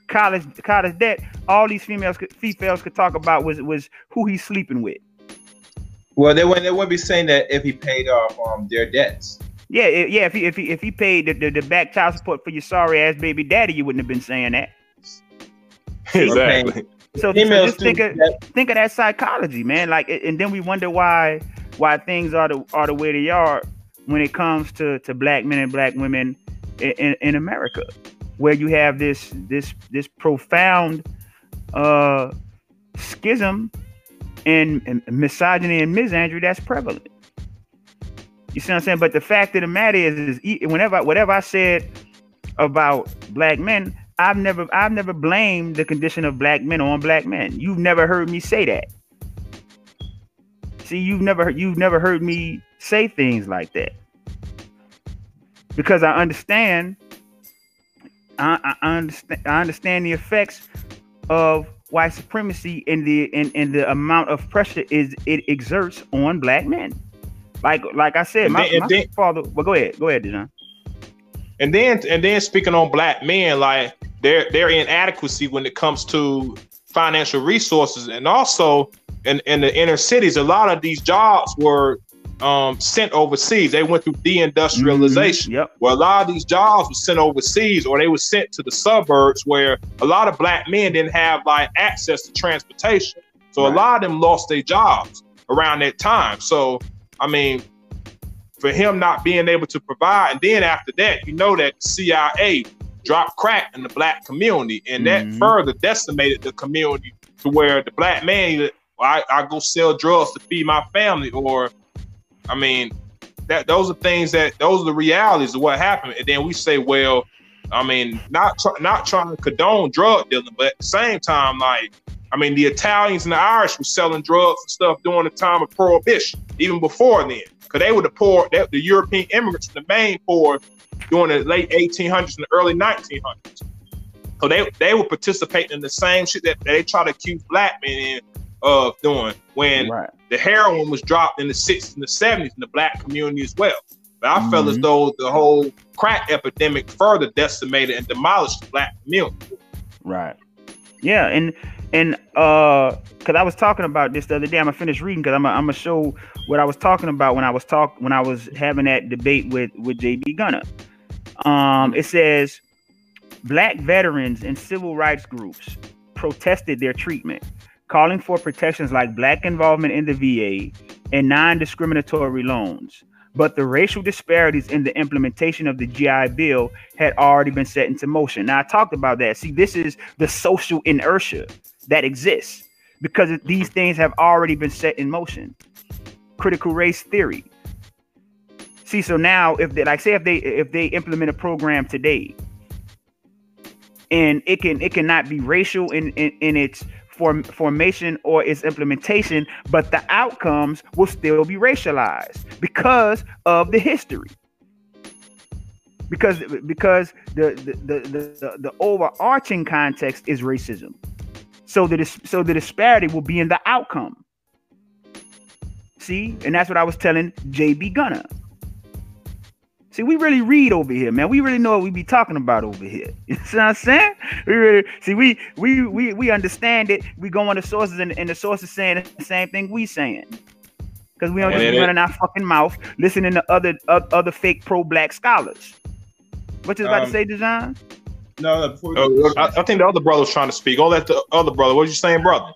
college college debt, all these females could, females could talk about was was who he's sleeping with. Well, they wouldn't they wouldn't be saying that if he paid off um their debts. Yeah, yeah. If he if he if he paid the, the, the back child support for your sorry ass baby daddy, you wouldn't have been saying that. Exactly. So, so just think of think of that psychology, man. Like, and then we wonder why why things are the are the way they are when it comes to to black men and black women in, in, in America, where you have this this this profound uh schism and, and misogyny and misandry that's prevalent. You see what I'm saying? But the fact of the matter is, is whenever whatever I said about black men, I've never I've never blamed the condition of black men on black men. You've never heard me say that. See, you've never you've never heard me say things like that. Because I understand I, I, understand I understand the effects of white supremacy and the in, in the amount of pressure is it exerts on black men. Like like I said, my, then, my then, father. Well, go ahead, go ahead, John. And then and then speaking on black men, like their their inadequacy when it comes to financial resources, and also in, in the inner cities, a lot of these jobs were um, sent overseas. They went through deindustrialization. Mm-hmm. Yep. Where a lot of these jobs were sent overseas, or they were sent to the suburbs, where a lot of black men didn't have like access to transportation. So right. a lot of them lost their jobs around that time. So I mean, for him not being able to provide, and then after that, you know that CIA dropped crack in the black community, and mm-hmm. that further decimated the community to where the black man, I, I go sell drugs to feed my family, or I mean, that those are things that those are the realities of what happened. And then we say, well, I mean, not not trying to condone drug dealing, but at the same time, like, I mean, the Italians and the Irish were selling drugs and stuff during the time of Prohibition, even before then, because they were the poor, they, the European immigrants, the main poor during the late 1800s and the early 1900s. So they they were participating in the same shit that, that they try to accuse black men in of doing when right. the heroin was dropped in the 60s and the 70s in the black community as well. But I mm-hmm. felt as though the whole crack epidemic further decimated and demolished the black community. Right. Yeah, and and uh because I was talking about this the other day. I'm gonna finish reading because I'm gonna, I'm show what I was talking about when I was talk when I was having that debate with with JB Gunner. Um, it says black veterans and civil rights groups protested their treatment calling for protections like black involvement in the VA and non discriminatory loans. But the racial disparities in the implementation of the GI Bill had already been set into motion. Now, I talked about that. See, this is the social inertia that exists because these mm-hmm. things have already been set in motion. Critical race theory. See, so now if they like say if they if they implement a program today and it can it cannot be racial in in, in its form, formation or its implementation, but the outcomes will still be racialized because of the history. Because because the the, the, the, the overarching context is racism. So the so the disparity will be in the outcome. See, and that's what I was telling JB Gunner. See, we really read over here, man. We really know what we be talking about over here. You know what I'm saying? We really see we we we we understand it. We go on the sources and, and the sources saying the same thing we saying. Because we don't just be running our fucking mouth listening to other uh, other fake pro black scholars. What you about um, to say, Dejan? No, no I, I, think the other brother was trying to speak. All that the other brother. What you saying, brother?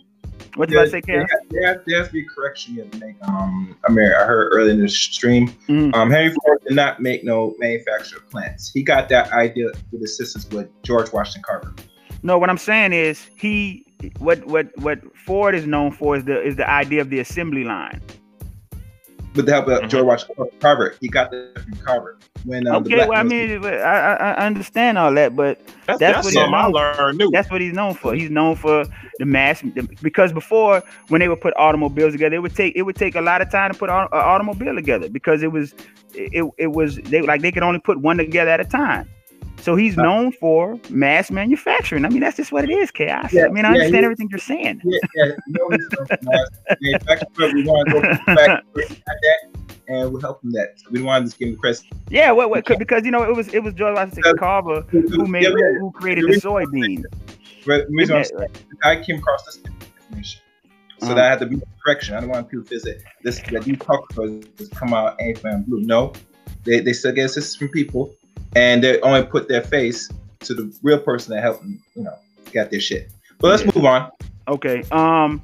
What did I say, Karen? There, has, there has to be a correction you have to make. Um, I mean, I heard earlier in the stream, mm-hmm. um, Henry Ford did not make no manufacturer plants. He got that idea with assistance with George Washington Carver. No, what I'm saying is he what what what Ford is known for is the is the idea of the assembly line with the help of mm-hmm. George Washington Carver. He got that from Carver. When um, okay, well, I mean, I, I understand all that, but that's, that's, that's what I learned. New. That's what he's known for. He's known for the mass because before when they would put automobiles together, it would take it would take a lot of time to put an automobile together because it was it, it was they like they could only put one together at a time. So he's known for mass manufacturing. I mean, that's just what it is, chaos. Yeah, I mean, I yeah, understand everything you're saying. Yeah, yeah. You know, we want to go back that, and we'll help him that. We don't want to just give him credit. Yeah, well, because you know it was it was George Washington Carver who made who, who created the soybean. But the I came across this information. So uh-huh. that had to be correction. I don't want people to visit this that these talk just come out ain't blue. No, they, they still get assistance from people and they only put their face to the real person that helped them, you know, got their shit. But let's yeah. move on. Okay. Um,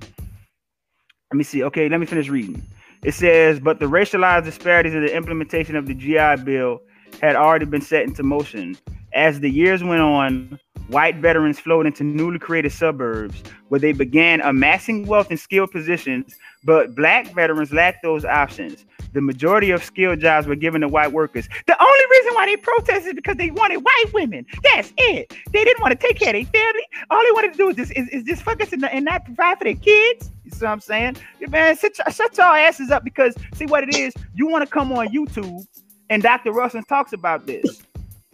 let me see. Okay, let me finish reading. It says, but the racialized disparities in the implementation of the GI Bill had already been set into motion. As the years went on, white veterans flowed into newly created suburbs where they began amassing wealth and skilled positions, but black veterans lacked those options the majority of skilled jobs were given to white workers. The only reason why they protested is because they wanted white women. That's it. They didn't want to take care of their family. All they wanted to do is just, is, is just focus and, and not provide for their kids. You see what I'm saying? Man, shut, shut y'all asses up because see what it is? You want to come on YouTube and Dr. Russell talks about this.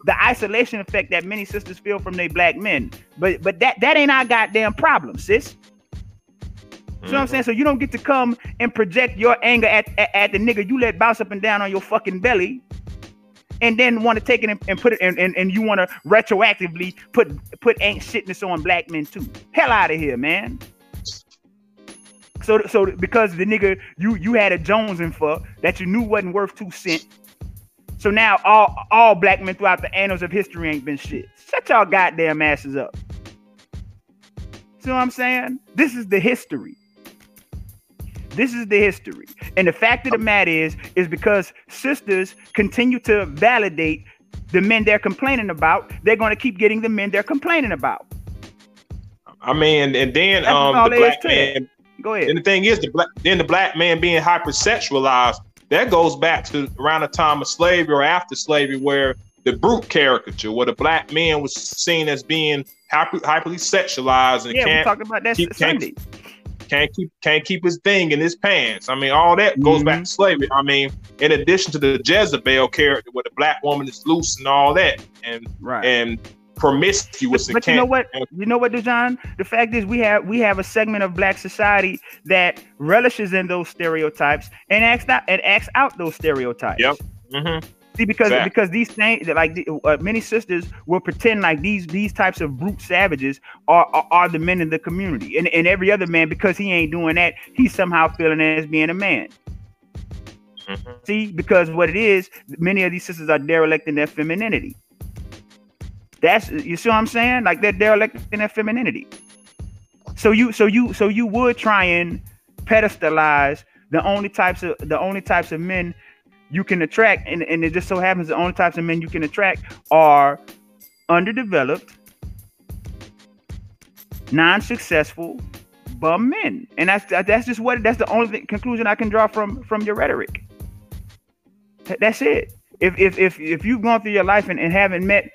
The isolation effect that many sisters feel from their black men. But but that that ain't our goddamn problem, sis. Know what I'm saying? So you don't get to come and project your anger at, at, at, the nigga you let bounce up and down on your fucking belly and then want to take it and, and put it and, and, and you want to retroactively put put ain't shitness on black men too. Hell out of here, man. So so because the nigga you you had a Jones and for that you knew wasn't worth two cent. So now all all black men throughout the annals of history ain't been shit. Shut y'all goddamn asses up. See what I'm saying? This is the history. This is the history. And the fact of the matter is, is because sisters continue to validate the men they're complaining about, they're going to keep getting the men they're complaining about. I mean, and then That's um the black man. Go ahead. And the thing is, the black then the black man being hypersexualized. That goes back to around the time of slavery or after slavery, where the brute caricature, where the black man was seen as being hyper, hyperly sexualized and yeah, can't we talked about that Sunday. Can't, keep can't keep his thing in his pants. I mean, all that goes mm-hmm. back to slavery. I mean, in addition to the Jezebel character, where the black woman is loose and all that, and right. and promiscuous. But, but you know what? You know what, Dejan? The fact is, we have we have a segment of black society that relishes in those stereotypes and acts out and acts out those stereotypes. Yep. Mm-hmm. See, because exactly. because these things like uh, many sisters will pretend like these these types of brute savages are, are, are the men in the community, and and every other man because he ain't doing that, he's somehow feeling as being a man. Mm-hmm. See, because what it is, many of these sisters are derelict in their femininity. That's you see what I'm saying? Like they're derelict in their femininity. So you so you so you would try and pedestalize the only types of the only types of men you can attract, and, and it just so happens the only types of men you can attract are underdeveloped, non-successful bum men, and that's that's just what that's the only thing, conclusion I can draw from from your rhetoric. That's it. If if if if you've gone through your life and, and haven't met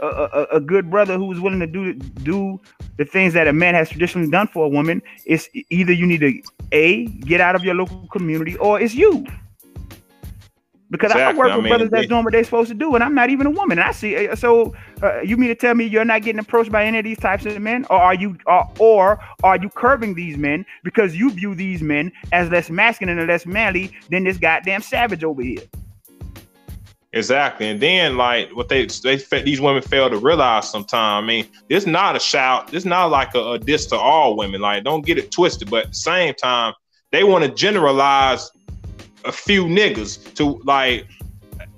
a, a, a, good brother who's willing to do do the things that a man has traditionally done for a woman, it's either you need to a get out of your local community or it's you because exactly. I work with I mean, brothers that's doing what they're supposed to do, and I'm not even a woman. And I see. Uh, so, uh, you mean to tell me you're not getting approached by any of these types of men, or are you, uh, or are you curbing these men because you view these men as less masculine and less manly than this goddamn savage over here? Exactly, and then like what they they these women fail to realize sometimes. I mean, it's not a shout. It's not like a, a diss to all women. Like, don't get it twisted. But at the same time, they want to generalize a few niggas to like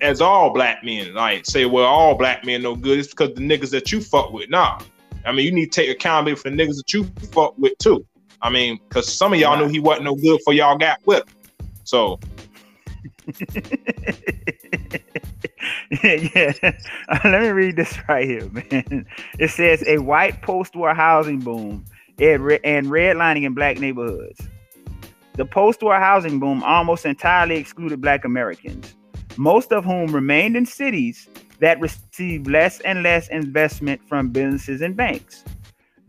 as all black men, like say, well, all black men no good. It's because the niggas that you fuck with. Nah. I mean, you need to take accountability for the niggas that you fuck with too. I mean, because some of y'all knew he wasn't no good for y'all got whipped. So yeah, let me read this right here, man. It says a white post-war housing boom and redlining in black neighborhoods. The post-war housing boom almost entirely excluded black Americans, most of whom remained in cities that received less and less investment from businesses and banks.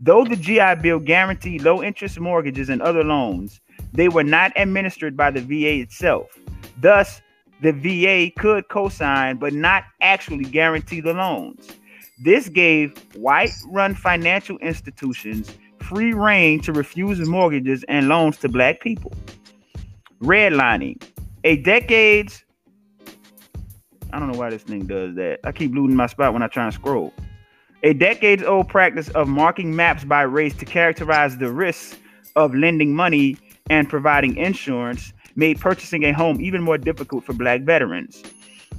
Though the GI Bill guaranteed low interest mortgages and other loans, they were not administered by the VA itself. Thus, the VA could co-sign but not actually guarantee the loans. This gave white-run financial institutions free reign to refuse mortgages and loans to black people. Redlining, a decades. I don't know why this thing does that. I keep losing my spot when I try and scroll. A decades old practice of marking maps by race to characterize the risks of lending money and providing insurance made purchasing a home even more difficult for black veterans.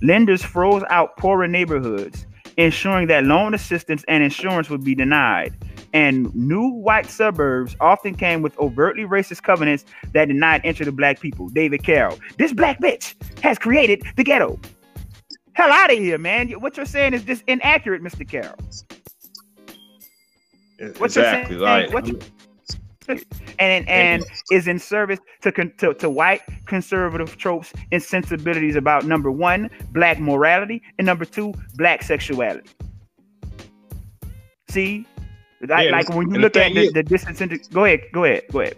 Lenders froze out poorer neighborhoods, ensuring that loan assistance and insurance would be denied and new white suburbs often came with overtly racist covenants that denied entry to black people. David Carroll, this black bitch has created the ghetto. Hell out of here, man. What you're saying is just inaccurate, Mr. Carroll. What exactly. You're saying, you, and and is in service to, to to white conservative tropes and sensibilities about number one, black morality, and number two, black sexuality. See, like, yeah, like when you look at the, is, the distance into, go ahead, go ahead, go ahead.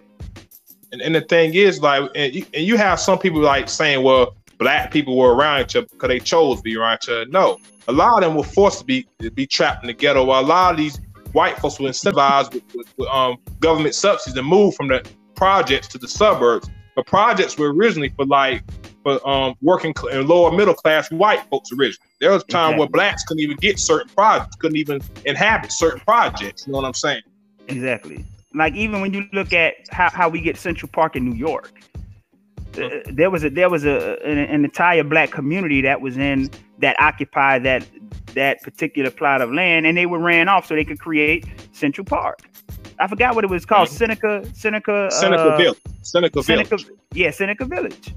And, and the thing is, like, and you, and you have some people like saying, well, black people were around each other because they chose to be around each other. No, a lot of them were forced to be to be trapped in the ghetto. While a lot of these white folks were incentivized with, with, with um, government subsidies and moved from the projects to the suburbs. The projects were originally for like for um working and lower middle class white folks originally. There was a time Exactly. where blacks couldn't even get certain projects, couldn't even inhabit certain projects. You know what I'm saying? Exactly. Like even when you look at how, how we get Central Park in New York, uh, there was a there was a an, an entire black community that was in that occupied that that particular plot of land, and they were ran off so they could create Central Park. I forgot what it was called. Mhm. Seneca, Seneca, Seneca uh, Village. Seneca, Seneca, Village. yeah, Seneca Village.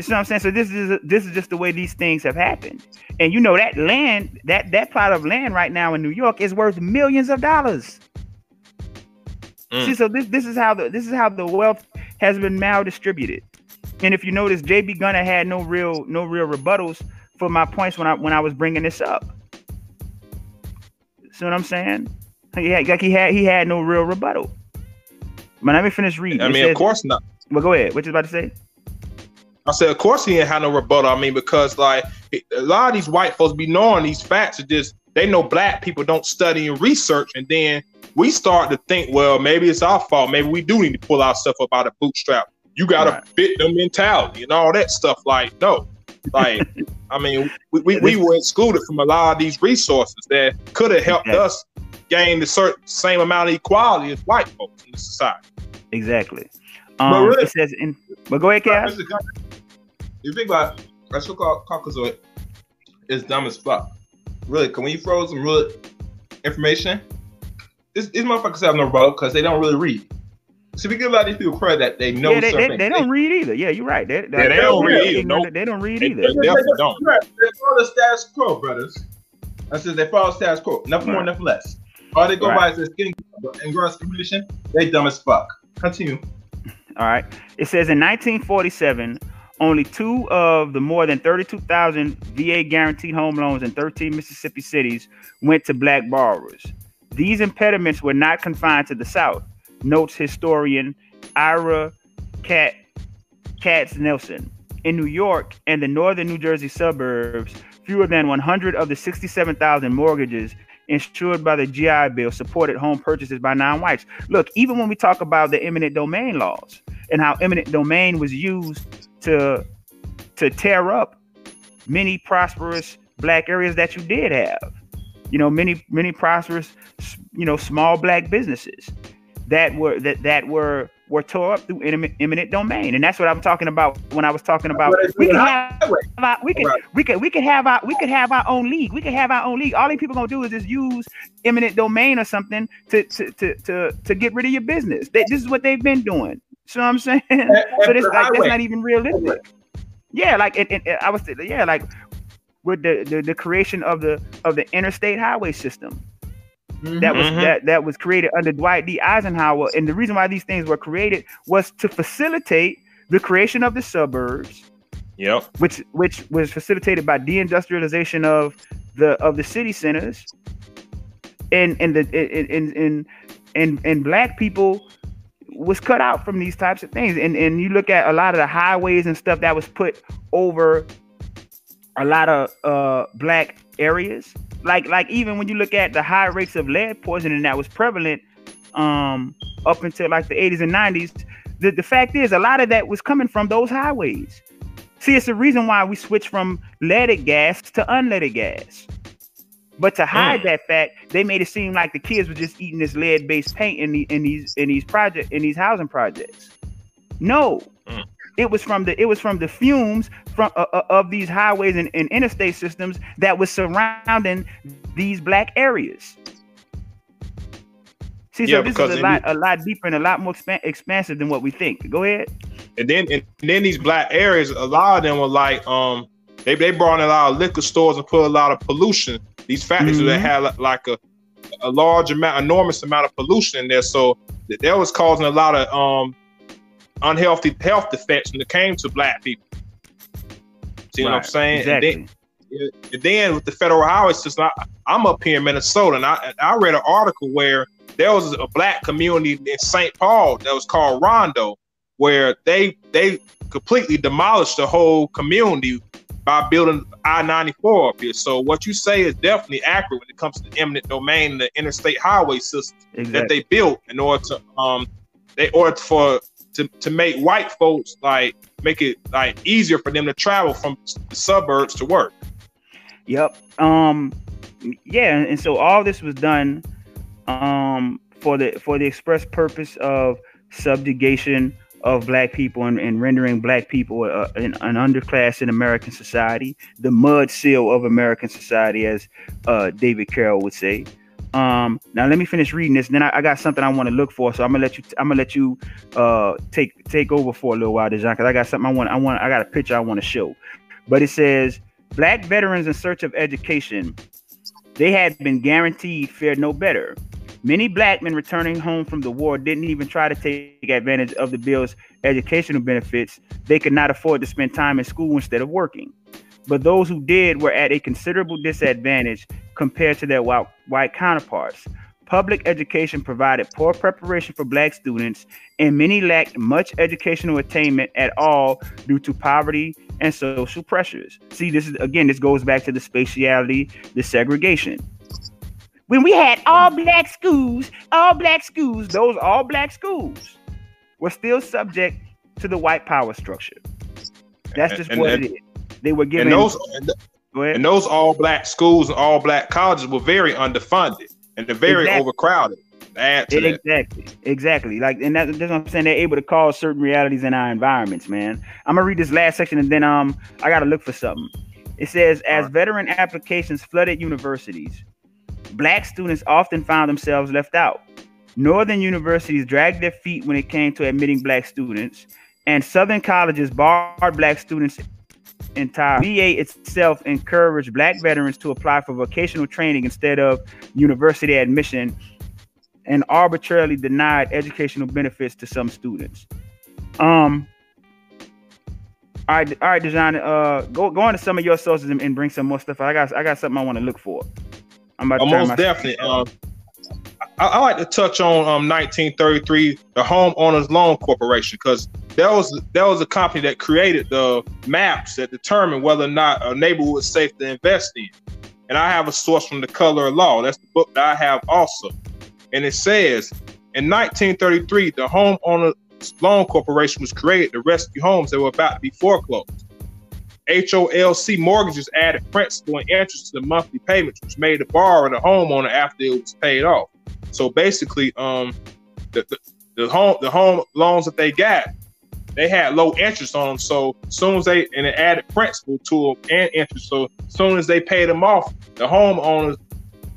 You see what I'm saying? So this is this is just the way these things have happened, and you know that land, that that plot of land right now in New York is worth millions of dollars. Mm. See, so this this is how the this is how the wealth has been maldistributed. And if you notice, JB Gunner had no real no real rebuttals for my points when I when I was bringing this up. See what I'm saying? Had, like he had he had no real rebuttal. But let me finish reading. I mean, says- of course not. Well, go ahead. What you about to say? I said, of course he didn't have no rebuttal. I mean, because like a lot of these white folks be knowing these facts are just they know black people don't study and research, and then we start to think, well, maybe it's our fault. Maybe we do need to pull our stuff up out of bootstrap. You got to Right. fit the mentality and all that stuff. Like, no, like I mean, we, we, we were excluded from a lot of these resources that could have helped Exactly. us gain the certain same amount of equality as white folks in the society. Exactly. Um, really- it says in. But go ahead, Cass. Mr. Gunn, You think about that so-called Caucasoid is dumb as fuck. Really, can we throw some real information? This, these motherfuckers have no rebuttal because they don't really read. So we give a lot of these people credit that they know Yeah, they, they, they don't read either. Yeah, you're right. They, they don't read either, ignorant. nope. They don't read They- either. they definitely don't. Right. They follow the status quo, brothers. I said they follow status quo. Nothing more, nothing less. All they go Right. by is their skin and gross information. They dumb as fuck. Continue. All right. It says in 1947, only two of the more than 32,000 VA guaranteed home loans in 13 Mississippi cities went to black borrowers. These impediments were not confined to the South, notes historian Ira Cat Katznelson. In New York and the northern New Jersey suburbs, fewer than 100 of the 67,000 mortgages insured by the GI Bill supported home purchases by non-whites. Look, even when we talk about the eminent domain laws and how eminent domain was used to to tear up many prosperous black areas that you did have, you know, many many prosperous, you know, small black businesses that were that that were were tore up through eminent, eminent domain, and that's what I'm talking about when I was talking about what they do we can have our, we can Right. we can we can have our we could have our own league. We could have our own league. All these people gonna do is just use eminent domain or something to to to to, to get rid of your business. They, this is what they've been doing. So I'm saying, And- so and this for like that's not even realistic. Yeah, like it, it, I was yeah like with the, the the creation of the of the interstate highway system that was Mhm. that that was created under Dwight D. Eisenhower, and the reason why these things were created was to facilitate the creation of the suburbs Yep. which which was facilitated by deindustrialization of the of the city centers and and the and and and, and, and black people was cut out from these types of things. And and you look at a lot of the highways and stuff that was put over a lot of uh black areas. Like like even when you look at the high rates of lead poisoning that was prevalent um up until like the 80s and 90s the, the fact is a lot of that was coming from those highways. See, it's the reason why we switched from leaded gas to unleaded gas. But to hide Mm. that fact, they made it seem like the kids were just eating this lead-based paint in, the, in these in these project in these housing projects. No, Mm. it was from the it was from the fumes from uh, uh, of these highways and, and interstate systems that was surrounding these black areas. See, Yeah, so this is a lot a lot deeper and a lot more expan- expansive than what we think. Go ahead. And then and then these black areas, a lot of them were like um they, they brought in a lot of liquor stores and put a lot of pollution. These factories that Mhm. had like a a large amount, enormous amount of pollution in there. So th- that was causing a lot of um unhealthy health effects when it came to black people. See what I'm saying? Exactly. And then, and then with the federal highway system, I, I'm up here in Minnesota, and I I read an article where there was a black community in St. Paul that was called Rondo, where they they completely demolished the whole community by building I-94 up here. So what you say is definitely accurate when it comes to the eminent domain and the interstate highway system exactly. that they built in order to um they order for to, to make white folks like make it like easier for them to travel from the suburbs to work. Yep. Um yeah, and so all this was done um for the for the express purpose of subjugation of black people and, and rendering black people uh, an, an, underclass in American society, the mudsill of American society, as uh, David Carroll would say. Um, now let me finish reading this. Then I, I got something I want to look for, so I'm gonna let you. I'm gonna let you uh, take take over for a little while, Dejan, because I got something I want. I want. I got a picture I want to show. But it says black veterans in search of education. They had been guaranteed fared no better. Many black men returning home from the war didn't even try to take advantage of the bill's educational benefits. They could not afford to spend time in school instead of working. But those who did were at a considerable disadvantage compared to their white, counterparts. Public education provided poor preparation for black students, and many lacked much educational attainment at all due to poverty and social pressures. See, this is again, this goes back to the spatiality, the segregation when we had all black schools, all black schools, those all black schools were still subject to the white power structure. That's just and, what and, it is. They were given and those, and those all black schools and all black colleges were very underfunded and they're very exactly. overcrowded. Add to exactly, that. exactly. Like, and that, that's what I'm saying. They're able to cause certain realities in our environments, man. I'm gonna read this last section and then um I gotta look for something. It says, as right. veteran applications flooded universities, black students often found themselves left out. Northern universities dragged their feet when it came to admitting black students, and Southern colleges barred black students entirely. VA itself encouraged black veterans to apply for vocational training instead of university admission and arbitrarily denied educational benefits to some students. Um, all right, all right, Dejan, uh, go go into some of your sources and, and, bring some more stuff. I got I got something I want to look for. I'm about to most definitely. Um, I, I, like to touch on um 1933, the Homeowners Loan Corporation, because that was that was a company that created the maps that determine whether or not a neighborhood is safe to invest in. And I have a source from the Color of Law. That's the book that I have also. And it says in 1933, the Homeowners Loan Corporation was created to rescue homes that were about to be foreclosed. HOLC mortgages added principal and interest to the monthly payments, which made the borrower the homeowner after it was paid off. So basically, um, the, the, the home the home loans that they got, they had low interest on them. So as soon as they and it added principal to them and interest. So as soon as they paid them off, the homeowner,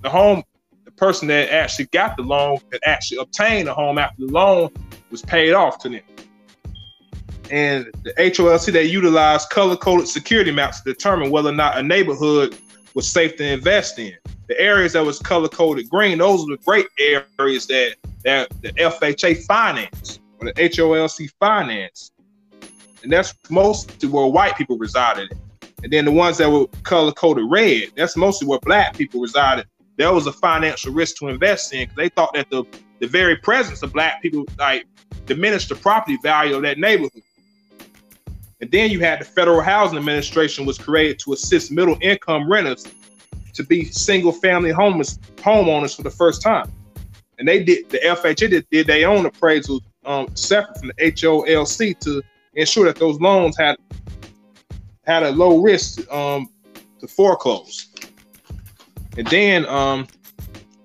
the home, the person that actually got the loan, that actually obtained the home after the loan was paid off to them and the HOLC they utilized color-coded security maps to determine whether or not a neighborhood was safe to invest in. The areas that was color-coded green, those are the great areas that that the FHA finance or the HOLC finance, and that's mostly where white people resided. And then the ones that were color-coded red, that's mostly where black people resided. There was a financial risk to invest in because they thought that the the very presence of black people like diminished the property value of that neighborhood. And then you had the Federal Housing Administration was created to assist middle income renters to be single family homeless homeowners for the first time. And they did the FHA did, did their own appraisal um, separate from the HOLC to ensure that those loans had had a low risk um, to foreclose. And then um,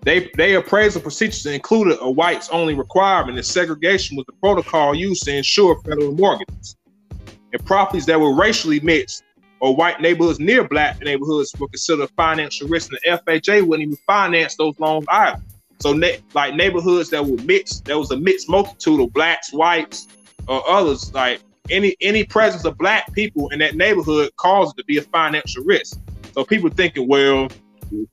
they they appraisal procedures included a whites only requirement, and segregation was the protocol used to ensure federal mortgages and properties that were racially mixed or white neighborhoods near black neighborhoods were considered financial risk, and the FHA wouldn't even finance those loans either. So, like neighborhoods that were mixed, there was a mixed multitude of blacks, whites, or others. Like any any presence of black people in that neighborhood caused it to be a financial risk. So people thinking, well,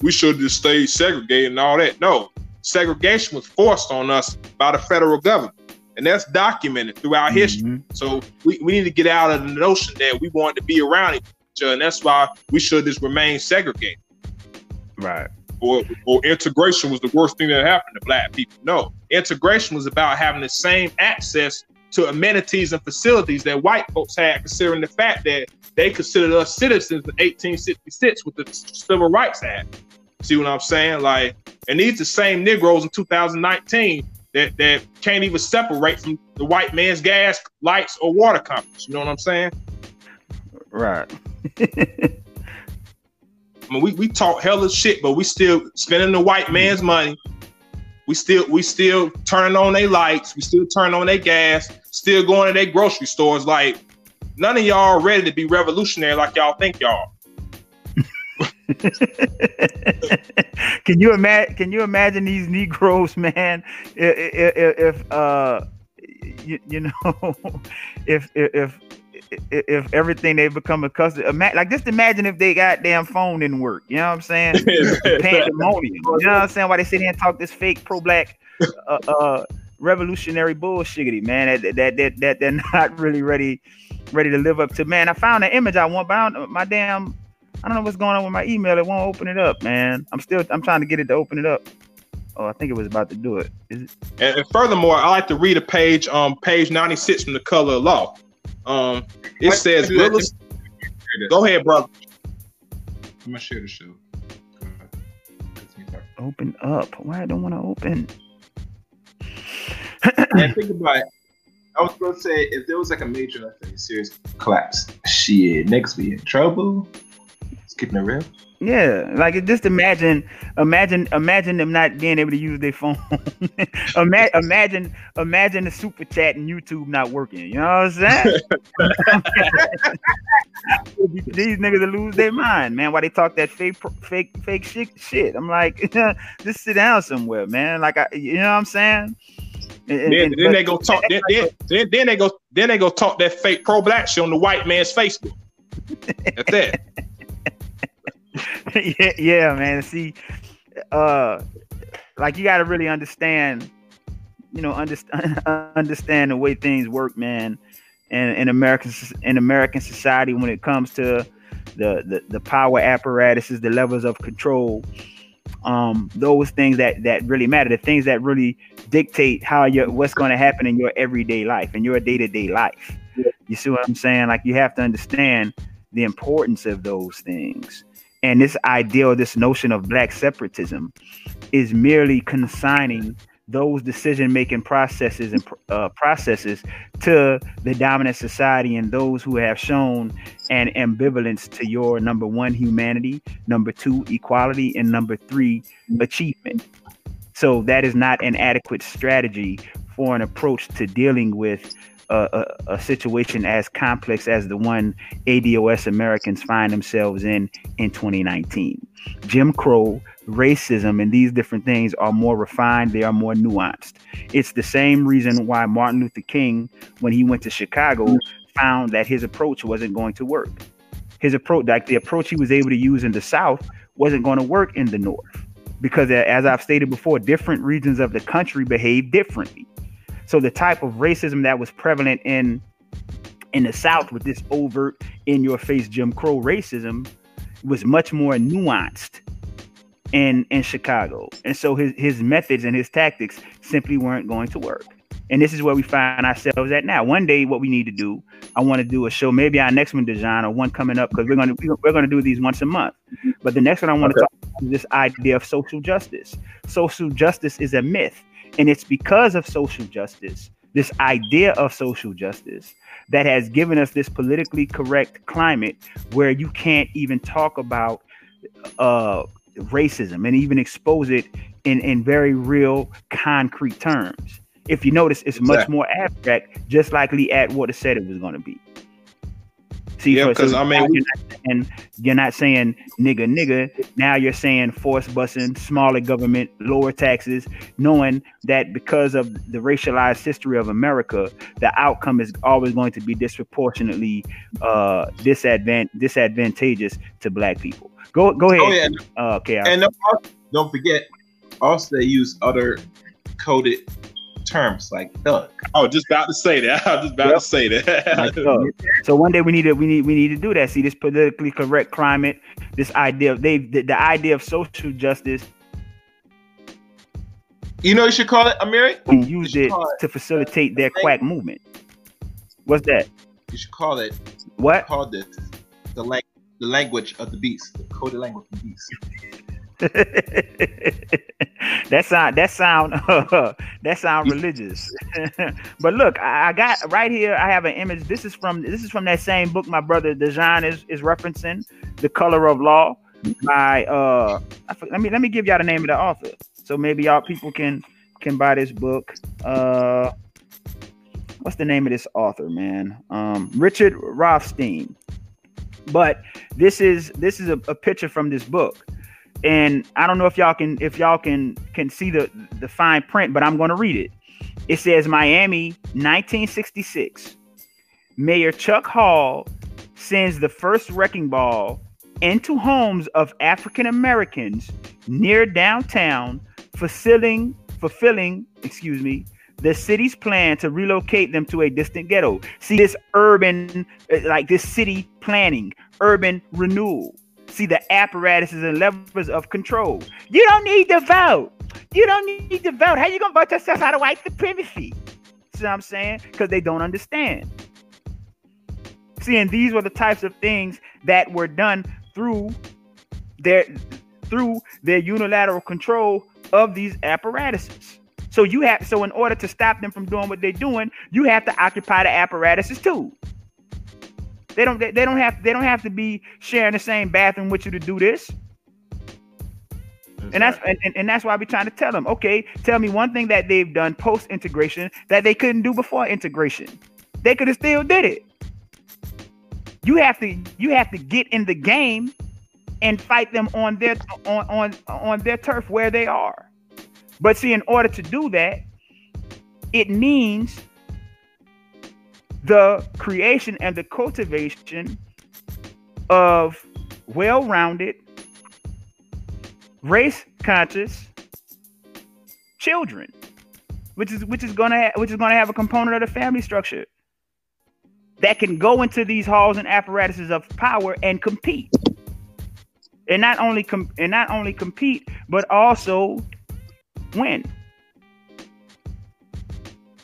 we should just stay segregated and all that. No, segregation was forced on us by the federal government and that's documented throughout mm-hmm. history. So we, we need to get out of the notion that we want to be around each other, and that's why we should just remain segregated. Right. Or, or integration was the worst thing that happened to black people. No, integration was about having the same access to amenities and facilities that white folks had, considering the fact that they considered us citizens in 1866 with the Civil Rights Act. See what I'm saying? Like, and these the same Negroes in 2019 that that can't even separate from the white man's gas, lights, or water companies. You know what I'm saying? Right. I mean, we, we talk hella shit, but we still spending the white man's money. We still we still turning on their lights. We still turning on their gas. Still going to their grocery stores. Like none of y'all ready to be revolutionary like y'all think y'all. can you imagine? Can you imagine these Negroes, man? If, if uh, you, you know, if if if everything they become accustomed, like just imagine if they goddamn phone didn't work. You know what I'm saying? Pandemonium. You know what I'm saying? Why they sit here and talk this fake pro black, uh, uh, revolutionary bullshitty man. That, that that that they're not really ready ready to live up to. Man, I found an image I want, but my damn I don't know what's going on with my email. It won't open it up, man. I'm still I'm trying to get it to open it up. Oh, I think it was about to do it. it? And, and, furthermore, I like to read a page, um, page 96 from the Color of Law. Um, it what says, Go ahead, brother. I'm gonna share the show. Open up. Why I don't want to open? and think about it. I was gonna say if there was like a major, like, a serious collapse, shit, niggas be in trouble keeping it real. Yeah, like just imagine, imagine, imagine them not being able to use their phone. imagine, imagine, imagine the super chat and YouTube not working. You know what I'm saying? These niggas will lose their mind, man. Why they talk that fake, fake, fake shit? Shit. I'm like, just sit down somewhere, man. Like, I, you know what I'm saying? And, then, and, then they go talk. Then, then, then, they go. Then they go talk that fake pro black shit on the white man's Facebook. That's it. yeah, yeah, man. See, uh, like you got to really understand, you know, understand understand the way things work, man. And in American in American society, when it comes to the the, the power apparatuses, the levels of control, um, those things that that really matter, the things that really dictate how your what's going to happen in your everyday life, in your day to day life. You see what I'm saying? Like you have to understand the importance of those things. And this ideal, this notion of black separatism is merely consigning those decision making processes and uh, processes to the dominant society and those who have shown an ambivalence to your number one humanity number two equality and number three achievement. So that is not an adequate strategy for an approach to dealing with a, a, situation as complex as the one ADOS Americans find themselves in in 2019. Jim Crow, racism, and these different things are more refined, they are more nuanced. It's the same reason why Martin Luther King, when he went to Chicago, found that his approach wasn't going to work. His approach, like the approach he was able to use in the South, wasn't going to work in the North. Because, as I've stated before, different regions of the country behave differently. So the type of racism that was prevalent in in the South with this overt in your face Jim Crow racism was much more nuanced in in Chicago. And so his his methods and his tactics simply weren't going to work. And this is where we find ourselves at now. One day, what we need to do, I want to do a show, maybe our next one, design or one coming up, because we're gonna we're gonna do these once a month. But the next one I want okay. to talk about is this idea of social justice. Social justice is a myth. And it's because of social justice, this idea of social justice, that has given us this politically correct climate where you can't even talk about uh, racism and even expose it in, in very real, concrete terms. If you notice, it's exactly. much more abstract, just like Lee Atwater said it was going to be. See, yeah, because I mean, you're not, saying, you're not saying nigga, nigga. Now you're saying force busing, smaller government, lower taxes, knowing that because of the racialized history of America, the outcome is always going to be disproportionately uh, disadvant- disadvantageous to black people. Go, go ahead. Oh, yeah. Uh, okay. And don't forget, also they use other coded terms like thug. Oh, just about to say that. I was just about yep. to say that. so one day we need to we need we need to do that. See this politically correct climate, this idea of they the, the idea of social justice. You know, you should call it Amiri. We use it to facilitate their quack movement. What's that? You should call it. What? Call this the lang- the language of the beast, the coded language of the beast. that sound that sound that sound religious. but look, I, I, got right here. I have an image. This is from this is from that same book my brother Dejan is is referencing, "The Color of Law." By uh, let me let me give y'all the name of the author, so maybe y'all people can can buy this book. Uh, what's the name of this author, man? Um, Richard Rothstein. But this is this is a, a picture from this book and I don't know if y'all can if y'all can can see the the fine print, but I'm going to read it. It says Miami 1966. Mayor Chuck Hall sends the first wrecking ball into homes of African Americans near downtown, fulfilling fulfilling, excuse me, the city's plan to relocate them to a distant ghetto. See this urban eh, like this city planning, urban renewal see the apparatuses and levers of control. You don't need to vote. You don't need to vote. How you gonna vote yourself out of white supremacy? See what I'm saying? Because they don't understand. See, and these were the types of things that were done through their through their unilateral control of these apparatuses. So you have so in order to stop them from doing what they're doing, you have to occupy the apparatuses too. They don't they, they don't have they don't have to be sharing the same bathroom with you to do this. And that's and, and that's why we're trying to tell them, okay, tell me one thing that they've done post integration that they couldn't do before integration. They could have still did it. You have to you have to get in the game and fight them on their on on on their turf where they are. But see, in order to do that, it means the creation and the cultivation of well-rounded, race conscious children, which is which is gonna which is gonna have a component of the family structure that can go into these halls and apparatuses of power and compete, and not only com- and not only compete, but also win.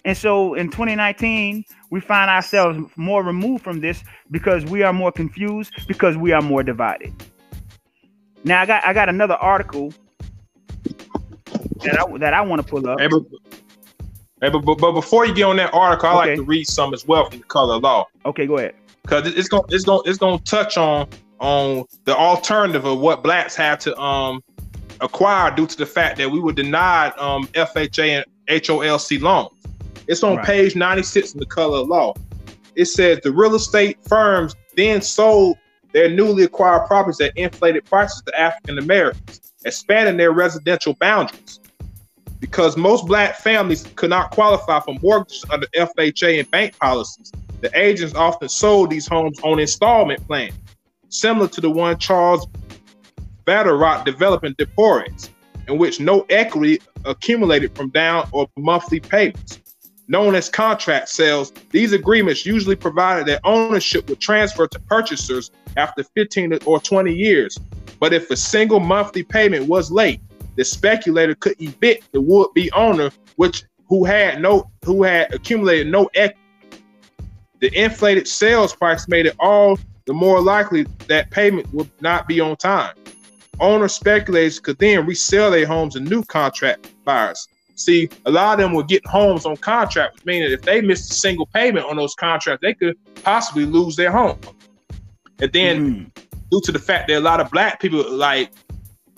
And so in 2019, we find ourselves more removed from this because we are more confused, because we are more divided. Now I got I got another article that I that I want to pull up. Hey, but, hey, but, but, before you get on that article, I okay. like to read some as well from the color law. Okay, go ahead. Because it's gonna it's gonna it's gonna touch on on the alternative of what blacks have to um acquire due to the fact that we were denied um FHA and HOLC loans. It's on right. page 96 in the color of law. It says the real estate firms then sold their newly acquired properties at inflated prices to African Americans, expanding their residential boundaries. Because most black families could not qualify for mortgages under FHA and bank policies, the agents often sold these homes on installment plans, similar to the one Charles Vatterott developed in DePorres, in which no equity accumulated from down or monthly payments known as contract sales, these agreements usually provided that ownership would transfer to purchasers after 15 or 20 years. But if a single monthly payment was late, the speculator could evict the would-be owner, which who had no who had accumulated no equity. The inflated sales price made it all the more likely that payment would not be on time. Owner speculators could then resell their homes to new contract buyers. See, a lot of them will get homes on contract, which means if they missed a single payment on those contracts, they could possibly lose their home. And then, mm. due to the fact that a lot of black people like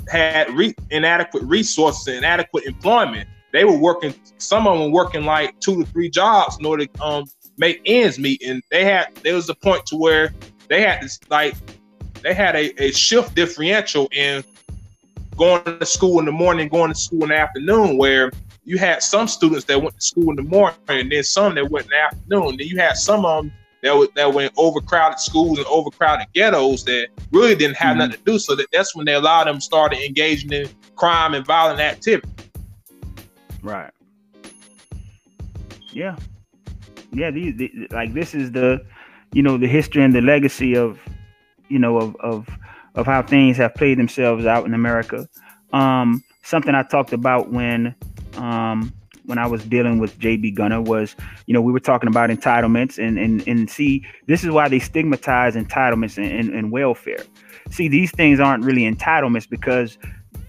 had re- inadequate resources and inadequate employment, they were working. Some of them were working like two to three jobs in order to um, make ends meet. And they had there was a point to where they had this like they had a, a shift differential in going to school in the morning, going to school in the afternoon, where you had some students that went to school in the morning, and then some that went in the afternoon. Then you had some of them that were, that went overcrowded schools and overcrowded ghettos that really didn't have mm-hmm. nothing to do. So that that's when they allowed them started engaging in crime and violent activity. Right. Yeah. Yeah. These, the, like this is the, you know, the history and the legacy of, you know, of of of how things have played themselves out in America. Um, something I talked about when um, when I was dealing with JB Gunner was, you know, we were talking about entitlements and and and see, this is why they stigmatize entitlements and, and, and welfare. See, these things aren't really entitlements because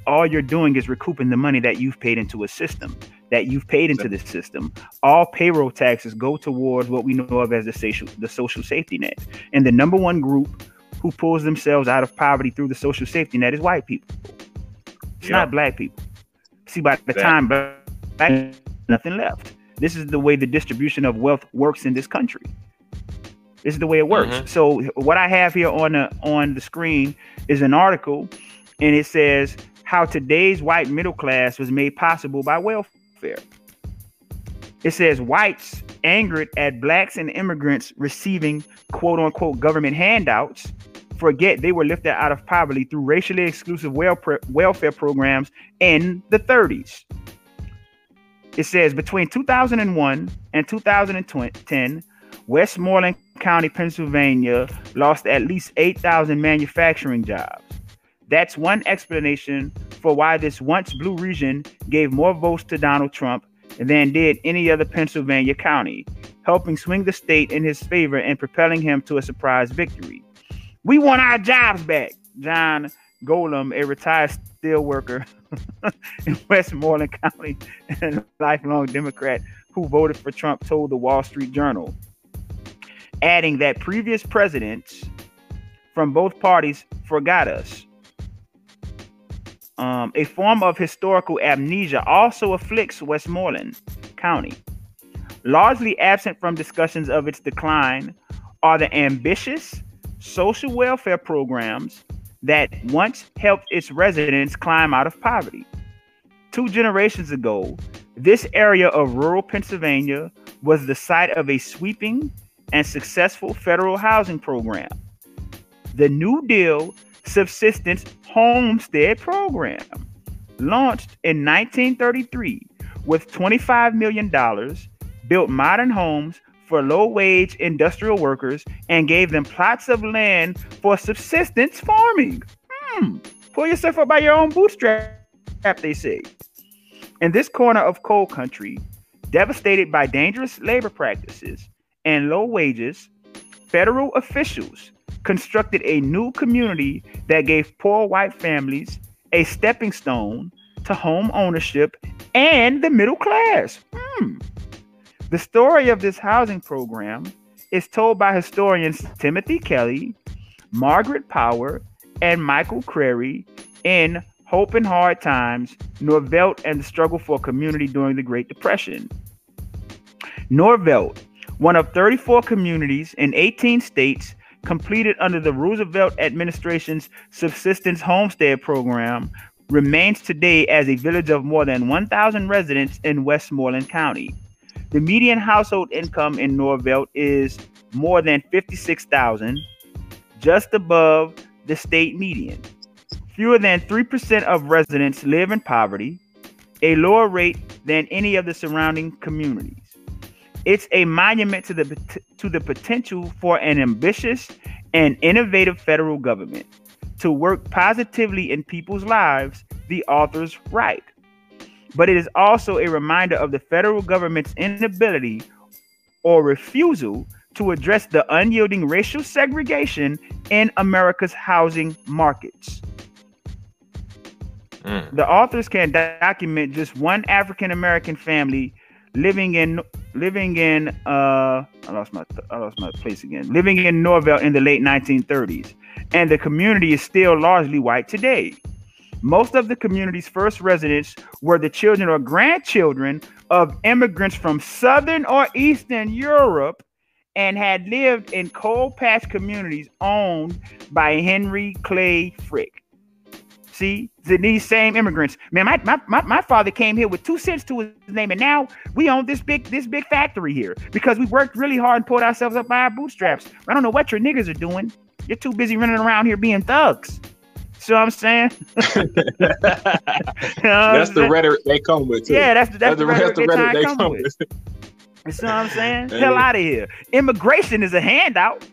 all you're doing is recouping the money that you've paid into a system that you've paid into the system. All payroll taxes go towards what we know of as the social the social safety net. And the number one group who pulls themselves out of poverty through the social safety net is white people. It's not black people. See, by the time black nothing left. This is the way the distribution of wealth works in this country. This is the way it works. Mm-hmm. So what I have here on the on the screen is an article, and it says how today's white middle class was made possible by welfare. It says whites angered at blacks and immigrants receiving quote unquote government handouts forget they were lifted out of poverty through racially exclusive welfare programs in the 30s. It says between 2001 and 2010, Westmoreland County, Pennsylvania lost at least 8,000 manufacturing jobs. That's one explanation for why this once blue region gave more votes to Donald Trump than did any other Pennsylvania county, helping swing the state in his favor and propelling him to a surprise victory. We want our jobs back. John Golem, a retired steel worker in Westmoreland County and a lifelong Democrat who voted for Trump, told the Wall Street Journal, adding that previous presidents from both parties forgot us. Um, a form of historical amnesia also afflicts Westmoreland County. Largely absent from discussions of its decline are the ambitious social welfare programs that once helped its residents climb out of poverty. Two generations ago, this area of rural Pennsylvania was the site of a sweeping and successful federal housing program. The New Deal Subsistence Homestead Program, launched in 1933 with $25 million, built modern homes for low wage industrial workers and gave them plots of land for subsistence farming. Hmm. Pull yourself up by your own bootstrap, they say. In this corner of coal country, devastated by dangerous labor practices and low wages, federal officials constructed a new community that gave poor white families a stepping stone to home ownership and the middle class. Hmm. The story of this housing program is told by historians Timothy Kelly, Margaret Power, and Michael Cary in Hope in Hard Times, Norvelt and the Struggle for Community During the Great Depression. Norvelt, one of 34 communities in 18 states completed under the Roosevelt administration's Subsistence Homestead Program, remains today as a village of more than 1,000 residents in Westmoreland County. The median household income in Norvelt is more than 56,000, just above the state median. Fewer than 3% of residents live in poverty, a lower rate than any of the surrounding communities. It's a monument to the to the potential for an ambitious and innovative federal government to work positively in people's lives, the authors write but it is also a reminder of the federal government's inability or refusal to address the unyielding racial segregation in America's housing markets. Mm. The authors can document just one African American family living in living in uh I lost my I lost my place again. Living in Norvelt in the late 1930s, and the community is still largely white today. Most of the community's first residents were the children or grandchildren of immigrants from Southern or Eastern Europe and had lived in coal patch communities owned by Henry Clay Frick. See, these same immigrants. Man, my, my, my, my father came here with two cents to his name, and now we own this big this big factory here because we worked really hard and pulled ourselves up by our bootstraps. I don't know what your niggas are doing. You're too busy running around here being thugs. See what I'm saying? you know that's the rhetoric they come with. Too. Yeah, that's, that's, that's the, rhetoric, the rhetoric they, they come with. with. You see what I'm saying? Hey. Hell out of here. Immigration is a handout.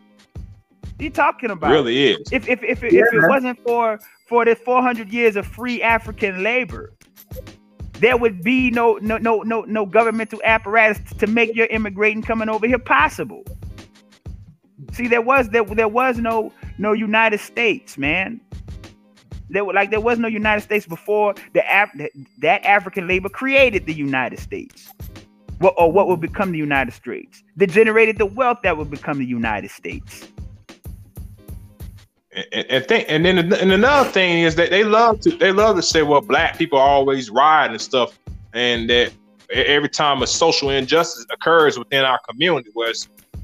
you talking about? really is. If if if, yeah. if it wasn't for for the 400 years of free African labor, there would be no no no no no governmental apparatus to make your immigrating coming over here possible. See, there was there, there was no no United States, man. There were like there was no United States before the Af- that African labor created the United States. What or what would become the United States? That generated the wealth that would become the United States. And, and, think, and then and another thing is that they love to they love to say, well, black people always rioting and stuff, and that every time a social injustice occurs within our community, where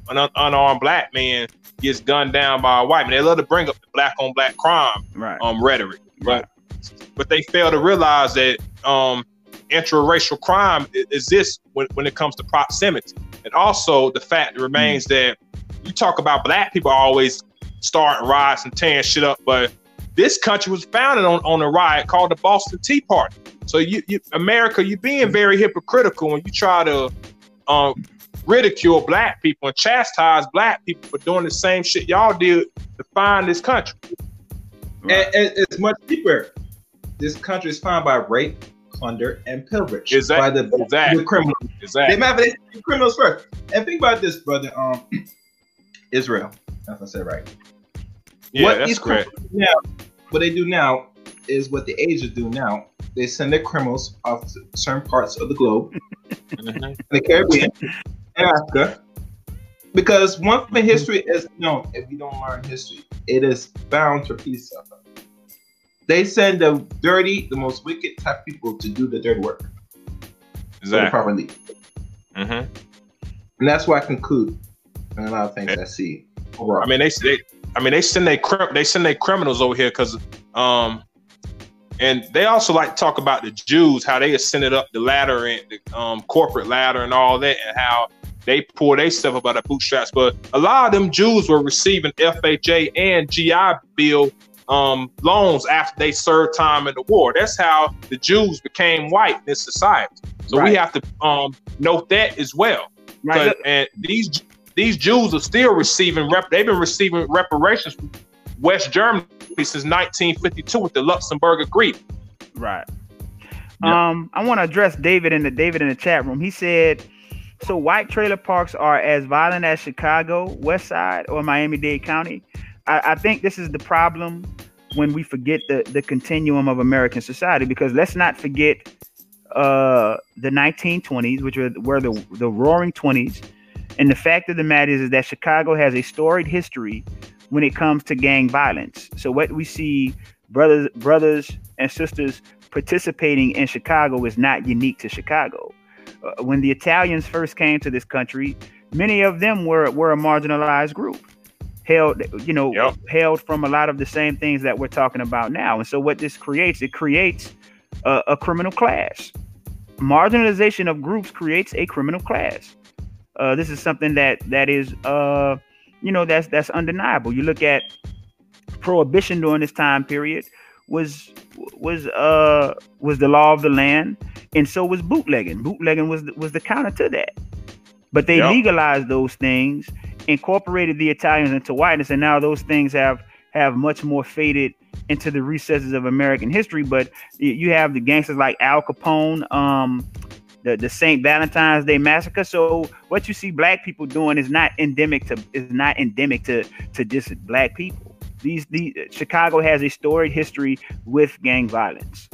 an un- unarmed black man gets gunned down by a white man, they love to bring up the black on black crime right. um rhetoric, right. but but they fail to realize that um interracial crime exists when, when it comes to proximity, and also the fact remains mm. that you talk about black people always starting riots and tearing shit up. But this country was founded on, on a riot called the Boston Tea Party. So you, you America, you're being very hypocritical when you try to um, ridicule black people and chastise black people for doing the same shit y'all did to find this country. Right. And, and it's much deeper. This country is found by rape, plunder, and pillage exactly. by the, exactly. the criminals. Exactly. They have the criminals first. And think about this, brother. Um, Israel. If I said right. Yeah, what that's correct. Now, what they do now is what the Asians do now. They send their criminals off to certain parts of the globe, mm-hmm. the Caribbean, Because one thing history is known, if you don't learn history, it is bound to repeat itself. They send the dirty, the most wicked type people to do the dirty work. Exactly. Properly. Mm-hmm. And that's why I conclude and a lot of things I see. Overall. I mean, they they I mean they send they they send their criminals over here because um and they also like to talk about the Jews, how they ascended up the ladder and the um, corporate ladder and all that, and how they pour their stuff about the bootstraps. But a lot of them Jews were receiving FHA and GI Bill um, loans after they served time in the war. That's how the Jews became white in this society. So right. we have to um, note that as well. Right. And these these Jews are still receiving rep. They've been receiving reparations from West Germany since 1952 with the Luxembourg Agreement. Right. Um, I want to address David in the David in the chat room. He said, "So white trailer parks are as violent as Chicago, West Side, or Miami-Dade County." I, I think this is the problem when we forget the the continuum of American society because let's not forget uh, the 1920s, which were, were the the Roaring Twenties and the fact of the matter is, is that Chicago has a storied history when it comes to gang violence. So what we see brothers brothers and sisters participating in Chicago is not unique to Chicago. Uh, when the Italians first came to this country, many of them were were a marginalized group, held you know yep. held from a lot of the same things that we're talking about now. And so what this creates, it creates a, a criminal class. Marginalization of groups creates a criminal class. Uh, this is something that that is uh, you know that's that's undeniable. You look at prohibition during this time period was was uh was the law of the land, and so was bootlegging. Bootlegging was was the counter to that. But they yep. legalized those things, incorporated the Italians into whiteness, and now those things have have much more faded into the recesses of American history. But you have the gangsters like Al Capone, um, the, the St. Valentine's Day massacre. So what you see black people doing is not endemic to is not endemic to to just black people. These the Chicago has a storied history with gang violence.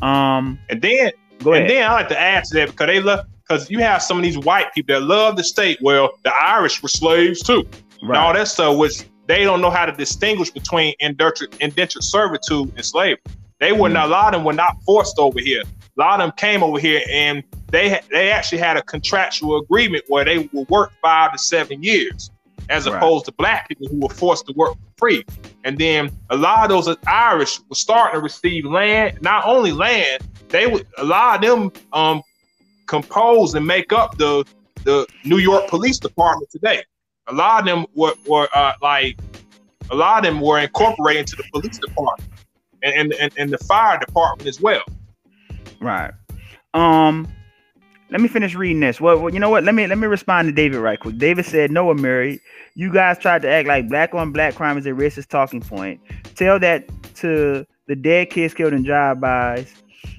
Um and then go ahead. and then I like to add to that because they love because you have some of these white people that love the state. Well, the Irish were slaves too. Right. And all that stuff which they don't know how to distinguish between indentured, indentured servitude and slavery. They were mm. not a lot of them were not forced over here. A lot of them came over here and they they actually had a contractual agreement where they will work five to seven years, as right. opposed to black people who were forced to work for free. And then a lot of those Irish were starting to receive land, not only land, they would a lot of them um compose and make up the the New York Police Department today. A lot of them were, were uh, like a lot of them were incorporated into the police department and, and, and the fire department as well. Right. Um, let me finish reading this. Well, well, you know what? Let me let me respond to David right quick. David said, "No Amiri, you guys tried to act like black on black crime is a racist talking point. Tell that to the dead kids killed in drive-bys.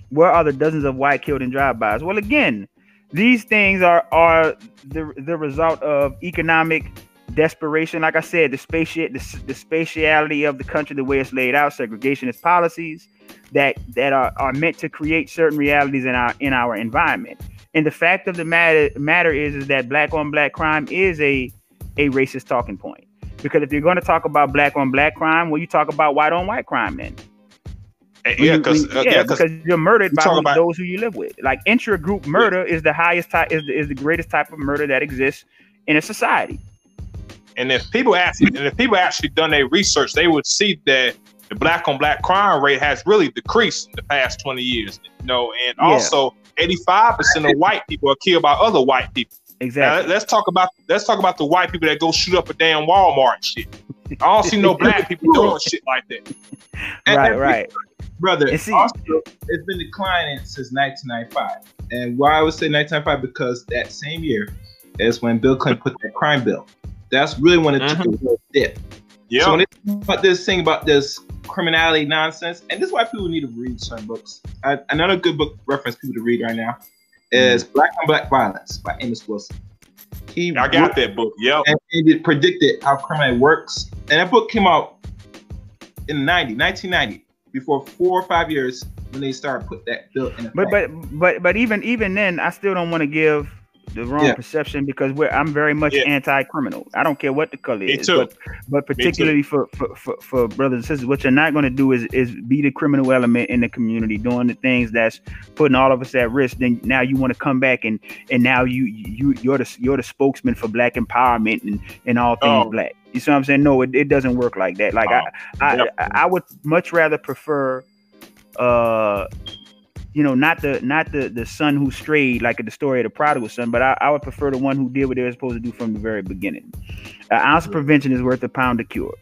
Where are the dozens of white killed in drive-bys? Well, again, these things are are the the result of economic desperation, like I said, the spatial the, the spatiality of the country, the way it's laid out, segregationist policies that that are, are meant to create certain realities in our in our environment. And the fact of the matter matter is is that black on black crime is a a racist talking point. Because if you're going to talk about black on black crime, well, you talk about white on white crime then. Yeah, because uh, yeah, because you're murdered by about, those who you live with. Like intra-group murder yeah. is the highest type is the, is the greatest type of murder that exists in a society. And if people actually and if people actually done their research, they would see that the black on black crime rate has really decreased in the past 20 years. You know, and yeah. also 85% of white people are killed by other white people. Exactly. Now, let's talk about let's talk about the white people that go shoot up a damn Walmart and shit. I don't see no black people doing shit like that. right, right. Brother, see, also, it's been declining since 1995. And why I would say 1995 because that same year is when Bill Clinton put that crime bill. That's really when it mm-hmm. took a real dip. Yeah. So when they about this thing about this criminality nonsense, and this is why people need to read certain books. I, another good book reference people to read right now is mm. Black on Black Violence by Amos Wilson. He I got that book. Yep. And it predicted how criminality works. And that book came out in 90, 1990, before four or five years when they started put that bill in effect. But but but but even even then, I still don't want to give the wrong yeah. perception because we're I'm very much yeah. anti-criminal. I don't care what the color Me is, but but particularly for, for, for for brothers and sisters, what you're not going to do is is be the criminal element in the community, doing the things that's putting all of us at risk. Then now you want to come back and and now you you you're the you're the spokesman for black empowerment and and all things oh. black. You see what I'm saying? No, it, it doesn't work like that. Like oh. I I, I I would much rather prefer uh you know, not the not the the son who strayed, like the story of the prodigal son, but I, I would prefer the one who did what they were supposed to do from the very beginning. An ounce of prevention is worth a pound of cure.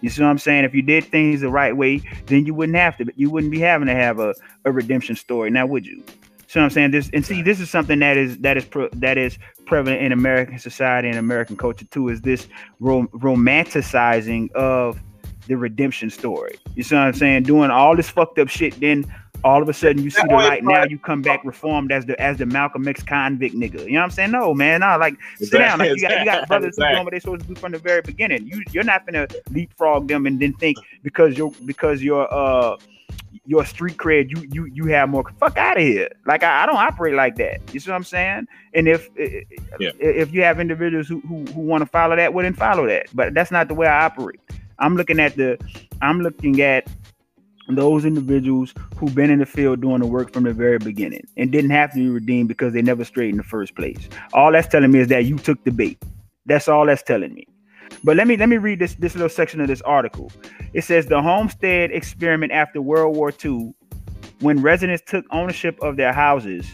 You see what I'm saying? If you did things the right way, then you wouldn't have to. You wouldn't be having to have a, a redemption story. Now, would you? See what I'm saying? This and see, this is something that is that is pro, that is prevalent in American society and American culture too. Is this rom- romanticizing of the redemption story? You see what I'm saying? Doing all this fucked up shit, then all of a sudden you see the light. Now you come back reformed as the as the Malcolm X convict nigga. You know what I'm saying? No, man. No, like sit down. Like, you got you got brothers exactly. who doing what they supposed to do from the very beginning. You you're not gonna leapfrog them and then think because you're because you're uh your street cred, you you you have more. Fuck out of here! Like I, I, don't operate like that. You see what I'm saying? And if yeah. if you have individuals who who, who want to follow that, well then follow that. But that's not the way I operate. I'm looking at the I'm looking at those individuals who've been in the field doing the work from the very beginning and didn't have to be redeemed because they never strayed in the first place. All that's telling me is that you took the bait. That's all that's telling me. But let me let me read this this little section of this article. It says the homestead experiment after World War II, when residents took ownership of their houses,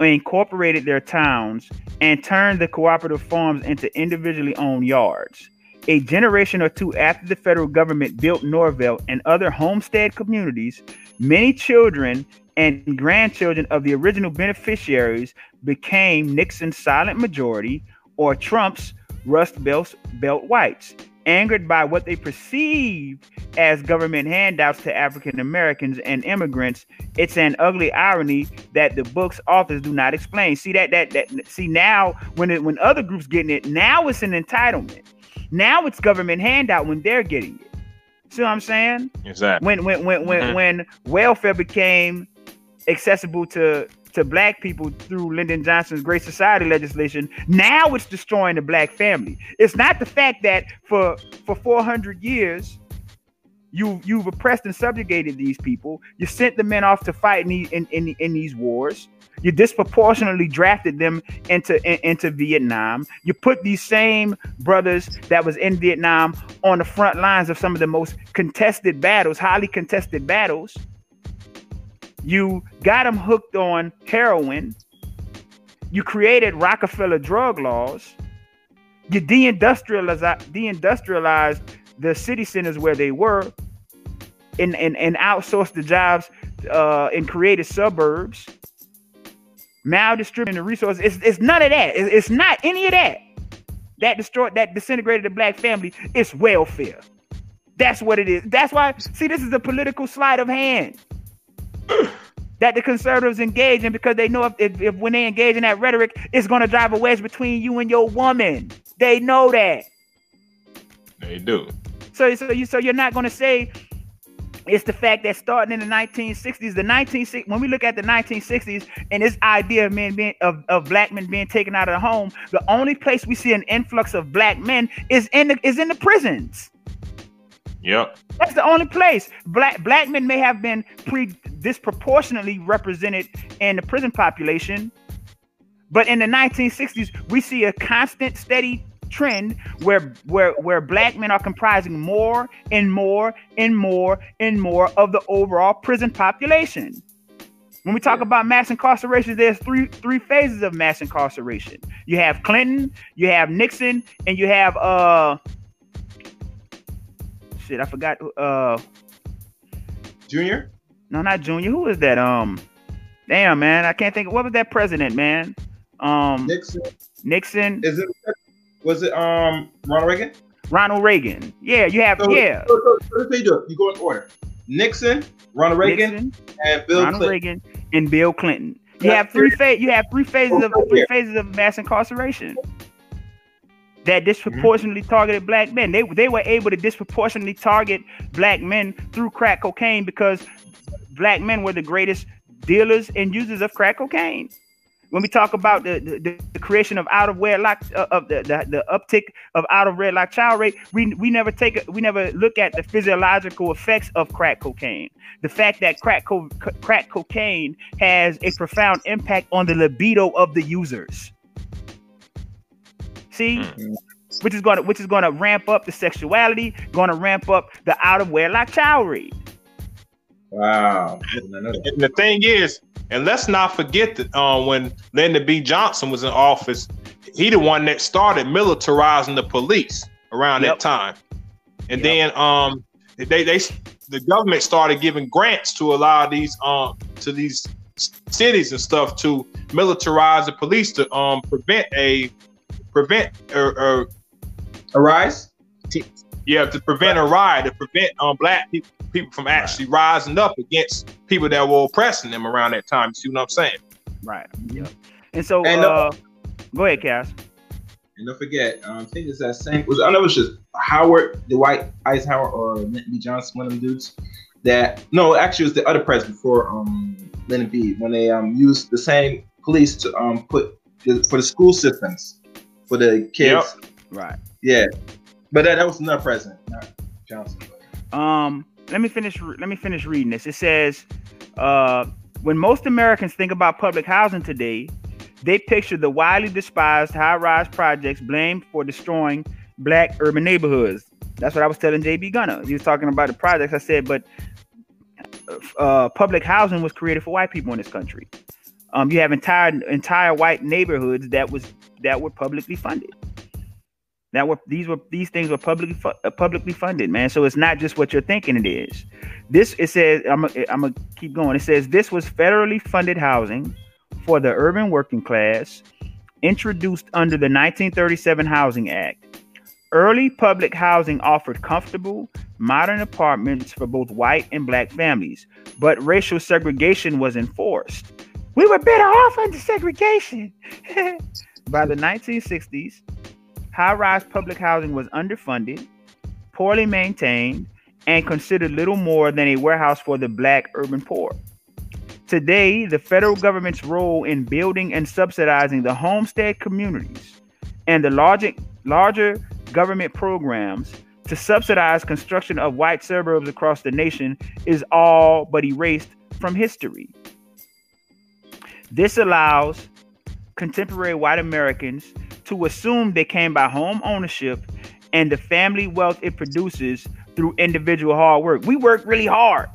incorporated their towns, and turned the cooperative farms into individually owned yards. A generation or two after the federal government built Norvelt and other homestead communities, many children and grandchildren of the original beneficiaries became Nixon's silent majority or Trump's Rust Belt, Belt whites, angered by what they perceived as government handouts to African Americans and immigrants. It's an ugly irony that the book's authors do not explain. See that that that see now when it, when other groups getting it, now it's an entitlement. Now it's government handout when they're getting it. See what I'm saying? Exactly. When when when when mm-hmm. when welfare became accessible to to black people through Lyndon Johnson's Great Society legislation, now it's destroying the black family. It's not the fact that for for 400 years you you've oppressed and subjugated these people. You sent the men off to fight in, in, in, in these wars. You disproportionately drafted them into in, into Vietnam. You put these same brothers that was in Vietnam on the front lines of some of the most contested battles, highly contested battles. You got them hooked on heroin. You created Rockefeller drug laws. You deindustrialized, deindustrialized the city centers where they were and, and, and outsourced the jobs uh, and created suburbs maldistributing the resources. It's, it's none of that. It's, it's not any of that. That destroyed, that disintegrated the black family. It's welfare. That's what it is. That's why, see, this is a political sleight of hand that the conservatives engage in because they know if, if, if when they engage in that rhetoric, it's going to drive a wedge between you and your woman. They know that. They do. So so you so you're not going to say it's the fact that starting in the 1960s, the 1960 when we look at the 1960s and this idea of men being of, of black men being taken out of the home, the only place we see an influx of black men is in the is in the prisons. Yep. That's the only place. Black black men may have been pre disproportionately represented in the prison population, but in the 1960s, we see a constant, steady trend where where where black men are comprising more and more and more and more of the overall prison population. When we talk about mass incarceration, there's three three phases of mass incarceration. You have Clinton, you have Nixon, and you have uh shit, I forgot uh Junior? No, not Junior. Who is that? Um damn man, I can't think of what was that president, man? Um Nixon. Nixon. Is it was it um Ronald Reagan? Ronald Reagan. Yeah, you have So, yeah. So, so, so let's you do it. You go in order. Nixon, Ronald Reagan, Nixon, and Bill Ronald Clinton. Reagan, and Bill Clinton. You have three phases. You have three phases of three phases of mass incarceration that disproportionately Mm-hmm. targeted black men. They they were able to disproportionately target black men through crack cocaine because black men were the greatest dealers and users of crack cocaine. When we talk about the, the, the creation of out of wedlock uh, of the, the the uptick of out of wedlock child rate, we we never take we never look at the physiological effects of crack cocaine. The fact that crack co- crack cocaine has a profound impact on the libido of the users. See, Mm-hmm. which is gonna which is gonna ramp up the sexuality, gonna ramp up the out of wedlock child rate. Wow. I didn't know that. And the thing is, and let's not forget that uh, when Lyndon B. Johnson was in office, he the one that started militarizing the police around Yep. that time. And Yep. then um they they the government started giving grants to allow these um to these cities and stuff to militarize the police to um prevent a prevent or, or Arise? Yeah to prevent a riot to prevent um black people people from actually rising up against people that were oppressing them around that time. You see what I'm saying? Right. Yep. And so, And, uh, uh, go ahead, Cass. And don't forget, um, I think it's that same. Was I don't know it was just Howard, the Dwight Eisenhower, or Lyndon B. Johnson, one of them dudes. That no, actually, it was the other president before um, Lyndon B. When they um used the same police to um put the, for the school systems for the kids. Right. Yeah, but that, that was another president, not Johnson. Um, let me finish. Let me finish reading this. It says, uh, when most Americans think about public housing today, they picture the widely despised high-rise projects blamed for destroying black urban neighborhoods. That's what I was telling JB Gunner. He was talking about the projects. I said, but uh, public housing was created for white people in this country. Um, you have entire entire white neighborhoods that was that were publicly funded. That were these were these things were publicly fu- uh, publicly funded, man. So it's not just what you're thinking it is. This it says I'm i I'm gonna keep going. It says this was federally funded housing for the urban working class, introduced under the 1937 Housing Act. Early public housing offered comfortable, modern apartments for both white and black families, but racial segregation was enforced. We were better off under segregation. By the 1960s, high rise public housing was underfunded, poorly maintained, and considered little more than a warehouse for the black urban poor. Today, the federal government's role in building and subsidizing the homestead communities and the larger, larger government programs to subsidize construction of white suburbs across the nation is all but erased from history. This allows contemporary white Americans to assume they came by home ownership and the family wealth it produces through individual hard work. We work really hard.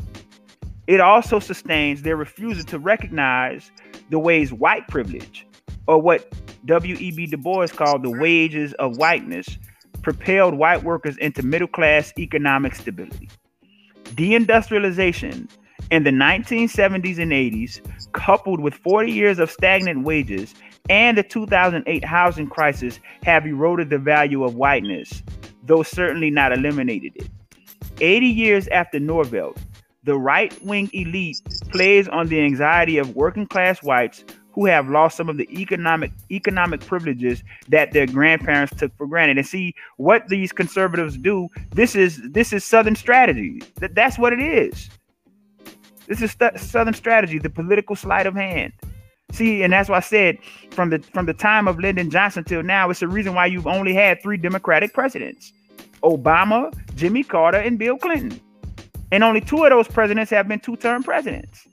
It also sustains their refusal to recognize the ways white privilege, or what W.E.B. Du Bois called the wages of whiteness, propelled white workers into middle class economic stability. Deindustrialization in the 1970s and 80s, coupled with 40 years of stagnant wages and the 2008 housing crisis, have eroded the value of whiteness, though certainly not eliminated it. 80 years after Norvelt, the right wing elite plays on the anxiety of working class whites who have lost some of the economic economic privileges that their grandparents took for granted. And see what these conservatives do. This is this is Southern strategy. That, that's what it is. This is st- Southern strategy, the political sleight of hand. See, and that's why I said from the from the time of Lyndon Johnson till now, it's the reason why you've only had three Democratic presidents: Obama, Jimmy Carter, and Bill Clinton. And only two of those presidents have been two-term presidents.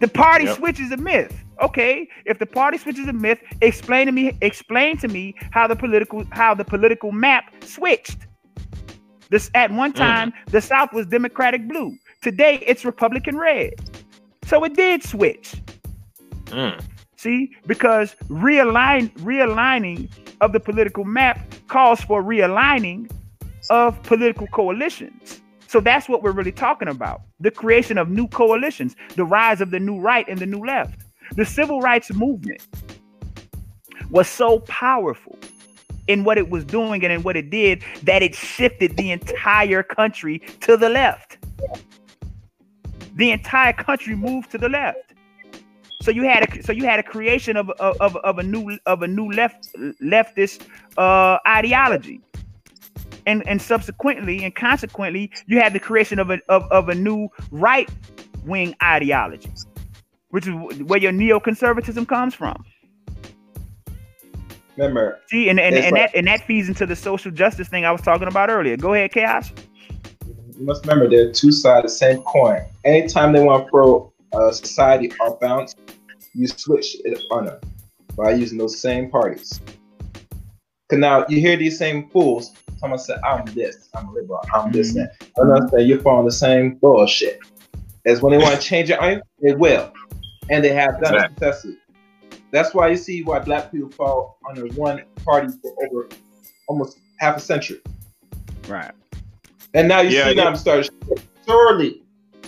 The party yep. switch is a myth. Okay, if the party switch is a myth, explain to me, explain to me how the political how the political map switched. This at one mm. time mm. the South was Democratic blue. Today it's Republican red. So it did switch. Mm. See, because realign realigning of the political map calls for realigning of political coalitions. So that's what we're really talking about the creation of new coalitions, the rise of the new right and the new left. The civil rights movement was so powerful in what it was doing and in what it did that it shifted the entire country to the left. The entire country moved to the left. So you had a so you had a creation of of, of a new of a new left leftist uh, ideology. And and subsequently and consequently you had the creation of a of, of a new right wing ideology which is where your neoconservatism comes from. Remember see and, and, and like, that and that feeds into the social justice thing i was talking about earlier. Go ahead chaos you must remember there are two sides of the same coin. Anytime they want to throw a society off balance you switch it on them by using those same parties because now you hear these same fools someone said, I'm this, I'm a liberal, I'm this, mm-hmm. that. I'm not saying you're following the same bullshit. As when they want to change it, they will. And they have done exactly. successfully. That's why you see why black people fall under one party for over almost half a century. Right. And now you yeah, see yeah. them start surely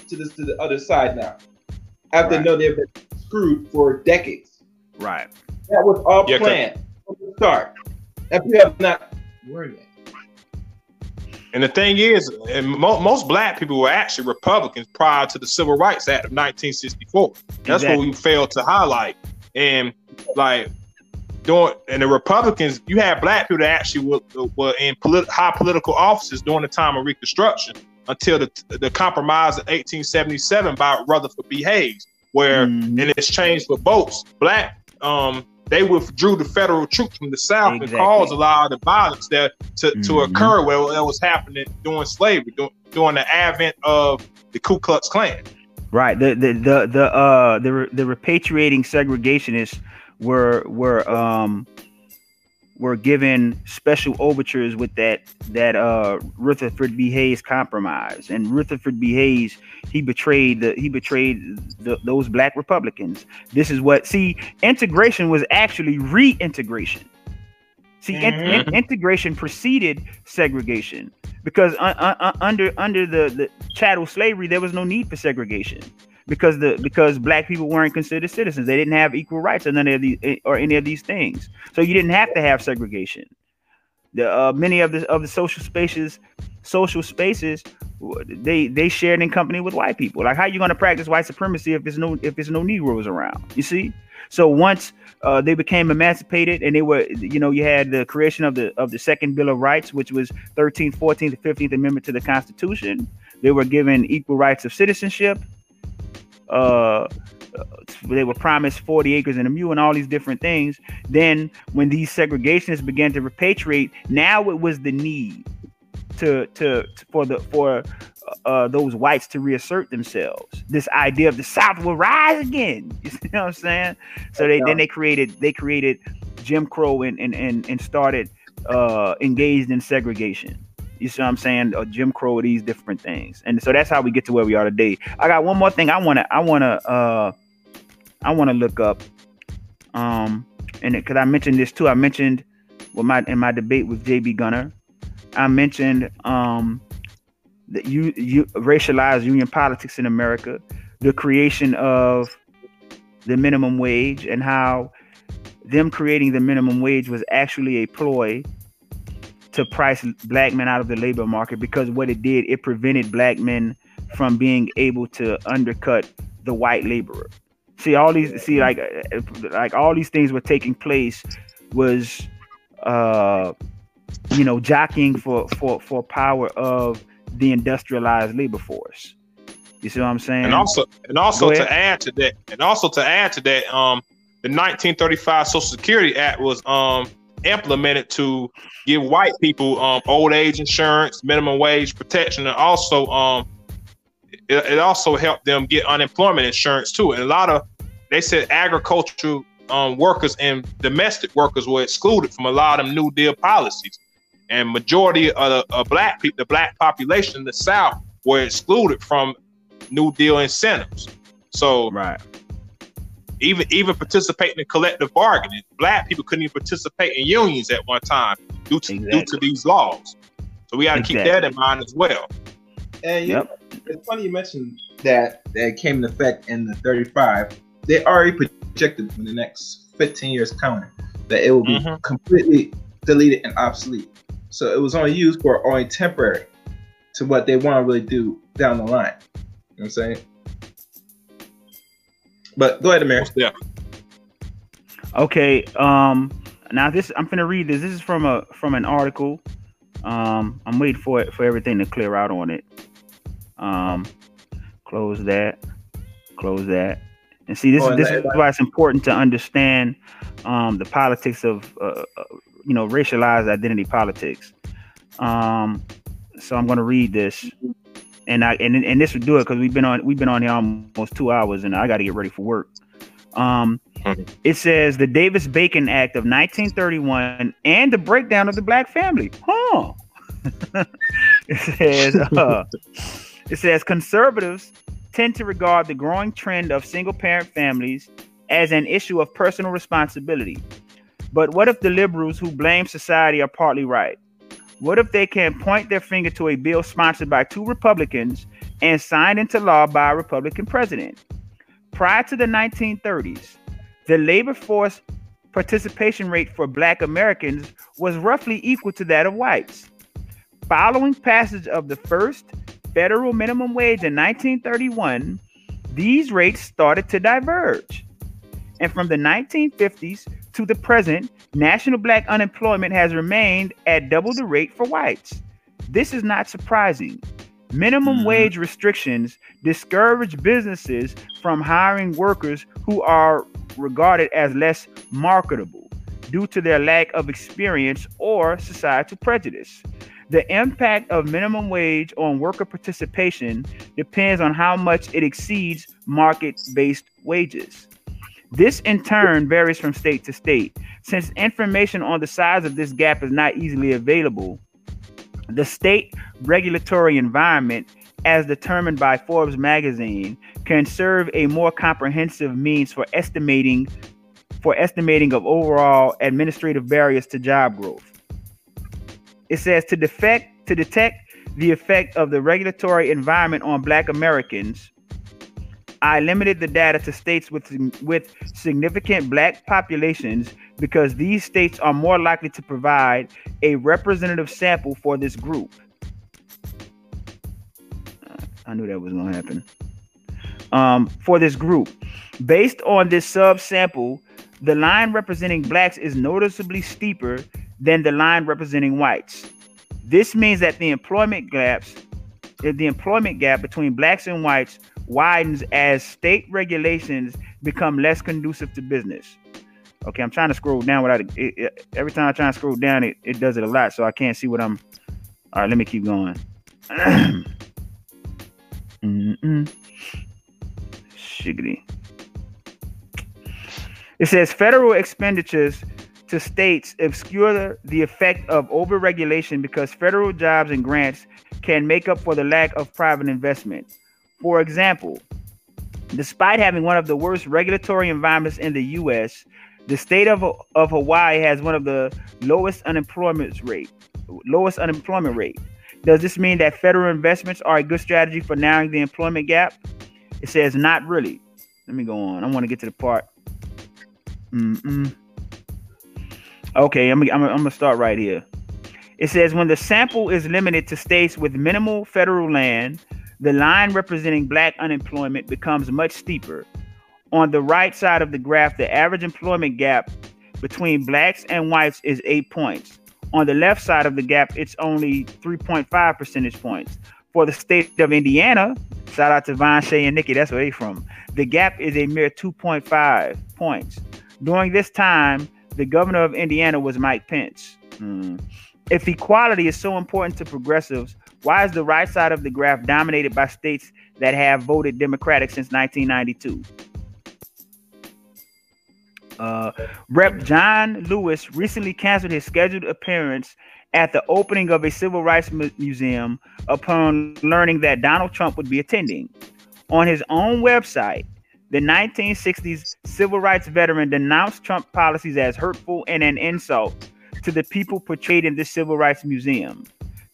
to this to the other side now. After right. know they've been screwed for decades. Right. That was all yeah, planned from the start. If you have not worried and the thing is, mo- most black people were actually Republicans prior to the Civil Rights Act of 1964. That's exactly. what we failed to highlight. And like during and the Republicans, you had black people that actually were, were in polit- high political offices during the time of Reconstruction until the, the compromise of 1877 by Rutherford B. Hayes, where mm. in exchange for votes, black um, they withdrew the federal troops from the South exactly. and caused a lot of the violence that to, mm-hmm. to occur where it was happening during slavery, during, during the advent of the Ku Klux Klan. Right. The the the the uh the the repatriating segregationists were were um were given special overtures with that that uh, Rutherford B. Hayes compromise, and Rutherford B. Hayes he betrayed the he betrayed the, those black Republicans. This is what see integration was actually reintegration. See, mm-hmm. in, in, integration preceded segregation because uh, uh, uh, under under the, the chattel slavery there was no need for segregation because the because black people weren't considered citizens. They didn't have equal rights or none of these eh, or any of these things. So you didn't have to have segregation. The uh, many of the of the social spaces, social spaces, they they shared in company with white people. Like how you going to practice white supremacy if there's no if there's no Negroes around? You see. So once uh, they became emancipated and they were, you know, you had the creation of the of the Second Bill of Rights, which was 13th, 14th, and 15th Amendment to the Constitution. They were given equal rights of citizenship uh, they were promised 40 acres and a mule and all these different things. Then when these segregationists began to repatriate, now it was the need to to, to for the for uh, those whites to reassert themselves. This idea of the South will rise again. You know what I'm saying? So they then they created they created Jim Crow and and and, and started uh, engaged in segregation. You see what I'm saying? Or Jim Crow, these different things. And so that's how we get to where we are today. I got one more thing I wanna I wanna uh I wanna look up. Um and because I mentioned this too. I mentioned with my in my debate with JB Gunner, I mentioned um that you you racialized union politics in America, the creation of the minimum wage and how them creating the minimum wage was actually a ploy to price black men out of the labor market because what it did, it prevented black men from being able to undercut the white laborer. See all these. See like like all these things were taking place was uh you know jockeying for for for power of the industrialized labor force. You see what I'm saying? And also and also to add to that, and also to add to that, um, the 1935 Social Security Act was um implemented to give white people um old age insurance, minimum wage protection, and also um it, it also helped them get unemployment insurance too. And a lot of they said agricultural um, workers and domestic workers were excluded from a lot of New Deal policies, and majority of the of black people, the black population in the South, were excluded from New Deal incentives. So right. Even even participating in collective bargaining, black people couldn't even participate in unions at one time due to exactly. due to these laws. So we got to exactly. keep that in mind as well. And yep. Know, it's funny you mentioned that that came into effect in the 35. They already projected in the next 15 years coming that it will be mm-hmm. completely deleted and obsolete. So it was only used for only temporary to what they want to really do down the line. You know what I'm saying? But go ahead, Amir. Yeah. Okay. Um. Now this, I'm gonna read this. This is from a from an article. Um. I'm waiting for it for everything to clear out on it. Um. Close that. Close that. And see, this, oh, this is why it's important to understand um, the politics of, uh, uh, you know, racialized identity politics. Um, so I'm going to read this, and I and and this would do it because we've been on we've been on here almost two hours, and I got to get ready for work. Um, mm-hmm. it says the Davis Bacon Act of 1931 and the breakdown of the black family. Huh? it says uh, it says conservatives tend to regard the growing trend of single parent families as an issue of personal responsibility. But what if the liberals who blame society are partly right? What if they can point their finger to a bill sponsored by two Republicans and signed into law by a Republican president? Prior to the 1930s, the labor force participation rate for black Americans was roughly equal to that of whites. Following passage of the first federal minimum wage in 1931, these rates started to diverge. And from the 1950s to the present, national black unemployment has remained at double the rate for whites. This is not surprising. Minimum mm-hmm. wage restrictions discourage businesses from hiring workers who are regarded as less marketable due to their lack of experience or societal prejudice. The impact of minimum wage on worker participation depends on how much it exceeds market based wages. This in turn varies from state to state. Since information on the size of this gap is not easily available, the state regulatory environment, as determined by Forbes magazine, can serve a more comprehensive means for estimating for estimating of overall administrative barriers to job growth. It says to defect to detect the effect of the regulatory environment on Black Americans. I limited the data to states with with significant Black populations because these states are more likely to provide a representative sample for this group. I knew that was going to happen. Um, for this group, based on this subsample, the line representing blacks is noticeably steeper than the line representing whites. This means that the employment gaps, the employment gap between blacks and whites widens as state regulations become less conducive to business. Okay, I'm trying to scroll down without it, it, every time I try to scroll down, it, it does it a lot, so I can't see what I'm. All right, let me keep going. Mm-mm. Shiggity. It says federal expenditures to states obscure the effect of overregulation because federal jobs and grants can make up for the lack of private investment. For example, despite having one of the worst regulatory environments in the U.S., the state of, of Hawaii has one of the lowest unemployment rate. Lowest unemployment rate. Does this mean that federal investments are a good strategy for narrowing the employment gap? It says not really. Let me go on. I want to get to the part. Mm-mm. Okay, I'm, I'm, I'm gonna start right here. It says when the sample is limited to states with minimal federal land, the line representing black unemployment becomes much steeper. On the right side of the graph, the average employment gap between blacks and whites is eight points. On the left side of the gap, it's only 3.5 percentage points. For the state of Indiana, shout out to Von Shay and Nikki, that's where they from. The gap is a mere 2.5 points. During this time, the governor of Indiana was Mike Pence. Hmm. If equality is so important to progressives, why is the right side of the graph dominated by states that have voted Democratic since 1992? Uh, Rep. John Lewis recently canceled his scheduled appearance at the opening of a civil rights mu- museum upon learning that Donald Trump would be attending. On his own website, the 1960s civil rights veteran denounced Trump policies as hurtful and an insult to the people portrayed in this civil rights museum.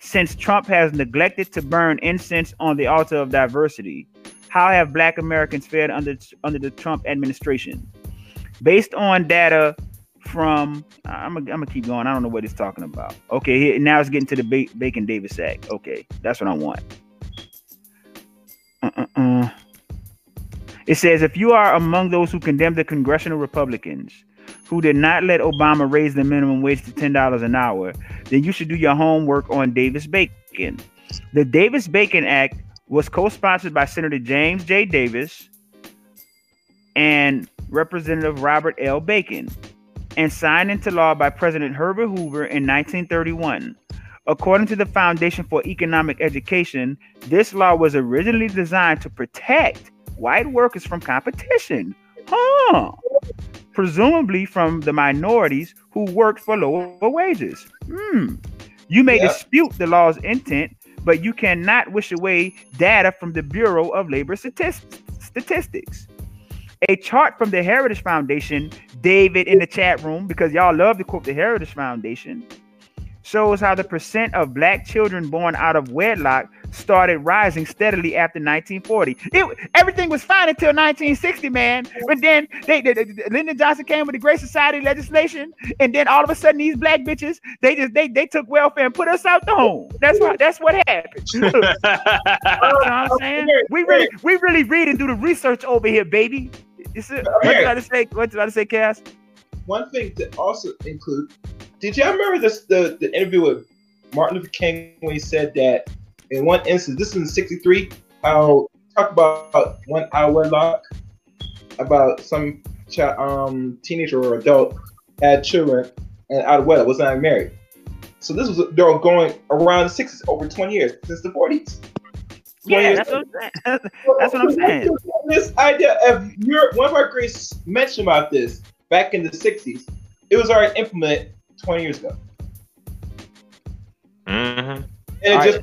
Since Trump has neglected to burn incense on the altar of diversity, how have black Americans fared under under the Trump administration? Based on data from I'm gonna, I'm keep going. I don't know what he's talking about. Okay, here, now it's getting to the ba- Bacon Davis Act. Okay, that's what I want. Uh-uh-uh. It says if you are among those who condemn the congressional Republicans who did not let Obama raise the minimum wage to ten dollars an hour, then you should do your homework on Davis Bacon. The Davis Bacon Act was co-sponsored by Senator James J. Davis and Representative Robert L. Bacon and signed into law by President Herbert Hoover in 1931. According to the Foundation for Economic Education, this law was originally designed to protect white workers from competition. Huh. Presumably from the minorities who worked for lower wages. Hmm. You may yep. dispute the law's intent, but you cannot wish away data from the Bureau of Labor Statistics. A chart from the Heritage Foundation, David in the chat room, because y'all love to quote the Heritage Foundation, shows how the percent of black children born out of wedlock started rising steadily after 1940. It, everything was fine until 1960, man. But then they, they, they, Lyndon Johnson came with the Great Society legislation, and then all of a sudden these black bitches they just they they took welfare and put us out the home. That's what that's what happened. you know what I'm saying? We really we really read and do the research over here, baby. What did I say? What did I say, Cass? One thing to also include. Did y'all remember this the, the interview with Martin Luther King when he said that in one instance, this is in '63, how talk about one hour lock about some um teenager or adult had children and out of wedlock was not married. So this was they're going around the 60s over 20 years since the 40s. Yeah, that's what I'm saying. That's what I'm saying. This idea of your one of our greats mentioned about this back in the 60s. It was already implemented 20 years ago. Mm-hmm. And it All just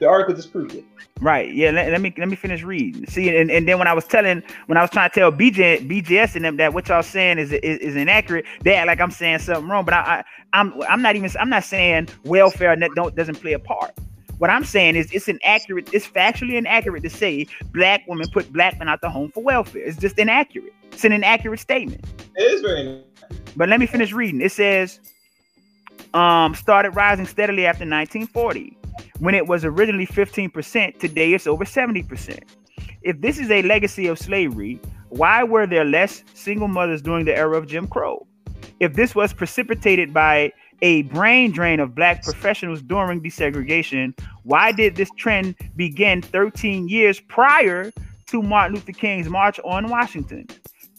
the article disproved it. Right. Yeah. Let, let, me let me finish reading. See, and, and then when I was telling, when I was trying to tell BJ, BGS and them that what y'all saying is is, is inaccurate, they act like I'm saying something wrong. But I, I I'm I'm not even I'm not saying welfare don't doesn't play a part. What I'm saying is it's inaccurate, it's factually inaccurate to say black women put black men out the home for welfare. It's just inaccurate. It's an inaccurate statement. It is very inaccurate. But let me finish reading. It says um started rising steadily after 1940 when it was originally 15%, today it's over 70%. If this is a legacy of slavery, why were there less single mothers during the era of Jim Crow? If this was precipitated by a brain drain of black professionals during desegregation, why did this trend begin 13 years prior to Martin Luther King's March on Washington?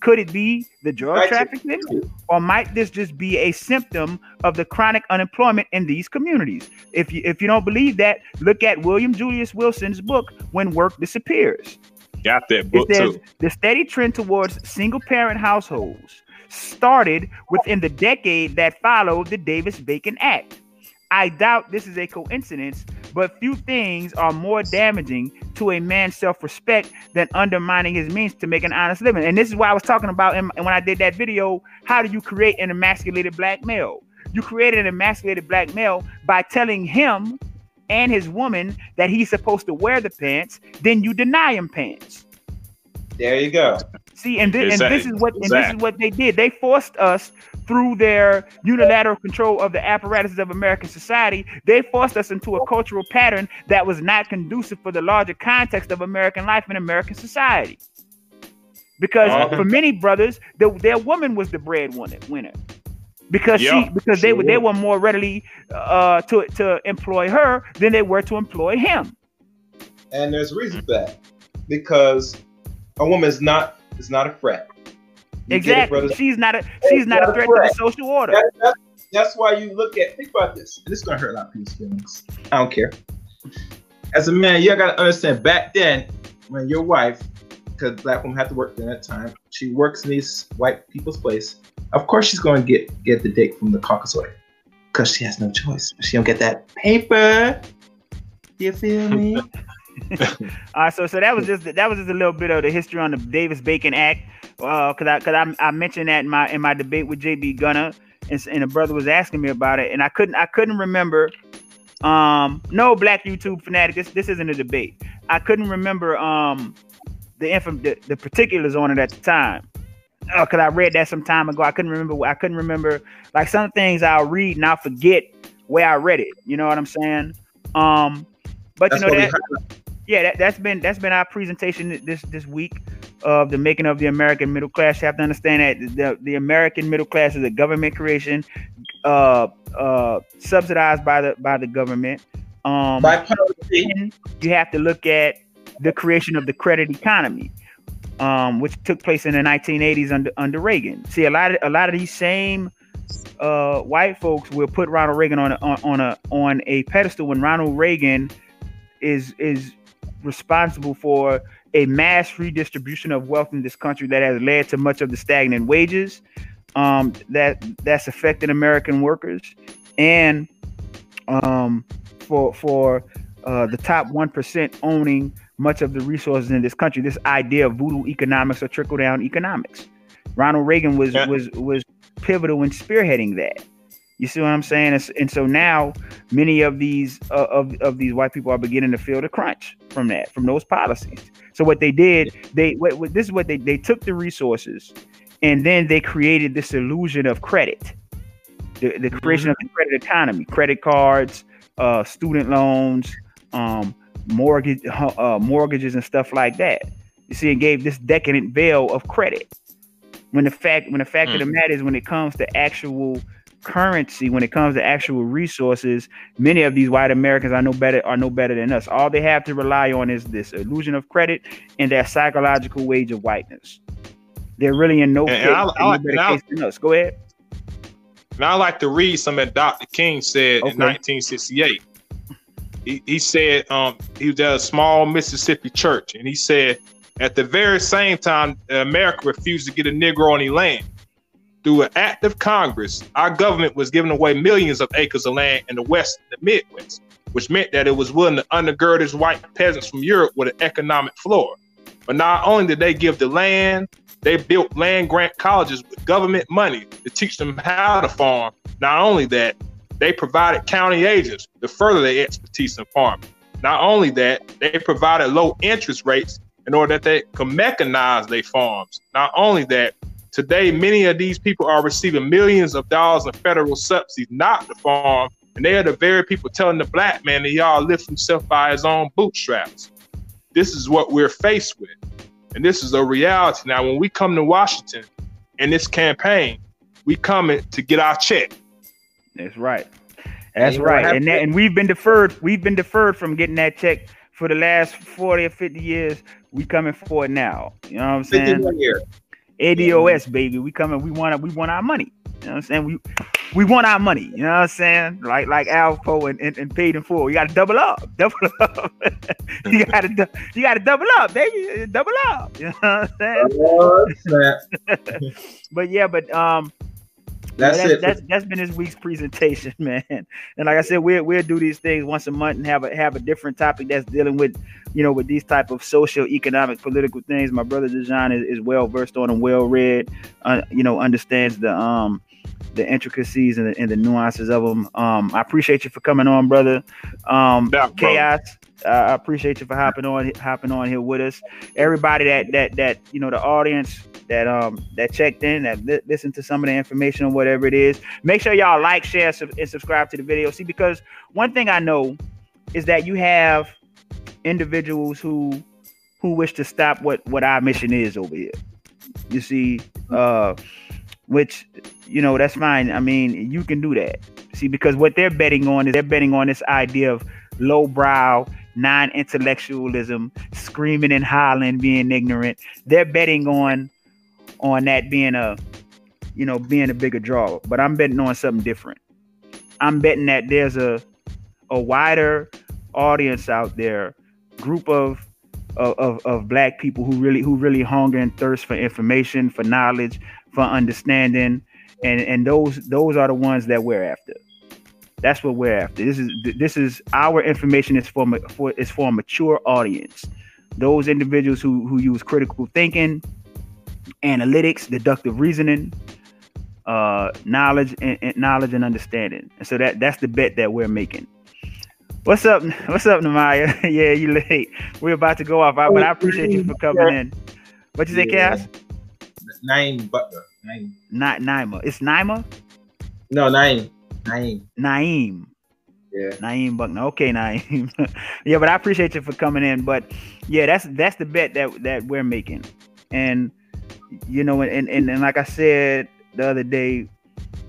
Could it be the drug trafficking? Or might this just be a symptom of the chronic unemployment in these communities? If you if you don't believe that, look at William Julius Wilson's book, When Work Disappears. Got that book says, too. The steady trend towards single parent households started within the decade that followed the Davis Bacon Act. I doubt this is a coincidence, but few things are more damaging to a man's self-respect than undermining his means to make an honest living. And this is why I was talking about in, when I did that video, how do you create an emasculated black male? You create an emasculated black male by telling him and his woman that he's supposed to wear the pants, then you deny him pants. There you go. See, and, th- exactly. and this is what exactly. and this is what they did. They forced us through their unilateral control of the apparatuses of American society. They forced us into a cultural pattern that was not conducive for the larger context of American life and American society. because uh-huh. for many brothers, the, their woman was the breadwinner winner because yep, she because sure they were they were more readily uh, to to employ her than they were to employ him. And there's a reason for that because a woman is not is not a threat. You exactly. She's not a she's not, not, a threat, threat, to the social order. That, that, that's why you look at think about this. And this is gonna hurt a lot of people's feelings. I don't care. As a man, you gotta understand back then when your wife, because black women had to work during that time, she works in these white people's place. Of course, she's going to get get the dick from the Caucasoid because she has no choice. She don't get that paper. You feel me? All right, so so that was just that was just a little bit of the history on the Davis Bacon Act, because uh, I because I, I mentioned that in my in my debate with JB Gunner, and, and a brother was asking me about it, and I couldn't I couldn't remember. Um, no, Black YouTube fanatic. This this isn't a debate. I couldn't remember um the info the, the particulars on it at the time because uh, I read that some time ago. I couldn't remember. I couldn't remember like some things I'll read and I'll forget where I read it. You know what I'm saying? Um, but that's you know that, yeah, that, that's been that's been our presentation this this week of the making of the American middle class. You have to understand that the, the American middle class is a government creation, uh, uh, subsidized by the by the government. Um, you have to look at the creation of the credit economy um, which took place in the 1980s under under Reagan. See, a lot of a lot of these same uh, white folks will put Ronald Reagan on a, on, on a on a pedestal when Ronald Reagan is is responsible for a mass redistribution of wealth in this country that has led to much of the stagnant wages um, that that's affected American workers and um, for for uh, the top one percent owning much of the resources in this country. This idea of voodoo economics or trickle down economics. Ronald Reagan was yeah. was was pivotal in spearheading that. You see what I'm saying? And, so now many of these uh, of of these white people are beginning to feel the crunch from that, from those policies. So what they did, they what, what, this is what they they took the resources, and then they created this illusion of credit, the, the creation mm-hmm. of the credit economy, credit cards, uh, student loans, um, mortgage uh, mortgages and stuff like that. You see, it gave this decadent veil of credit. When the fact when the fact mm. of the mm. matter is when it comes to actual currency, when it comes to actual resources, many of these white Americans are no better are no better than us. All they have to rely on is this illusion of credit and their psychological wage of whiteness. They're really in no, and, case, and I, I, no better case than us. Go ahead. Now I like to read some that Dr. King said okay. in 1968 he, he said um, he was at a small Mississippi church, and he said at the very same time America refused to get a Negro on any land. Through an act of Congress, our government was giving away millions of acres of land in the West and the Midwest, which meant that it was willing to undergird its white peasants from Europe with an economic floor. But not only did they give the land, they built land grant colleges with government money to teach them how to farm. Not only that, they provided county agents to further their expertise in farming. Not only that, they provided low interest rates in order that they could mechanize their farms. Not only that, today many of these people are receiving millions of dollars in federal subsidies not the farm, and they are the very people telling the black man that y'all lift himself by his own bootstraps. This is what we're faced with. And this is a reality. Now, when we come to Washington in this campaign, we come to get our check. That's right. That's and right. And that, and we've been deferred. We've been deferred from getting that check for the last 40 or 50 years. We coming for it now. You know what I'm saying? ADOS, baby. We coming, we want we want our money. You know what I'm saying? We we want our money. You know what I'm saying? Like like Alpo and, and, and paid in full. You gotta double up. Double up. you gotta you gotta double up, baby. Double up. You know what I'm saying? but yeah, but um that's, it. That's, that's been this week's presentation, man. And like I said, we'll we'll do these things once a month and have a have a different topic that's dealing with, you know, with these type of social, economic, political things. My brother Dejan is, is well versed on and well read. Uh, you know, understands the um the intricacies and the, and the nuances of them. Um, I appreciate you for coming on, brother. Um, yeah, chaos. Uh, I appreciate you for hopping on hopping on here with us. Everybody that that that you know the audience that um that checked in that li- listened to some of the information or whatever it is. Make sure y'all like, share, sub- and subscribe to the video. See, because one thing I know is that you have individuals who who wish to stop what what our mission is over here. You see, uh, which you know that's fine. I mean, you can do that. See, because what they're betting on is they're betting on this idea of lowbrow, non-intellectualism, screaming and hollering, being ignorant. They're betting on on that being a you know being a bigger draw. But I'm betting on something different. I'm betting that there's a a wider audience out there, group of of, of black people who really who really hunger and thirst for information, for knowledge, for understanding, and and those those are the ones that we're after. That's what we're after. This is this is our information is for for is for a mature audience. Those individuals who who use critical thinking, analytics, deductive reasoning, uh, knowledge and, and knowledge and understanding. And so that that's the bet that we're making. What's up? What's up, Namaya? yeah, you late. We're about to go off, but I appreciate you for coming in. What you say, yeah. Cass? Naim Butler. Naim. Not Naima. It's Naima. No, Naim. Naim. Naim. Yeah. Naim Buckner. Okay, Naim. yeah, but I appreciate you for coming in. But yeah, that's that's the bet that that we're making. And you know, and and, and like I said the other day,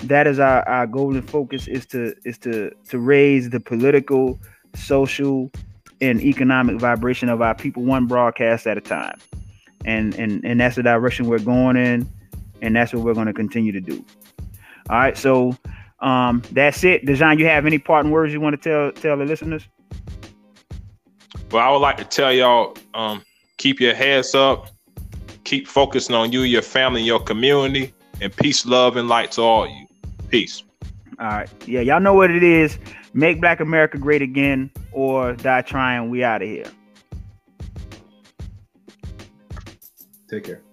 that is our, our goal and focus is to is to to raise the political, social, and economic vibration of our people one broadcast at a time. And and and that's the direction we're going in, and that's what we're going to continue to do. All right, so um, that's it. Dejan, you have any parting words you want to tell tell the listeners? Well, I would like to tell y'all, um, keep your heads up, keep focusing on you, your family, your community, and peace, love, and light to all you. Peace. All right. Yeah, y'all know what it is. Make Black America great again or die trying. We out of here. Take care.